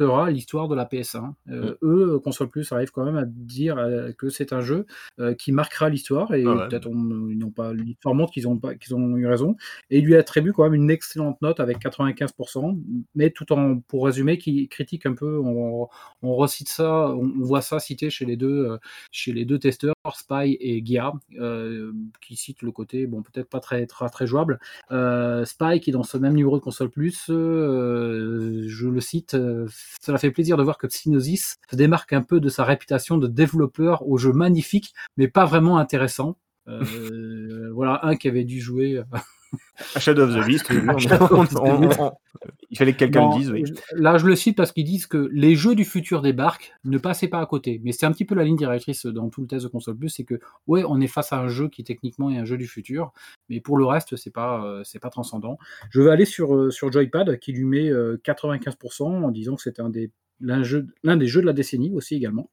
[SPEAKER 7] marquera l'histoire de la PS1. Euh, Eux, Console Plus, arrivent quand même à dire euh, que c'est un jeu euh, qui marquera l'histoire et
[SPEAKER 1] Ah ouais.
[SPEAKER 7] peut-être ils n'ont pas l'histoire montre qu'ils ont pas qu'ils ont eu raison et il lui attribue quand même une excellente note avec 95%, mais tout en pour résumer qui critique un peu on, on recite ça, on, on voit ça cité chez les deux euh, chez les deux testeurs Spy et Gia euh, qui citent le côté bon peut-être pas très très, très jouable euh, Spy qui est dans ce même numéro de console plus euh, je le cite euh, cela fait plaisir de voir que Psygnosis se démarque un peu de sa réputation de développeur au jeu magnifique mais pas vraiment intéressant. Euh, voilà un qui avait dû jouer euh,
[SPEAKER 1] Shadow of the Beast, il fallait que quelqu'un le dise, oui.
[SPEAKER 7] Là, je le cite parce qu'ils disent que les jeux du futur débarquent, ne passez pas à côté. Mais c'est un petit peu la ligne directrice dans tout le test de console plus, c'est que ouais, on est face à un jeu qui techniquement est un jeu du futur, mais pour le reste, c'est pas euh, c'est pas transcendant. Je vais aller sur euh, sur Joypad qui lui met euh, 95% en disant que c'est un des l'un jeu- l'un des jeux de la décennie aussi également.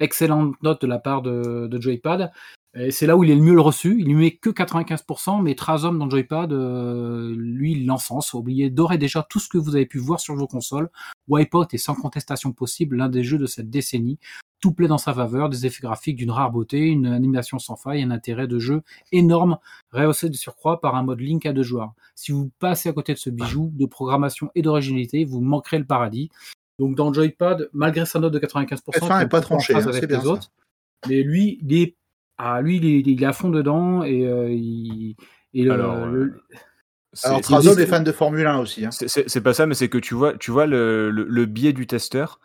[SPEAKER 7] Excellente note de la part de, de Joypad. Et c'est là où il est le mieux reçu. Il lui met que 95%, mais Trazom dans Joypad, euh, lui, il l'encense. Oubliez d'ores et déjà tout ce que vous avez pu voir sur vos consoles. Wipeout est sans contestation possible l'un des jeux de cette décennie. Tout plaît dans sa faveur, des effets graphiques d'une rare beauté, une animation sans faille, un intérêt de jeu énorme, rehaussé de surcroît par un mode Link à deux joueurs. Si vous passez à côté de ce bijou de programmation et d'originalité, vous manquerez le paradis. Donc dans Joypad, malgré sa note de 95%,
[SPEAKER 6] F1 est
[SPEAKER 7] qui
[SPEAKER 6] pas tranché, hein,
[SPEAKER 7] avec
[SPEAKER 6] c'est bien
[SPEAKER 7] les autres, mais lui, il est, ah, lui, il est, il est à fond dedans et euh, il, et le-
[SPEAKER 1] Alors,
[SPEAKER 7] le-
[SPEAKER 1] euh,
[SPEAKER 6] Alors, Trazom
[SPEAKER 1] c'est-
[SPEAKER 6] est fan de Formule 1 aussi. Hein.
[SPEAKER 1] C'est- pas ça, mais c'est que tu vois, tu vois le, le, le biais du testeur.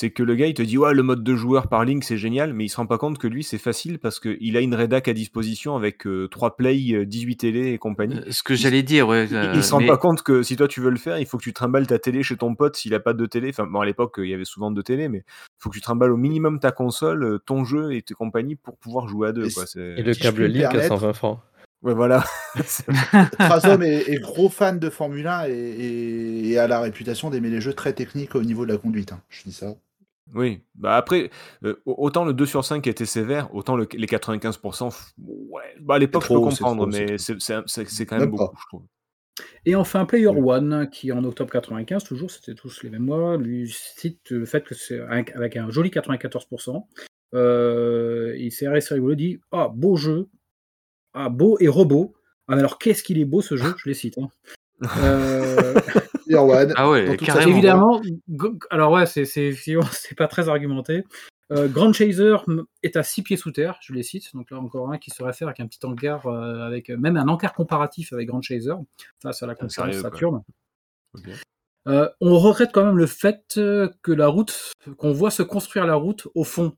[SPEAKER 1] C'est que le gars, il te dit, ouais, le mode de joueur par ligne, c'est génial, mais il se rend pas compte que lui, c'est facile parce qu'il a une rédac à disposition avec 3 play, euh, 18 télé et compagnie.
[SPEAKER 4] Euh, Ce que j'allais dire, ouais.
[SPEAKER 1] Il,
[SPEAKER 4] euh,
[SPEAKER 1] il se rend
[SPEAKER 4] mais-
[SPEAKER 1] pas compte que si toi tu veux le faire, il faut que tu trimbales ta télé chez ton pote s'il a pas de télé. Enfin, bon, à l'époque, il y avait souvent deux télés, mais il faut que tu trimbales au minimum ta console, euh, ton jeu et tes compagnies pour pouvoir jouer à deux.
[SPEAKER 6] Et
[SPEAKER 1] Quoi.
[SPEAKER 3] Et le
[SPEAKER 6] Si
[SPEAKER 3] câble Link à
[SPEAKER 6] permettre-
[SPEAKER 3] 120 francs.
[SPEAKER 1] Ouais, voilà.
[SPEAKER 6] Trasom est, est gros fan de Formule 1 et, et- et a la réputation d'aimer les jeux très techniques au niveau de la conduite. hein. Je dis ça.
[SPEAKER 1] Oui, bah après, euh, au- autant le 2 sur 5 était sévère, autant le- les 95%, f- ouais, bah à l'époque je peux comprendre,
[SPEAKER 6] trop,
[SPEAKER 1] mais c'est quand
[SPEAKER 6] Même
[SPEAKER 1] même
[SPEAKER 6] pas.
[SPEAKER 1] beaucoup, je trouve.
[SPEAKER 7] Et enfin, Player
[SPEAKER 1] Oui.
[SPEAKER 7] One, qui en octobre 95, toujours, c'était tous les mêmes mois, lui cite le fait que c'est avec, un joli 94%. Euh, il s'est assez rigolo, il dit Ah, beau jeu, ah, beau et robot. Ah, mais alors qu'est-ce qu'il est beau ce jeu? Je les cite. hein. Euh,
[SPEAKER 6] Player One,
[SPEAKER 4] Ah ouais, carrément.
[SPEAKER 7] évidemment, alors ouais, c'est c'est effectivement, c'est pas très argumenté. Euh, Grand Chaser est à 6 pieds sous terre, je les cite. Donc là encore un qui se réfère avec un petit encart, euh, avec même un encart comparatif avec Grand Chaser face à la
[SPEAKER 1] Ah,
[SPEAKER 7] concurrence
[SPEAKER 1] sérieux, quoi.
[SPEAKER 7] Saturn.
[SPEAKER 1] Ok.
[SPEAKER 7] Euh, on regrette quand même le fait euh, que la route, qu'on voit se construire la route au fond.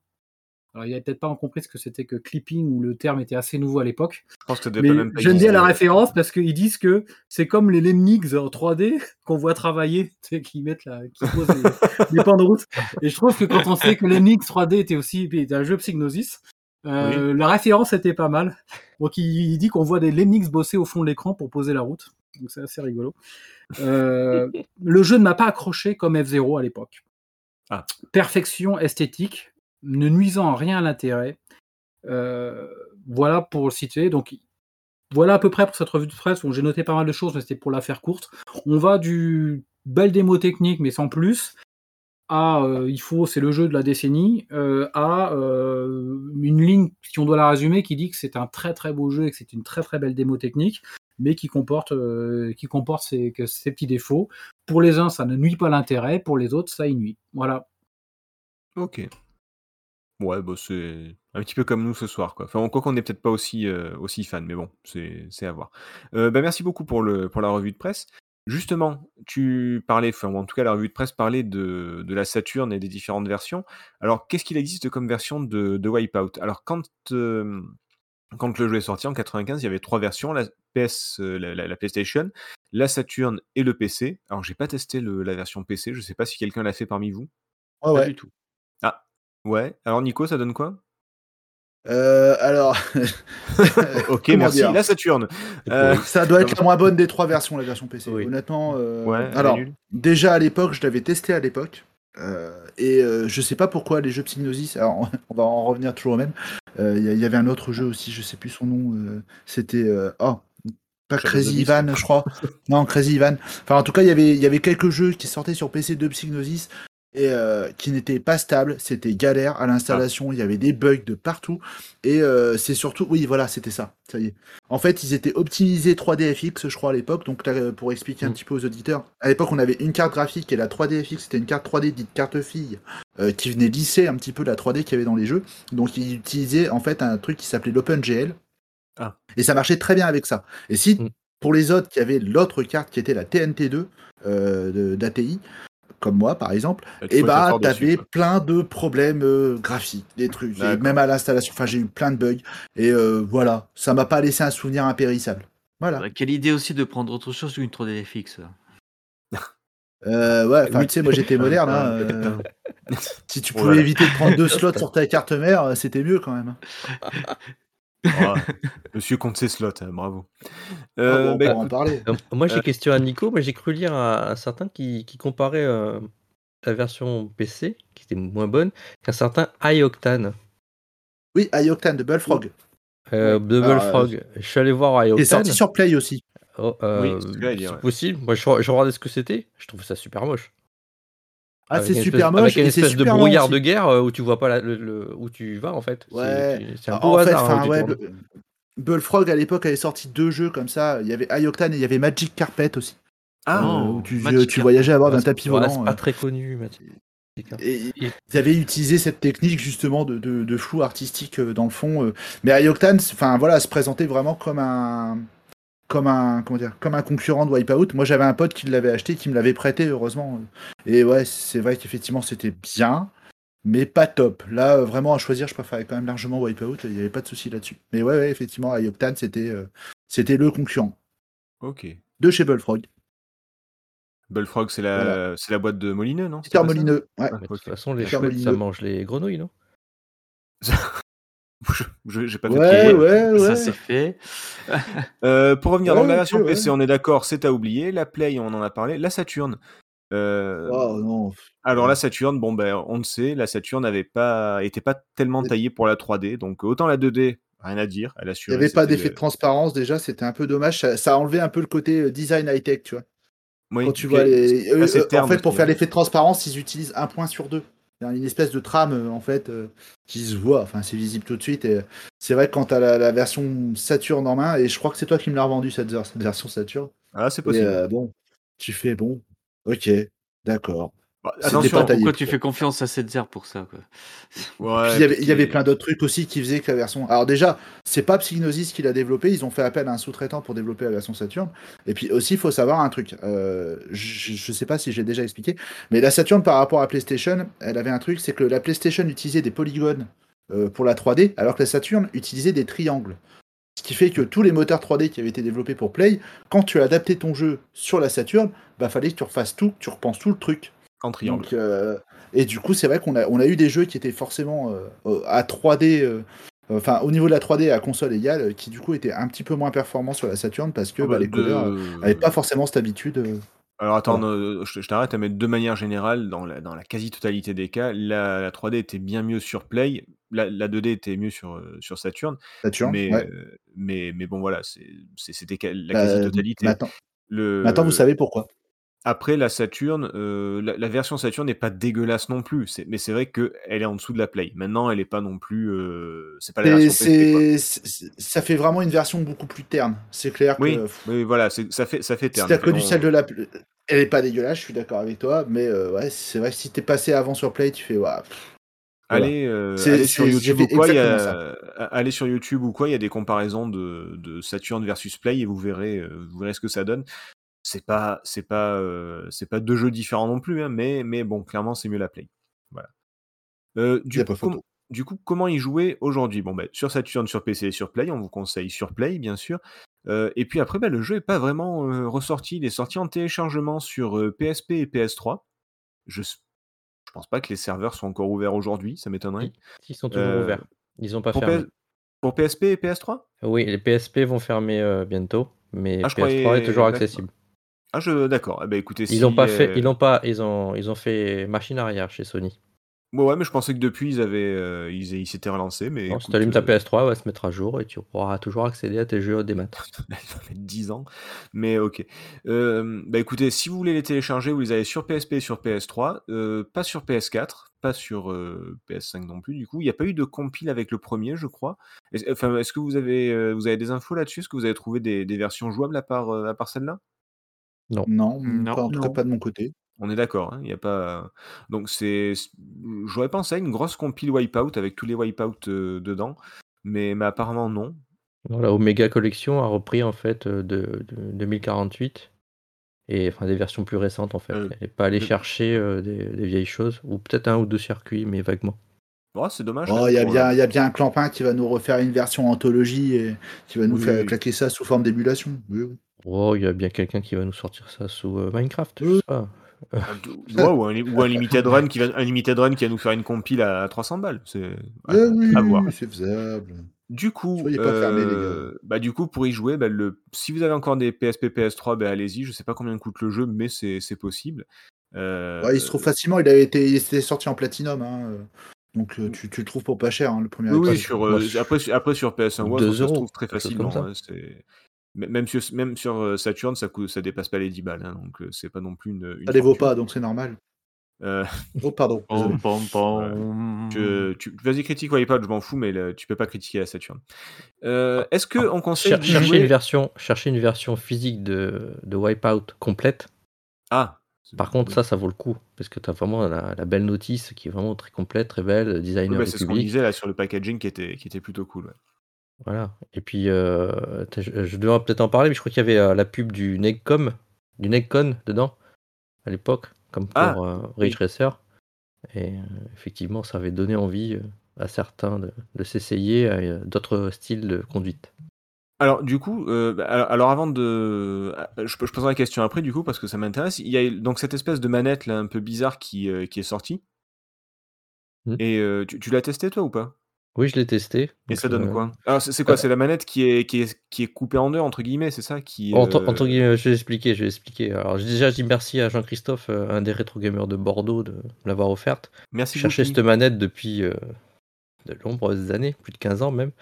[SPEAKER 7] Alors, il n'avait peut-être pas compris ce que c'était que clipping, où le terme était assez nouveau à l'époque.
[SPEAKER 1] Je pense que
[SPEAKER 7] Mais
[SPEAKER 1] même
[SPEAKER 7] j'aime bien la référence parce qu'ils disent que c'est comme les Lemnigs en 3D qu'on voit travailler, qui mettent la, qui posent les, les pans de route. Et je trouve que quand on sait que Lemnigs 3D était aussi était un jeu Psygnosis, euh, la référence était pas mal. Donc il, il dit qu'on voit des Lemnigs bosser au fond de l'écran pour poser la route. Donc c'est assez rigolo. Euh, le jeu ne m'a pas accroché comme F0 à l'époque.
[SPEAKER 1] Ah.
[SPEAKER 7] Perfection esthétique, ne nuisant en rien à l'intérêt. Euh, voilà pour le situer. Donc voilà à peu près pour cette revue de presse où j'ai noté pas mal de choses, mais c'était pour la faire courte. On va du belle démo technique, mais sans plus, à euh, il faut, c'est le jeu de la décennie, euh, à une ligne, si on doit la résumer, qui dit que c'est un très très beau jeu et que c'est une très très belle démo technique, mais qui comporte, qui comporte ses petits défauts. Pour les uns, ça ne nuit pas l'intérêt, pour les autres, ça y nuit. Voilà.
[SPEAKER 1] Ok. Ouais, bah c'est un petit peu comme nous ce soir, quoi. Enfin, quoi qu'on n'est peut-être pas aussi, euh, aussi fan, mais bon, c'est c'est à voir. Euh, bah, merci beaucoup pour, le, pour la revue de presse. Justement, tu parlais, enfin, ou en tout cas, la revue de presse parlait de, de la Saturn et des différentes versions. Alors, qu'est-ce qu'il existe comme version de, de Wipeout? Alors, quand, euh, quand le jeu est sorti en 95, il y avait trois versions la PS, la, la- la PlayStation, la Saturn et le PC. Alors, j'ai pas testé le- la version PC, je sais pas si quelqu'un l'a fait parmi vous.
[SPEAKER 6] Ouais,
[SPEAKER 4] Pas
[SPEAKER 6] ouais.
[SPEAKER 4] du tout.
[SPEAKER 1] Ouais. Alors, Nico, ça donne quoi?
[SPEAKER 6] Euh, alors,
[SPEAKER 1] Ok, merci. La Saturne. Euh,
[SPEAKER 6] ça doit être la moins bonne des trois versions, la version PC.
[SPEAKER 3] Oui.
[SPEAKER 6] Honnêtement, euh,
[SPEAKER 1] Ouais,
[SPEAKER 6] alors déjà à l'époque, je l'avais testé à l'époque. euh, et euh, je sais pas pourquoi les jeux Psygnosis, alors on va en revenir toujours au même. Euh, Il y, avait un autre jeu aussi, je sais plus son nom. euh, C'était euh, oh, pas Crazy. Ivan, je crois. non, Crazy Ivan. Enfin, en tout cas, il y avait, il y avait quelques jeux qui sortaient sur PC de Psygnosis et euh, qui n'étaient pas stables. C'était galère à l'installation. Il y avait des bugs de partout. Et euh, c'est surtout, oui, voilà, c'était ça. Ça y est. En fait, ils étaient optimisés 3DFX, je crois, à l'époque. Donc, là, pour expliquer un
[SPEAKER 3] Mm.
[SPEAKER 6] petit peu aux auditeurs, à l'époque, on avait une carte graphique et la 3DFX, c'était une carte 3D dite carte fille, euh, qui venait lisser un petit peu la 3D qu'il y avait dans les jeux. Donc, ils utilisaient en fait un truc qui s'appelait l'OpenGL.
[SPEAKER 1] Ah.
[SPEAKER 6] Et ça marchait très bien avec ça. Et si,
[SPEAKER 3] Mm.
[SPEAKER 6] pour les autres qui avaient l'autre carte qui était la TNT2 euh, d'ATI, comme moi par exemple, et
[SPEAKER 1] être
[SPEAKER 6] bah t'avais plein de problèmes euh, graphiques, des trucs, et même à l'installation. Enfin, j'ai eu plein de bugs. Et euh, voilà, ça m'a pas laissé un souvenir impérissable. Voilà.
[SPEAKER 4] Quelle idée aussi de prendre autre chose qu'une 3DFX.
[SPEAKER 6] Euh, ouais, enfin,
[SPEAKER 1] Oui.
[SPEAKER 6] tu sais, moi j'étais moderne.
[SPEAKER 1] Ah,
[SPEAKER 6] hein,
[SPEAKER 1] putain.
[SPEAKER 6] euh, si tu pouvais éviter de prendre deux slots sur ta carte mère, c'était mieux quand même.
[SPEAKER 1] Ah, monsieur compte ses slots, hein, bravo.
[SPEAKER 6] Ah
[SPEAKER 1] Euh,
[SPEAKER 6] bon,
[SPEAKER 1] bah,
[SPEAKER 6] on va en parler.
[SPEAKER 3] Euh, moi, j'ai
[SPEAKER 1] Euh.
[SPEAKER 3] question à Nico, mais j'ai cru lire un, un certain qui, qui comparait euh, la version PC, qui était moins bonne, qu'un certain iOctane.
[SPEAKER 6] Oui, iOctane de Bullfrog.
[SPEAKER 3] Euh,
[SPEAKER 6] Ouais.
[SPEAKER 3] Double
[SPEAKER 6] Alors, euh,
[SPEAKER 3] Frog. Je suis allé voir
[SPEAKER 6] Il est
[SPEAKER 3] iOctane.
[SPEAKER 6] sorti sur Play aussi.
[SPEAKER 3] Oh, euh,
[SPEAKER 1] Oui, c'est
[SPEAKER 3] possible. Moi, je, je regardais ce que c'était. Je trouvais ça super moche.
[SPEAKER 6] Ah, c'est super
[SPEAKER 3] espèce-
[SPEAKER 6] moche.
[SPEAKER 3] Avec une espèce de brouillard de guerre euh, où tu vois pas la- le, le- où tu vas en fait. C'est-
[SPEAKER 6] Ouais.
[SPEAKER 3] C'est un peu
[SPEAKER 6] En
[SPEAKER 3] au
[SPEAKER 6] fait,
[SPEAKER 3] hasard. hein,
[SPEAKER 6] ouais, Bullfrog à l'époque avait sorti deux jeux comme ça. Il y avait iOctane et il y avait Magic Carpet aussi.
[SPEAKER 1] Ah,
[SPEAKER 6] Euh, où tu,
[SPEAKER 4] Magic
[SPEAKER 6] tu
[SPEAKER 4] Carpet.
[SPEAKER 6] voyageais à bord d'un tapis volant.
[SPEAKER 3] C'est pas
[SPEAKER 6] euh.
[SPEAKER 3] très connu. Mathieu.
[SPEAKER 6] Et ils avaient utilisé cette technique justement de, de, de flou artistique euh, dans le fond. euh. Mais iOctane, enfin voilà, se présentait vraiment comme un comme un comment dire comme un concurrent de Wipeout. Moi j'avais un pote qui l'avait acheté, qui me l'avait prêté heureusement. Et ouais, c'est vrai qu'effectivement c'était bien, mais pas top. Là euh, vraiment à choisir, je préférais quand même largement Wipeout. Il n'y avait pas de souci là-dessus. Mais ouais, ouais effectivement iOctane c'était euh, c'était le concurrent
[SPEAKER 1] ok.
[SPEAKER 6] de chez Bullfrog.
[SPEAKER 1] Bullfrog, c'est la,
[SPEAKER 6] Voilà.
[SPEAKER 1] c'est la boîte de Molineux, non?
[SPEAKER 6] Peter Molineux. Ouais.
[SPEAKER 1] Ah,
[SPEAKER 3] de toute façon, les chouettes, ça mange les grenouilles, non?
[SPEAKER 1] j'ai pas
[SPEAKER 6] Ouais,
[SPEAKER 1] trop
[SPEAKER 6] ouais.
[SPEAKER 4] Ça c'est fait.
[SPEAKER 1] Heu, pour revenir donc la version. PC, on est d'accord, c'est à oublier. La Play, on en a parlé. La Saturn, heu,
[SPEAKER 6] Oh non.
[SPEAKER 1] alors la Saturn, bon, ben, on le sait, la Saturn n'avait pas était pas tellement taillée pour la 3D, donc autant la 2D, rien à dire, elle
[SPEAKER 6] Il
[SPEAKER 1] assurait,
[SPEAKER 6] n'y avait pas d'effet de transparence déjà, c'était un peu dommage. Ça, ça a enlevé un peu le côté euh, design high-tech, tu vois.
[SPEAKER 1] oui,
[SPEAKER 6] Quand tu vois les. eux, en fait, pour faire l'effet de transparence, ils utilisent un point sur deux. Il y a une espèce de trame, euh, en fait, euh, qui se voit. Enfin, c'est visible tout de suite. Et c'est vrai que quand tu as la, la version Saturn en main, et je crois que c'est toi qui me l'as revendu cette, cette version Saturn.
[SPEAKER 1] Ah, c'est possible.
[SPEAKER 6] euh, bon, tu fais bon, ok, d'accord.
[SPEAKER 1] Bah, attention.
[SPEAKER 4] Pourquoi tu fais confiance à cette zère pour ça quoi
[SPEAKER 1] ouais,
[SPEAKER 6] Puis il y avait,
[SPEAKER 1] puis
[SPEAKER 6] il y avait
[SPEAKER 1] qui-
[SPEAKER 6] plein d'autres trucs aussi qui faisaient que la version. Alors déjà, c'est pas Psygnosis qui l'a développé, ils ont fait appel à un sous-traitant pour développer la version Saturn. Et puis aussi, il faut savoir un truc. Euh, je, je sais pas si j'ai déjà expliqué, mais la Saturn par rapport à PlayStation, elle avait un truc, c'est que la PlayStation utilisait des polygones euh, pour la 3D, alors que la Saturn utilisait des triangles. Ce qui fait que tous les moteurs 3D qui avaient été développés pour Play, quand tu as adapté ton jeu sur la Saturn, bah fallait que tu refasses tout, que tu repenses tout le truc.
[SPEAKER 1] En triangle.
[SPEAKER 6] Donc, euh, et du coup, c'est vrai qu'on a, on a eu des jeux qui étaient forcément euh, euh, à 3D, euh, enfin au niveau de la 3D à console égale, qui du coup étaient un petit peu moins performants sur la Saturn parce que
[SPEAKER 1] Ah
[SPEAKER 6] bah,
[SPEAKER 1] bah,
[SPEAKER 6] les codeurs
[SPEAKER 1] de-
[SPEAKER 6] n'avaient pas forcément cette habitude. euh.
[SPEAKER 1] Alors attends, euh, je, je t'arrête, mais de manière générale, dans la, dans la quasi-totalité des cas, la, la 3D était bien mieux sur Play, la, la 2D était mieux sur, sur Saturn,
[SPEAKER 6] Saturn,
[SPEAKER 1] mais,
[SPEAKER 6] ouais.
[SPEAKER 1] mais, mais bon voilà, c'était la
[SPEAKER 6] Bah,
[SPEAKER 1] quasi-totalité.
[SPEAKER 6] maintenant,
[SPEAKER 1] Le...
[SPEAKER 6] maintenant, vous savez pourquoi.
[SPEAKER 1] Après, la Saturn, euh, la, la version Saturn n'est pas dégueulasse non plus, mais c'est vrai qu'elle est en dessous de la Play. Maintenant, elle est pas non plus... euh, c'est pas la version
[SPEAKER 6] ça fait vraiment une version beaucoup plus terne. C'est clair
[SPEAKER 1] Oui,
[SPEAKER 6] que
[SPEAKER 1] oui, voilà, ça fait, ça fait
[SPEAKER 6] si
[SPEAKER 1] terne.
[SPEAKER 6] t'as connu
[SPEAKER 1] On-
[SPEAKER 6] celle de la, elle est pas dégueulasse, je suis d'accord avec toi, mais euh, ouais, c'est vrai si t'es passé avant sur Play, tu fais ouais. Voilà.
[SPEAKER 1] Allez, euh, allez sur YouTube ou quoi, il y a,
[SPEAKER 6] exactement
[SPEAKER 1] allez sur YouTube ou quoi, il y a des comparaisons de, de Saturn versus Play et vous verrez, vous verrez ce que ça donne. C'est pas, c'est pas, euh, c'est pas deux jeux différents non plus, hein, mais, mais bon, clairement c'est mieux la Play. Voilà. Euh, du, coup,
[SPEAKER 6] pas photo.
[SPEAKER 1] com- du coup, comment y jouer aujourd'hui? Bon, bah, sur Saturn, sur PC et sur Play, on vous conseille sur Play, bien sûr. Euh, et puis après, bah, le jeu est pas vraiment ressorti. Il est sorti en téléchargement sur PSP et PS3. Je, je pense pas que les serveurs sont encore ouverts aujourd'hui, ça m'étonnerait.
[SPEAKER 3] Ils sont toujours ouverts. Ils n'ont pas
[SPEAKER 1] Pour,
[SPEAKER 3] fermé.
[SPEAKER 1] Pour PSP et PS3
[SPEAKER 3] Oui, les PSP vont fermer bientôt, mais
[SPEAKER 1] Ah, je
[SPEAKER 3] PS3 est toujours accessible.
[SPEAKER 1] Ah, je d'accord. Eh ben, écoutez,
[SPEAKER 3] Ils l'ont
[SPEAKER 1] si,
[SPEAKER 3] pas fait,
[SPEAKER 1] euh,
[SPEAKER 3] ils l'ont pas, ils ont, ils ont fait machine arrière chez Sony.
[SPEAKER 1] Bon, ouais, mais je pensais que depuis, ils avaient, euh, ils, ils s'étaient relancés, mais
[SPEAKER 3] si tu allumes ta
[SPEAKER 1] euh,
[SPEAKER 3] PS3, elle va se mettre à jour et tu pourras toujours accéder à tes jeux des maths.
[SPEAKER 1] ça fait 10 ans, mais ok. Euh, bah écoutez, si vous voulez les télécharger, vous les avez sur PSP et sur PS3, euh, pas sur PS4, pas sur euh, PS5 non plus. Du coup, il n'y a pas eu de compile avec le premier, je crois. Est-ce, enfin, est-ce que vous avez, vous avez des infos là-dessus? Est-ce que vous avez trouvé des, des versions jouables à part, à part celle-là?
[SPEAKER 3] Non.
[SPEAKER 6] Non,
[SPEAKER 4] Non.
[SPEAKER 6] pas- en tout cas
[SPEAKER 7] Non.
[SPEAKER 6] pas de mon côté.
[SPEAKER 1] On est d'accord, hein, il y a pas. Donc c'est, c'est- j'aurais pensé à une grosse compile Wipeout avec tous les Wipeout euh, dedans, mais, mais apparemment non.
[SPEAKER 3] La Omega Collection a repris en fait de, de 2048 et enfin des versions plus récentes en fait.
[SPEAKER 1] Euh,
[SPEAKER 3] Elle n'est pas allée
[SPEAKER 1] de-
[SPEAKER 3] chercher euh, des, des vieilles choses ou peut-être un ou deux circuits, mais vaguement.
[SPEAKER 1] Oh, c'est dommage.
[SPEAKER 6] Oh,
[SPEAKER 1] quand
[SPEAKER 6] il y, a
[SPEAKER 1] pour,
[SPEAKER 6] bien- il y a bien un clampin qui va nous refaire une version anthologie et qui va nous
[SPEAKER 1] Oui,
[SPEAKER 6] faire
[SPEAKER 1] oui.
[SPEAKER 6] claquer ça sous forme d'émulation. Oui, oui.
[SPEAKER 3] Oh, il y a bien quelqu'un qui va nous sortir ça sous euh, Minecraft, je sais pas.
[SPEAKER 1] un- ouais, ou, un, li- ou un limited run qui va, un limited run qui va nous faire une compile à 300 balles. C'est à,
[SPEAKER 6] Eh oui,
[SPEAKER 1] à voir.
[SPEAKER 6] c'est faisable.
[SPEAKER 1] Du coup,
[SPEAKER 6] Soyez pas fermés, les
[SPEAKER 1] euh, bah du coup pour y jouer, bah, le, si vous avez encore des PSP, PS3, bah, allez-y. Je sais pas combien coûte le jeu, mais c'est c'est possible. Euh,
[SPEAKER 6] Ouais, il se trouve facilement, il, avait été, il était sorti en platinum. hein. Donc tu, tu le trouves pour pas cher, hein, le premier
[SPEAKER 1] Oui, sur, euh, après, sur- après sur PS1 ou autre,
[SPEAKER 3] 2
[SPEAKER 1] ça se trouve très facilement. hein, c'est- même sur, même sur euh, Saturn, ça, coûte, ça dépasse pas les 10 balles. hein, donc euh, c'est pas non plus une. une
[SPEAKER 6] Ça les vaut pas, donc c'est normal.
[SPEAKER 1] Euh,
[SPEAKER 6] Oh, pardon.
[SPEAKER 4] Pom, pom, pom.
[SPEAKER 1] je- tu- Vas-y, critique Wipeout, je m'en fous, mais tu peux pas critiquer la Saturn. Euh, Est-ce que on conseille
[SPEAKER 3] Cher- chercher,
[SPEAKER 1] jouer-
[SPEAKER 3] une version, chercher une version physique de, de Wipeout complète?
[SPEAKER 1] Ah
[SPEAKER 3] Par contre, ça, ça vaut le coup. Parce que tu as vraiment la, la belle notice qui est vraiment très complète, très belle,
[SPEAKER 1] Ouais,
[SPEAKER 3] designer
[SPEAKER 1] bah, c'est ce qu'on disait là sur le packaging qui était, qui était plutôt cool. ouais.
[SPEAKER 3] Voilà. Et puis, euh, je, je devrais peut-être en parler, mais je crois qu'il y avait euh, la pub du Negcom, du Negcon dedans, à l'époque, comme pour
[SPEAKER 1] Ah,
[SPEAKER 3] euh, Ridge. Racer. Et effectivement, ça avait donné envie à certains de, de s'essayer à d'autres styles de conduite.
[SPEAKER 1] Alors du coup, euh, bah, alors, alors avant de, ah, je, je poserai la question après du coup parce que ça m'intéresse. Il y a donc cette espèce de manette là un peu bizarre qui, euh, qui est sortie.
[SPEAKER 3] Hmm.
[SPEAKER 1] Et euh, tu, tu l'as testé toi ou pas?
[SPEAKER 3] Oui, je l'ai testé.
[SPEAKER 1] Et ça donne
[SPEAKER 3] euh,
[SPEAKER 1] quoi? Alors, c'est quoi?
[SPEAKER 3] euh,
[SPEAKER 1] C'est la manette qui est, qui, est, qui est coupée en deux, entre guillemets, c'est ça? Qui,
[SPEAKER 3] Entre,
[SPEAKER 1] euh,
[SPEAKER 3] entre guillemets, je vais expliquer, je vais expliquer. Alors déjà, je dis merci à Jean-Christophe, un des rétro gamers de Bordeaux, de l'avoir offerte.
[SPEAKER 1] Merci
[SPEAKER 3] Je cherchais cette manette depuis euh, de nombreuses années, plus de 15 ans même.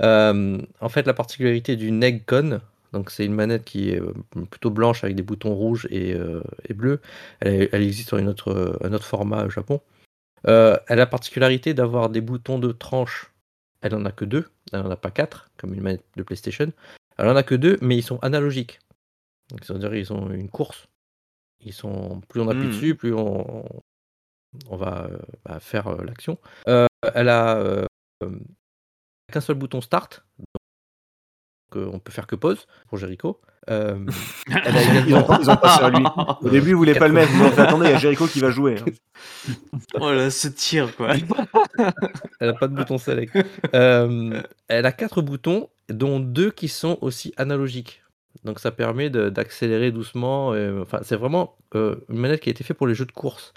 [SPEAKER 3] En fait, la particularité du Negcon, donc c'est une manette qui est plutôt blanche avec des boutons rouges et, et bleus. Elle, elle existe sur une autre, un autre format au Japon. Euh, elle a la particularité d'avoir des boutons de tranche. Elle en a que deux, elle en a pas quatre, comme une manette de PlayStation. Elle en a que deux, mais ils sont analogiques. Donc, c'est-à-dire ils ont une course. Ils sont plus on appuie
[SPEAKER 1] Mhm.
[SPEAKER 3] dessus, plus on, on va euh, bah, faire euh, l'action. Elle a qu'un seul bouton start. Donc, euh, on peut faire que pause pour Jericho. Euh, elle a
[SPEAKER 1] Ils ont,
[SPEAKER 3] également
[SPEAKER 1] ils ont pensé à lui. Au début, vous voulez pas le mettre. Vous avez fait, attendez, il y a Jericho qui va jouer. hein.
[SPEAKER 4] Oh là, ce tir, quoi.
[SPEAKER 3] Elle n'a pas de bouton select. Euh, elle a quatre boutons, dont deux qui sont aussi analogiques. Donc ça permet de- d'accélérer doucement. euh, Enfin, c'est vraiment euh, une manette qui a été faite pour les jeux de course.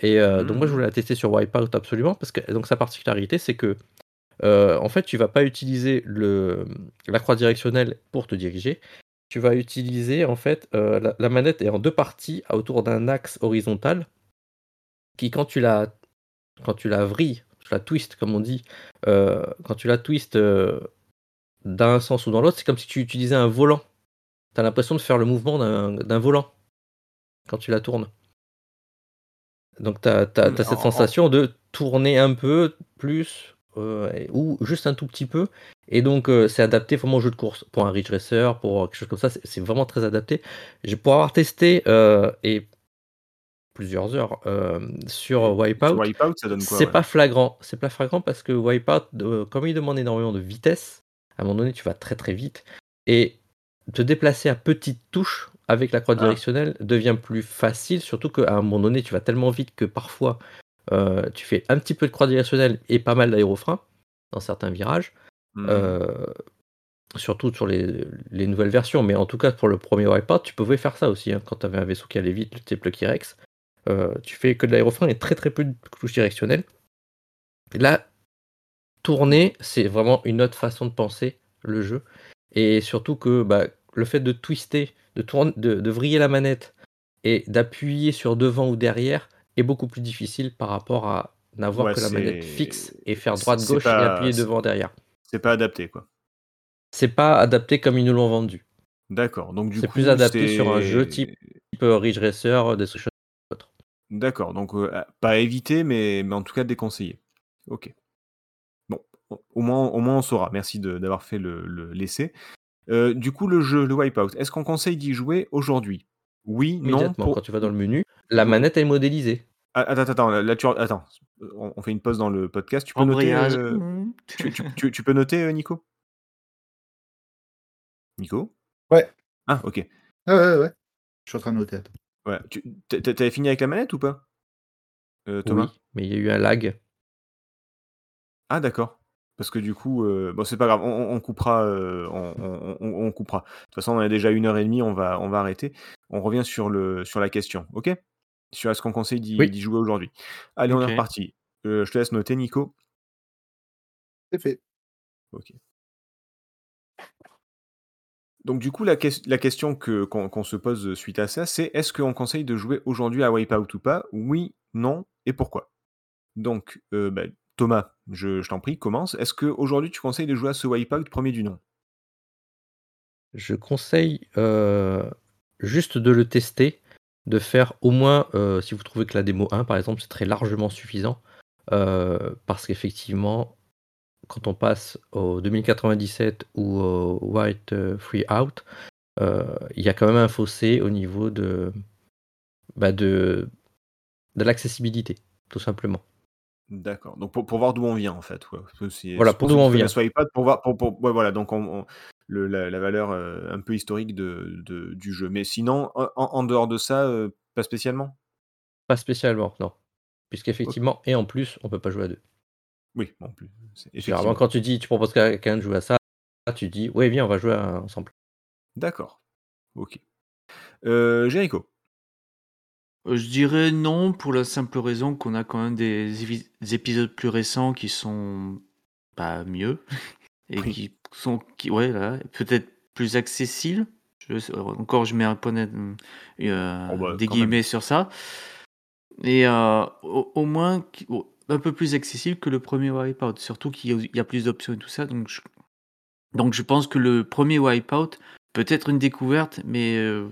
[SPEAKER 3] Et euh, donc moi, je voulais la tester sur Wipeout absolument parce que donc sa particularité, c'est que euh, en fait, tu vas pas utiliser le la croix directionnelle pour te diriger. Tu vas utiliser en fait euh, la, la manette est en deux parties autour d'un axe horizontal qui quand tu la quand tu la vrilles, tu la twist comme on dit, euh, quand tu la twist euh, d'un sens ou dans l'autre, c'est comme si tu utilisais un volant. Tu as l'impression de faire le mouvement d'un volant quand tu la tournes. Donc tu as, cette
[SPEAKER 1] en- en-
[SPEAKER 3] sensation de tourner un peu plus ou juste un tout petit peu. Et donc euh, c'est adapté vraiment au jeu de course. Pour un Ridge Racer, pour quelque chose comme ça, c'est vraiment très adapté. Pour avoir testé euh, et plusieurs heures euh, sur Wipeout.
[SPEAKER 1] Wipeout,
[SPEAKER 3] C'est
[SPEAKER 1] ouais?
[SPEAKER 3] pas flagrant. C'est pas flagrant parce que Wipeout, euh, comme il demande énormément de vitesse, à un moment donné, tu vas très très vite. Et te déplacer à petites touches avec la croix
[SPEAKER 1] Ah.
[SPEAKER 3] directionnelle devient plus facile, surtout qu'à un moment donné, tu vas tellement vite que parfois, euh, tu fais un petit peu de croix directionnelle et pas mal d'aérofrein dans certains virages.
[SPEAKER 1] Hmm.
[SPEAKER 3] Euh, surtout sur les, les nouvelles versions, mais en tout cas pour le premier Wipeout, tu pouvais faire ça aussi. hein, quand tu avais un vaisseau qui allait vite, le type Lucky Rex, euh, tu fais que de l'aérofrein et très très peu de touches directionnelles. Là, tourner, c'est vraiment une autre façon de penser le jeu. Et surtout que bah, le fait de twister, de, tourner, de, de vriller la manette et d'appuyer sur devant ou derrière est beaucoup plus difficile par rapport à n'avoir
[SPEAKER 1] Ouais,
[SPEAKER 3] que la
[SPEAKER 1] c'est-
[SPEAKER 3] manette fixe et faire
[SPEAKER 1] c'est-
[SPEAKER 3] droite
[SPEAKER 1] c'est
[SPEAKER 3] gauche
[SPEAKER 1] pas-
[SPEAKER 3] et appuyer
[SPEAKER 1] c'est-
[SPEAKER 3] devant derrière.
[SPEAKER 1] C'est pas adapté, quoi.
[SPEAKER 3] C'est pas adapté comme ils nous l'ont vendu.
[SPEAKER 1] D'accord. Donc, du
[SPEAKER 3] C'est
[SPEAKER 1] coup.
[SPEAKER 3] plus adapté sur un
[SPEAKER 1] c'est-
[SPEAKER 3] jeu type type euh, Ridge Racer, Destruction autre.
[SPEAKER 1] D'accord. Donc, euh, à- pas éviter, mais, mais en tout cas déconseillé. Ok. Bon, au- moins, au moins on saura. Merci d'avoir fait le, le- l'essai. Euh, du coup, le jeu, le Wipeout, est-ce qu'on conseille d'y jouer aujourd'hui? Oui, non pour-
[SPEAKER 3] quand tu vas dans le menu, la manette est modélisée.
[SPEAKER 1] Ah, Attends, attends, là, tu... attends, on on fait une pause dans le podcast. Tu peux noter, euh,
[SPEAKER 4] Mmh.
[SPEAKER 1] tu, tu- tu- tu peux noter, euh, Nico? Nico?
[SPEAKER 6] Ouais.
[SPEAKER 1] Ah, ok.
[SPEAKER 6] Ouais, ouais, ouais. Je suis en train de noter. attends.
[SPEAKER 1] Ouais. T'avais fini avec la manette ou pas? Euh, Thomas?
[SPEAKER 3] Oui, mais il y a eu un lag.
[SPEAKER 1] Ah, d'accord. Parce que du coup, euh, bon, c'est pas grave, on, coupera, euh, on, on- on- on coupera. De toute façon, on a déjà une heure et demie, on va, on va arrêter. On revient sur, le, sur la question, ok? Sur est-ce qu'on conseille d'y
[SPEAKER 3] Oui.
[SPEAKER 1] jouer aujourd'hui. Allez, on est reparti. Euh, je te laisse noter, Nico.
[SPEAKER 6] C'est fait.
[SPEAKER 1] Ok. Donc du coup, la, la question que- qu'on se pose suite à ça, c'est est-ce qu'on conseille de jouer aujourd'hui à Wipeout ou pas? Oui, non, et pourquoi? Donc, euh, bah, Thomas, je, je t'en prie, commence. Est-ce qu'aujourd'hui tu conseilles de jouer à ce Wipeout premier du nom?
[SPEAKER 3] Je conseille euh, juste de le tester, de faire au moins, euh, si vous trouvez que la démo 1 par exemple, c'est très largement suffisant, euh, parce qu'effectivement, quand on passe au 2097 ou au White euh, Free Out, euh, il y a quand même un fossé au niveau de, bah, de, de l'accessibilité, tout simplement.
[SPEAKER 1] D'accord. Donc pour, pour voir d'où on vient en fait. ouais.
[SPEAKER 3] Voilà, pour d'où on vient.
[SPEAKER 1] la Swipeout, pour voir, pour, pour- ouais, voilà, donc on- on- le- la, la valeur euh, un peu historique de, de- du jeu. Mais sinon, en, en dehors de ça, euh, pas spécialement?
[SPEAKER 3] Pas spécialement, non. Puisqu'effectivement, et en plus, on peut pas jouer à deux.
[SPEAKER 1] Oui, en plus.
[SPEAKER 3] Généralement,
[SPEAKER 1] Effectivement.
[SPEAKER 3] quand tu dis, tu proposes à quelqu'un de jouer à ça, tu dis, oui, viens, on va jouer à- ensemble.
[SPEAKER 1] D'accord. Ok. Euh, Jericho.
[SPEAKER 4] Euh, Je dirais non pour la simple raison qu'on a quand même des, épisodes plus récents qui sont pas mieux et
[SPEAKER 1] Oui.
[SPEAKER 4] qui sont qui ouais, là, peut-être plus accessibles. Je encore je mets un point heu,
[SPEAKER 1] Oh bah,
[SPEAKER 4] des
[SPEAKER 1] même.
[SPEAKER 4] guillemets sur ça et heu, au au moins un peu plus accessible que le 1er Wipeout. Surtout qu'il y a il y a plus d'options et tout ça donc je donc je pense que le 1er Wipeout peut être une découverte mais heu,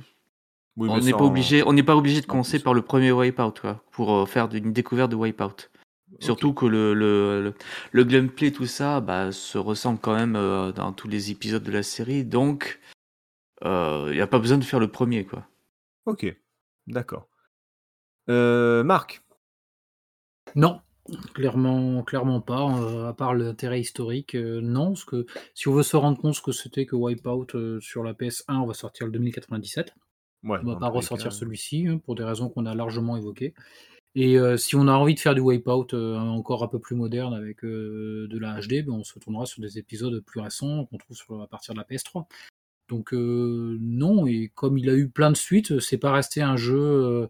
[SPEAKER 1] Oui,
[SPEAKER 4] on n'est pas
[SPEAKER 1] en
[SPEAKER 4] obligé on pas obligé de commencer par le 1er Wipeout, quoi, pour, heu, faire d'une découverte de Wipeout. Surtout que le le le le gameplay tout ça, bah, se ressemble quand même, heu, dans tous les épisodes de la série donc il y a pas besoin de faire le 1er, quoi.
[SPEAKER 1] OK, d'accord. Heu, Marc?
[SPEAKER 7] Non, clairement clairement pas, à part l'intérêt historique, non. Parce que si on veut se rendre compte ce que c'était que Wipeout, sur la PS1, on va sortir le 2097.
[SPEAKER 1] Ouais,
[SPEAKER 7] On va pas ressortir celui-ci, hein, pour des raisons qu'on a largement évoquées et heu, si on a envie de faire du Wipeout, heu, encore un peu plus moderne avec, heu, de la HD, ben, on se tournera sur des épisodes plus récents qu'on trouve sur à partir de la PS3. Donc heu, non et comme il a eu plein de suites, c'est pas resté un jeu,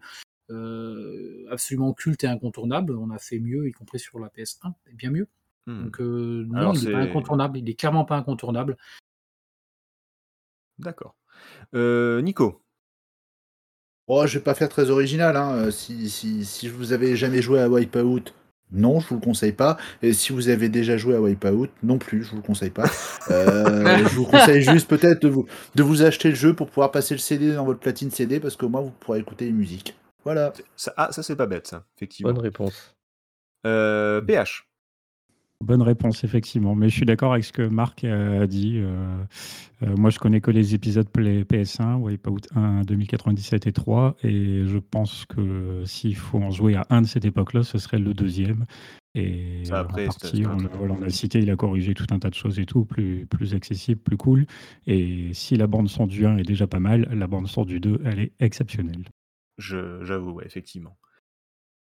[SPEAKER 7] absolument culte et incontournable. On a fait mieux, y compris sur la PS1 et bien mieux.
[SPEAKER 1] Mmh.
[SPEAKER 7] Donc non,
[SPEAKER 1] Alors
[SPEAKER 7] il est pas incontournable, il est clairement pas incontournable.
[SPEAKER 1] D'accord. Nico?
[SPEAKER 6] Oh, je vais pas faire très original, hein, heu, si si si vous avez jamais joué à Wipeout, non, je vous le conseille pas et si vous avez déjà joué à Wipeout, non plus, je vous le conseille pas. Heu, je vous conseille juste peut-être de vous de vous acheter le jeu pour pouvoir passer le CD dans votre platine CD parce qu'au moins vous pourrez écouter les musiques. Voilà.
[SPEAKER 1] Ça ah, ça, c'est pas bête ça,
[SPEAKER 3] Bonne
[SPEAKER 1] effectivement.
[SPEAKER 3] réponse.
[SPEAKER 1] Heu, PH?
[SPEAKER 5] Bonne réponse, effectivement, mais je suis d'accord avec ce que Marc a dit, heu heu, moi je connais que les épisodes play PS1, Wipeout 1, 2097 et 3 et je pense que s'il faut en jouer à un de cette époque-là, ce serait le 2e et
[SPEAKER 1] Ça après,
[SPEAKER 5] partie, on voilà, on a cité, il a corrigé tout un tas de choses et tout, plus plus accessible, plus cool. Et si la bande son du 1 est déjà pas mal, la bande son du 2, elle est exceptionnelle.
[SPEAKER 1] J'avoue, ouais, effectivement.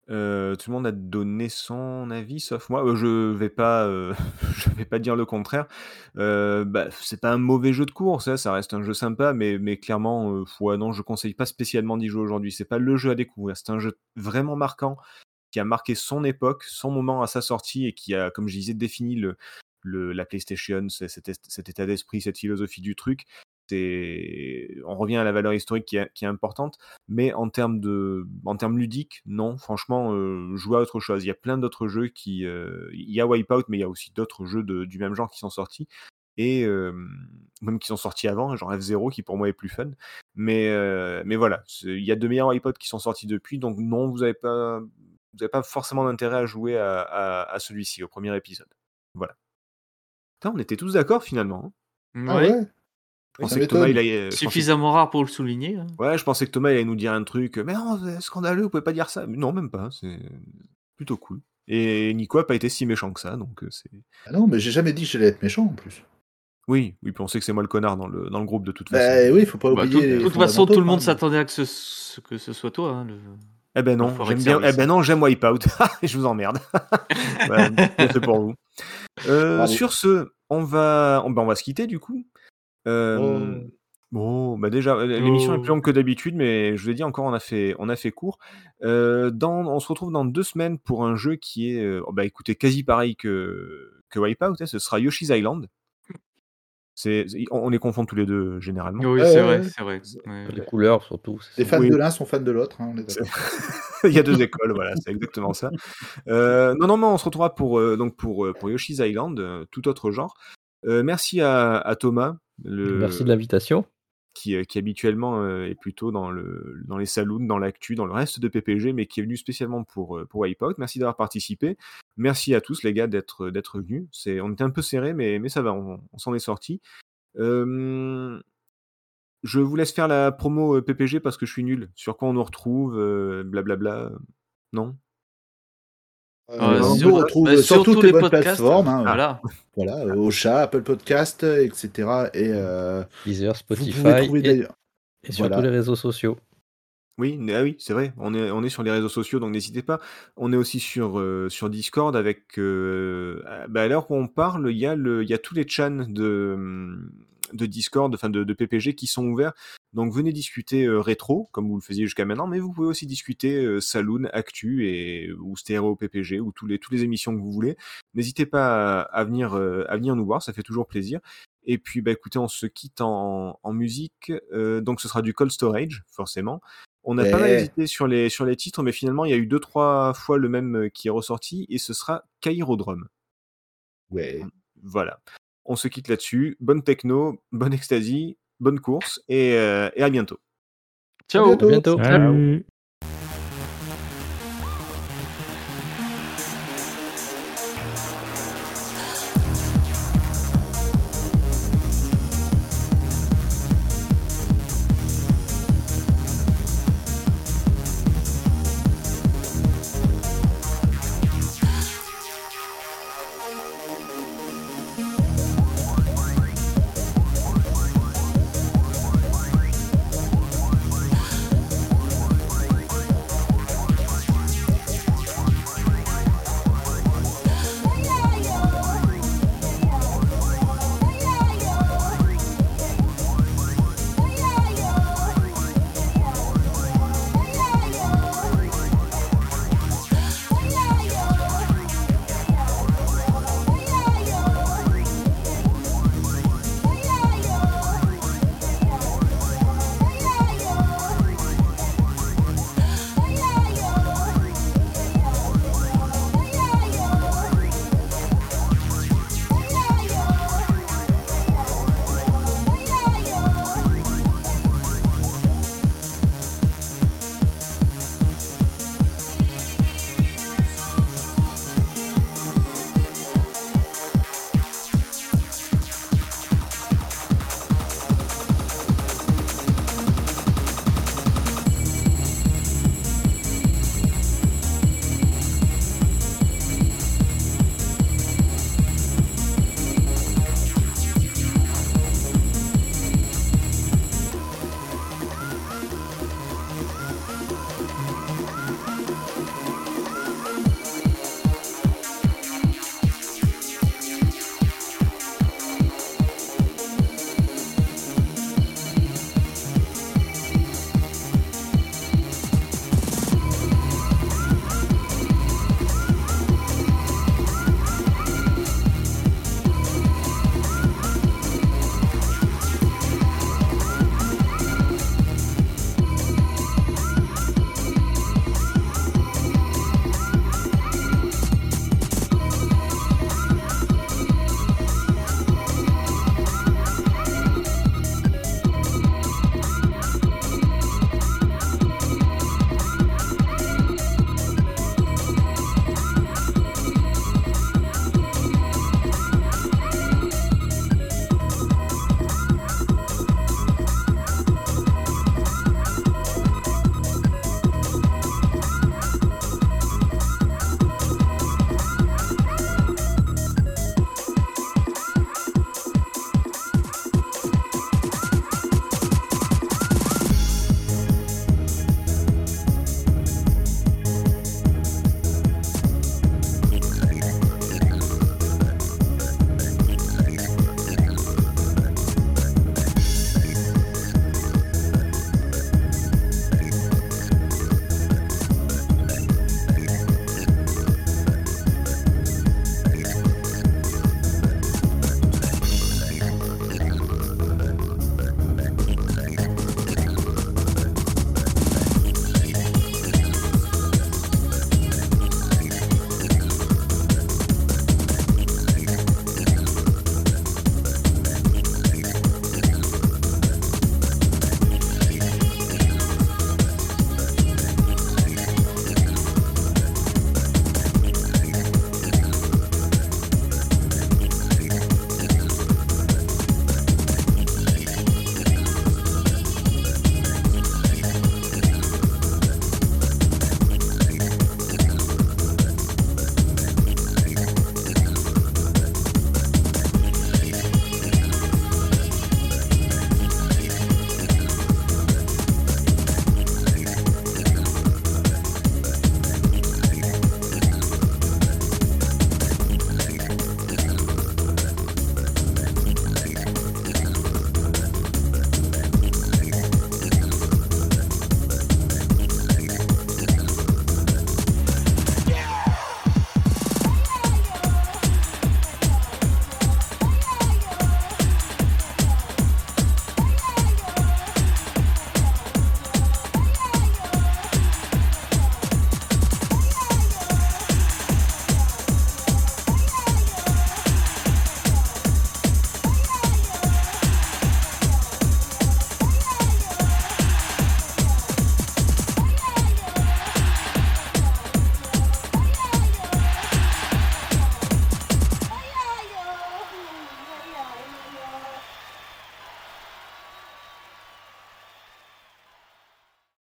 [SPEAKER 1] Heu, tout le monde a donné son avis sauf moi. Heu, je vais pas, je vais pas dire le contraire. Bah, c'est pas un mauvais jeu de course, hein, ça reste un jeu sympa, mais mais clairement, heu, ouais, non, je conseille pas spécialement d'y jouer aujourd'hui. C'est pas le jeu à découvrir. C'est un jeu vraiment marquant, qui a marqué son époque, son moment à sa sortie et qui a, comme je disais, défini le la PlayStation, cet état d'esprit, cette philosophie du truc. C'est on revient à la valeur historique qui est qui est importante, mais en termes de en termes ludiques, non, franchement, heu, jouez à autre chose. Il y a plein d'autres jeux qui, heu, il y a Wipeout, mais il y a aussi d'autres jeux de du même genre qui sont sortis et hem, même qui sont sortis avant, genre F-Zero qui pour moi est plus fun. Mais mais voilà, il y a de meilleurs Wipeout qui sont sortis depuis, donc non, vous avez pas vous avez pas forcément d'intérêt à jouer à à à celui-ci, au 1er épisode. Voilà. Putain, on était tous d'accord finalement, hein.
[SPEAKER 6] Ah ouais?
[SPEAKER 1] Je
[SPEAKER 6] Ça
[SPEAKER 1] pensais que Thomas, il je
[SPEAKER 4] Suffisamment rare pour le souligner, hein.
[SPEAKER 1] ouais, je pensais que Thomas, il allait nous dire un truc, heu: «Mais non, c'est scandaleux, vous pouvez pas dire ça!» mais non, même pas, c'est plutôt cool et Nico a pas été si méchant que ça, donc heu, c'est
[SPEAKER 6] Ah non, mais j'ai jamais dit que j'allais être méchant en plus.
[SPEAKER 1] Oui, oui, puis on sait que c'est moi le connard dans le dans le groupe de toute façon,
[SPEAKER 6] Bah oui, il faut pas
[SPEAKER 4] Bah, tout
[SPEAKER 6] oublier
[SPEAKER 4] de toute façon, tout le monde
[SPEAKER 6] hein.
[SPEAKER 4] s'attendait à que ce que ce soit toi, hein, le
[SPEAKER 1] Eh ben non, j'aime bien eh ben non, j'aime Wipeout. Je vous emmerde. Fait pour vous. Sur ce, on va on bah, on va se quitter du coup.
[SPEAKER 6] Oh.
[SPEAKER 1] bon, bah, déjà, l'émission est plus
[SPEAKER 4] Oh.
[SPEAKER 1] longue que d'habitude, mais je vous l'ai dit encore, on a fait on a fait court. Dans on se retrouve dans 2 semaines pour un jeu qui est, heu, bah, écoutez, quasi pareil que que Wipeout, hein, ce sera Yoshi's Island. C'est on on les confond tous les 2 généralement.
[SPEAKER 4] Oui, c'est vrai, c'est vrai. Ouais,
[SPEAKER 3] Les couleurs surtout, c'est
[SPEAKER 6] Les
[SPEAKER 3] ça.
[SPEAKER 6] fans
[SPEAKER 1] Oui.
[SPEAKER 6] de l'un sont fans de l'autre, hein,
[SPEAKER 1] il y a 2 écoles, voilà, c'est exactement ça. Heu, non, non, mais on se retrouvera pour, donc pour, pour Yoshi's Island, tout autre genre. Merci à à Thomas,
[SPEAKER 3] Merci de l'invitation.
[SPEAKER 1] qui, qui habituellement, heu, est plutôt dans le dans les saloons, dans l'actu, dans le reste de PPG, mais qui est venu spécialement pour, heu, pour Wipeout. Merci d'avoir participé. Merci à tous les gars d'être, d'être venus. C'est on était un peu serrés, mais mais ça va, on on s'en est sortis. Hem, je vous laisse faire la promo, PPG parce que je suis nul. Sur quoi on nous retrouve, blablabla, non?
[SPEAKER 6] Heu,
[SPEAKER 4] Heu,
[SPEAKER 6] on
[SPEAKER 4] sur
[SPEAKER 6] nous
[SPEAKER 4] bah,
[SPEAKER 6] retrouve sur toutes les
[SPEAKER 4] les
[SPEAKER 6] bonnes
[SPEAKER 4] podcasts,
[SPEAKER 6] plateformes, hein,
[SPEAKER 4] voilà.
[SPEAKER 6] voilà,
[SPEAKER 1] Ah.
[SPEAKER 6] Ocha, Apple Podcast, et cetera et
[SPEAKER 3] Deezer,
[SPEAKER 6] vous pouvez
[SPEAKER 3] Spotify
[SPEAKER 6] trouver
[SPEAKER 3] et
[SPEAKER 6] d'ailleurs
[SPEAKER 3] et sur tous les réseaux sociaux.
[SPEAKER 1] Oui, ah oui, c'est vrai, on est on est sur les réseaux sociaux, donc n'hésitez pas. On est aussi sur, Discord avec, heu, ah, bah, à l'heure où on parle, il y a le il y a tous les tchans de, de Discord, enfin de, de PPG qui sont ouverts. Donc venez discuter euh, rétro, comme vous le faisiez jusqu'à maintenant, mais vous pouvez aussi discuter euh, Saloon, Actu et ou Stéréo PPG ou tous les toutes les émissions que vous voulez. N'hésitez pas à, à venir euh, à venir nous voir, ça fait toujours plaisir. Et puis bah écoutez, on se quitte en, en musique. Euh, donc ce sera du Cold Storage, forcément. On a pas mal
[SPEAKER 6] Ouais.
[SPEAKER 1] hésité sur les sur les titres, mais finalement il y a eu deux trois fois le même qui est ressorti et ce sera Kairodrome.
[SPEAKER 6] Ouais.
[SPEAKER 1] Voilà. On se quitte là-dessus. Bonne techno, bonne ecstasy, bonne course et, euh, et à bientôt.
[SPEAKER 6] À
[SPEAKER 4] Ciao
[SPEAKER 6] bientôt.
[SPEAKER 3] À bientôt.
[SPEAKER 5] Salut.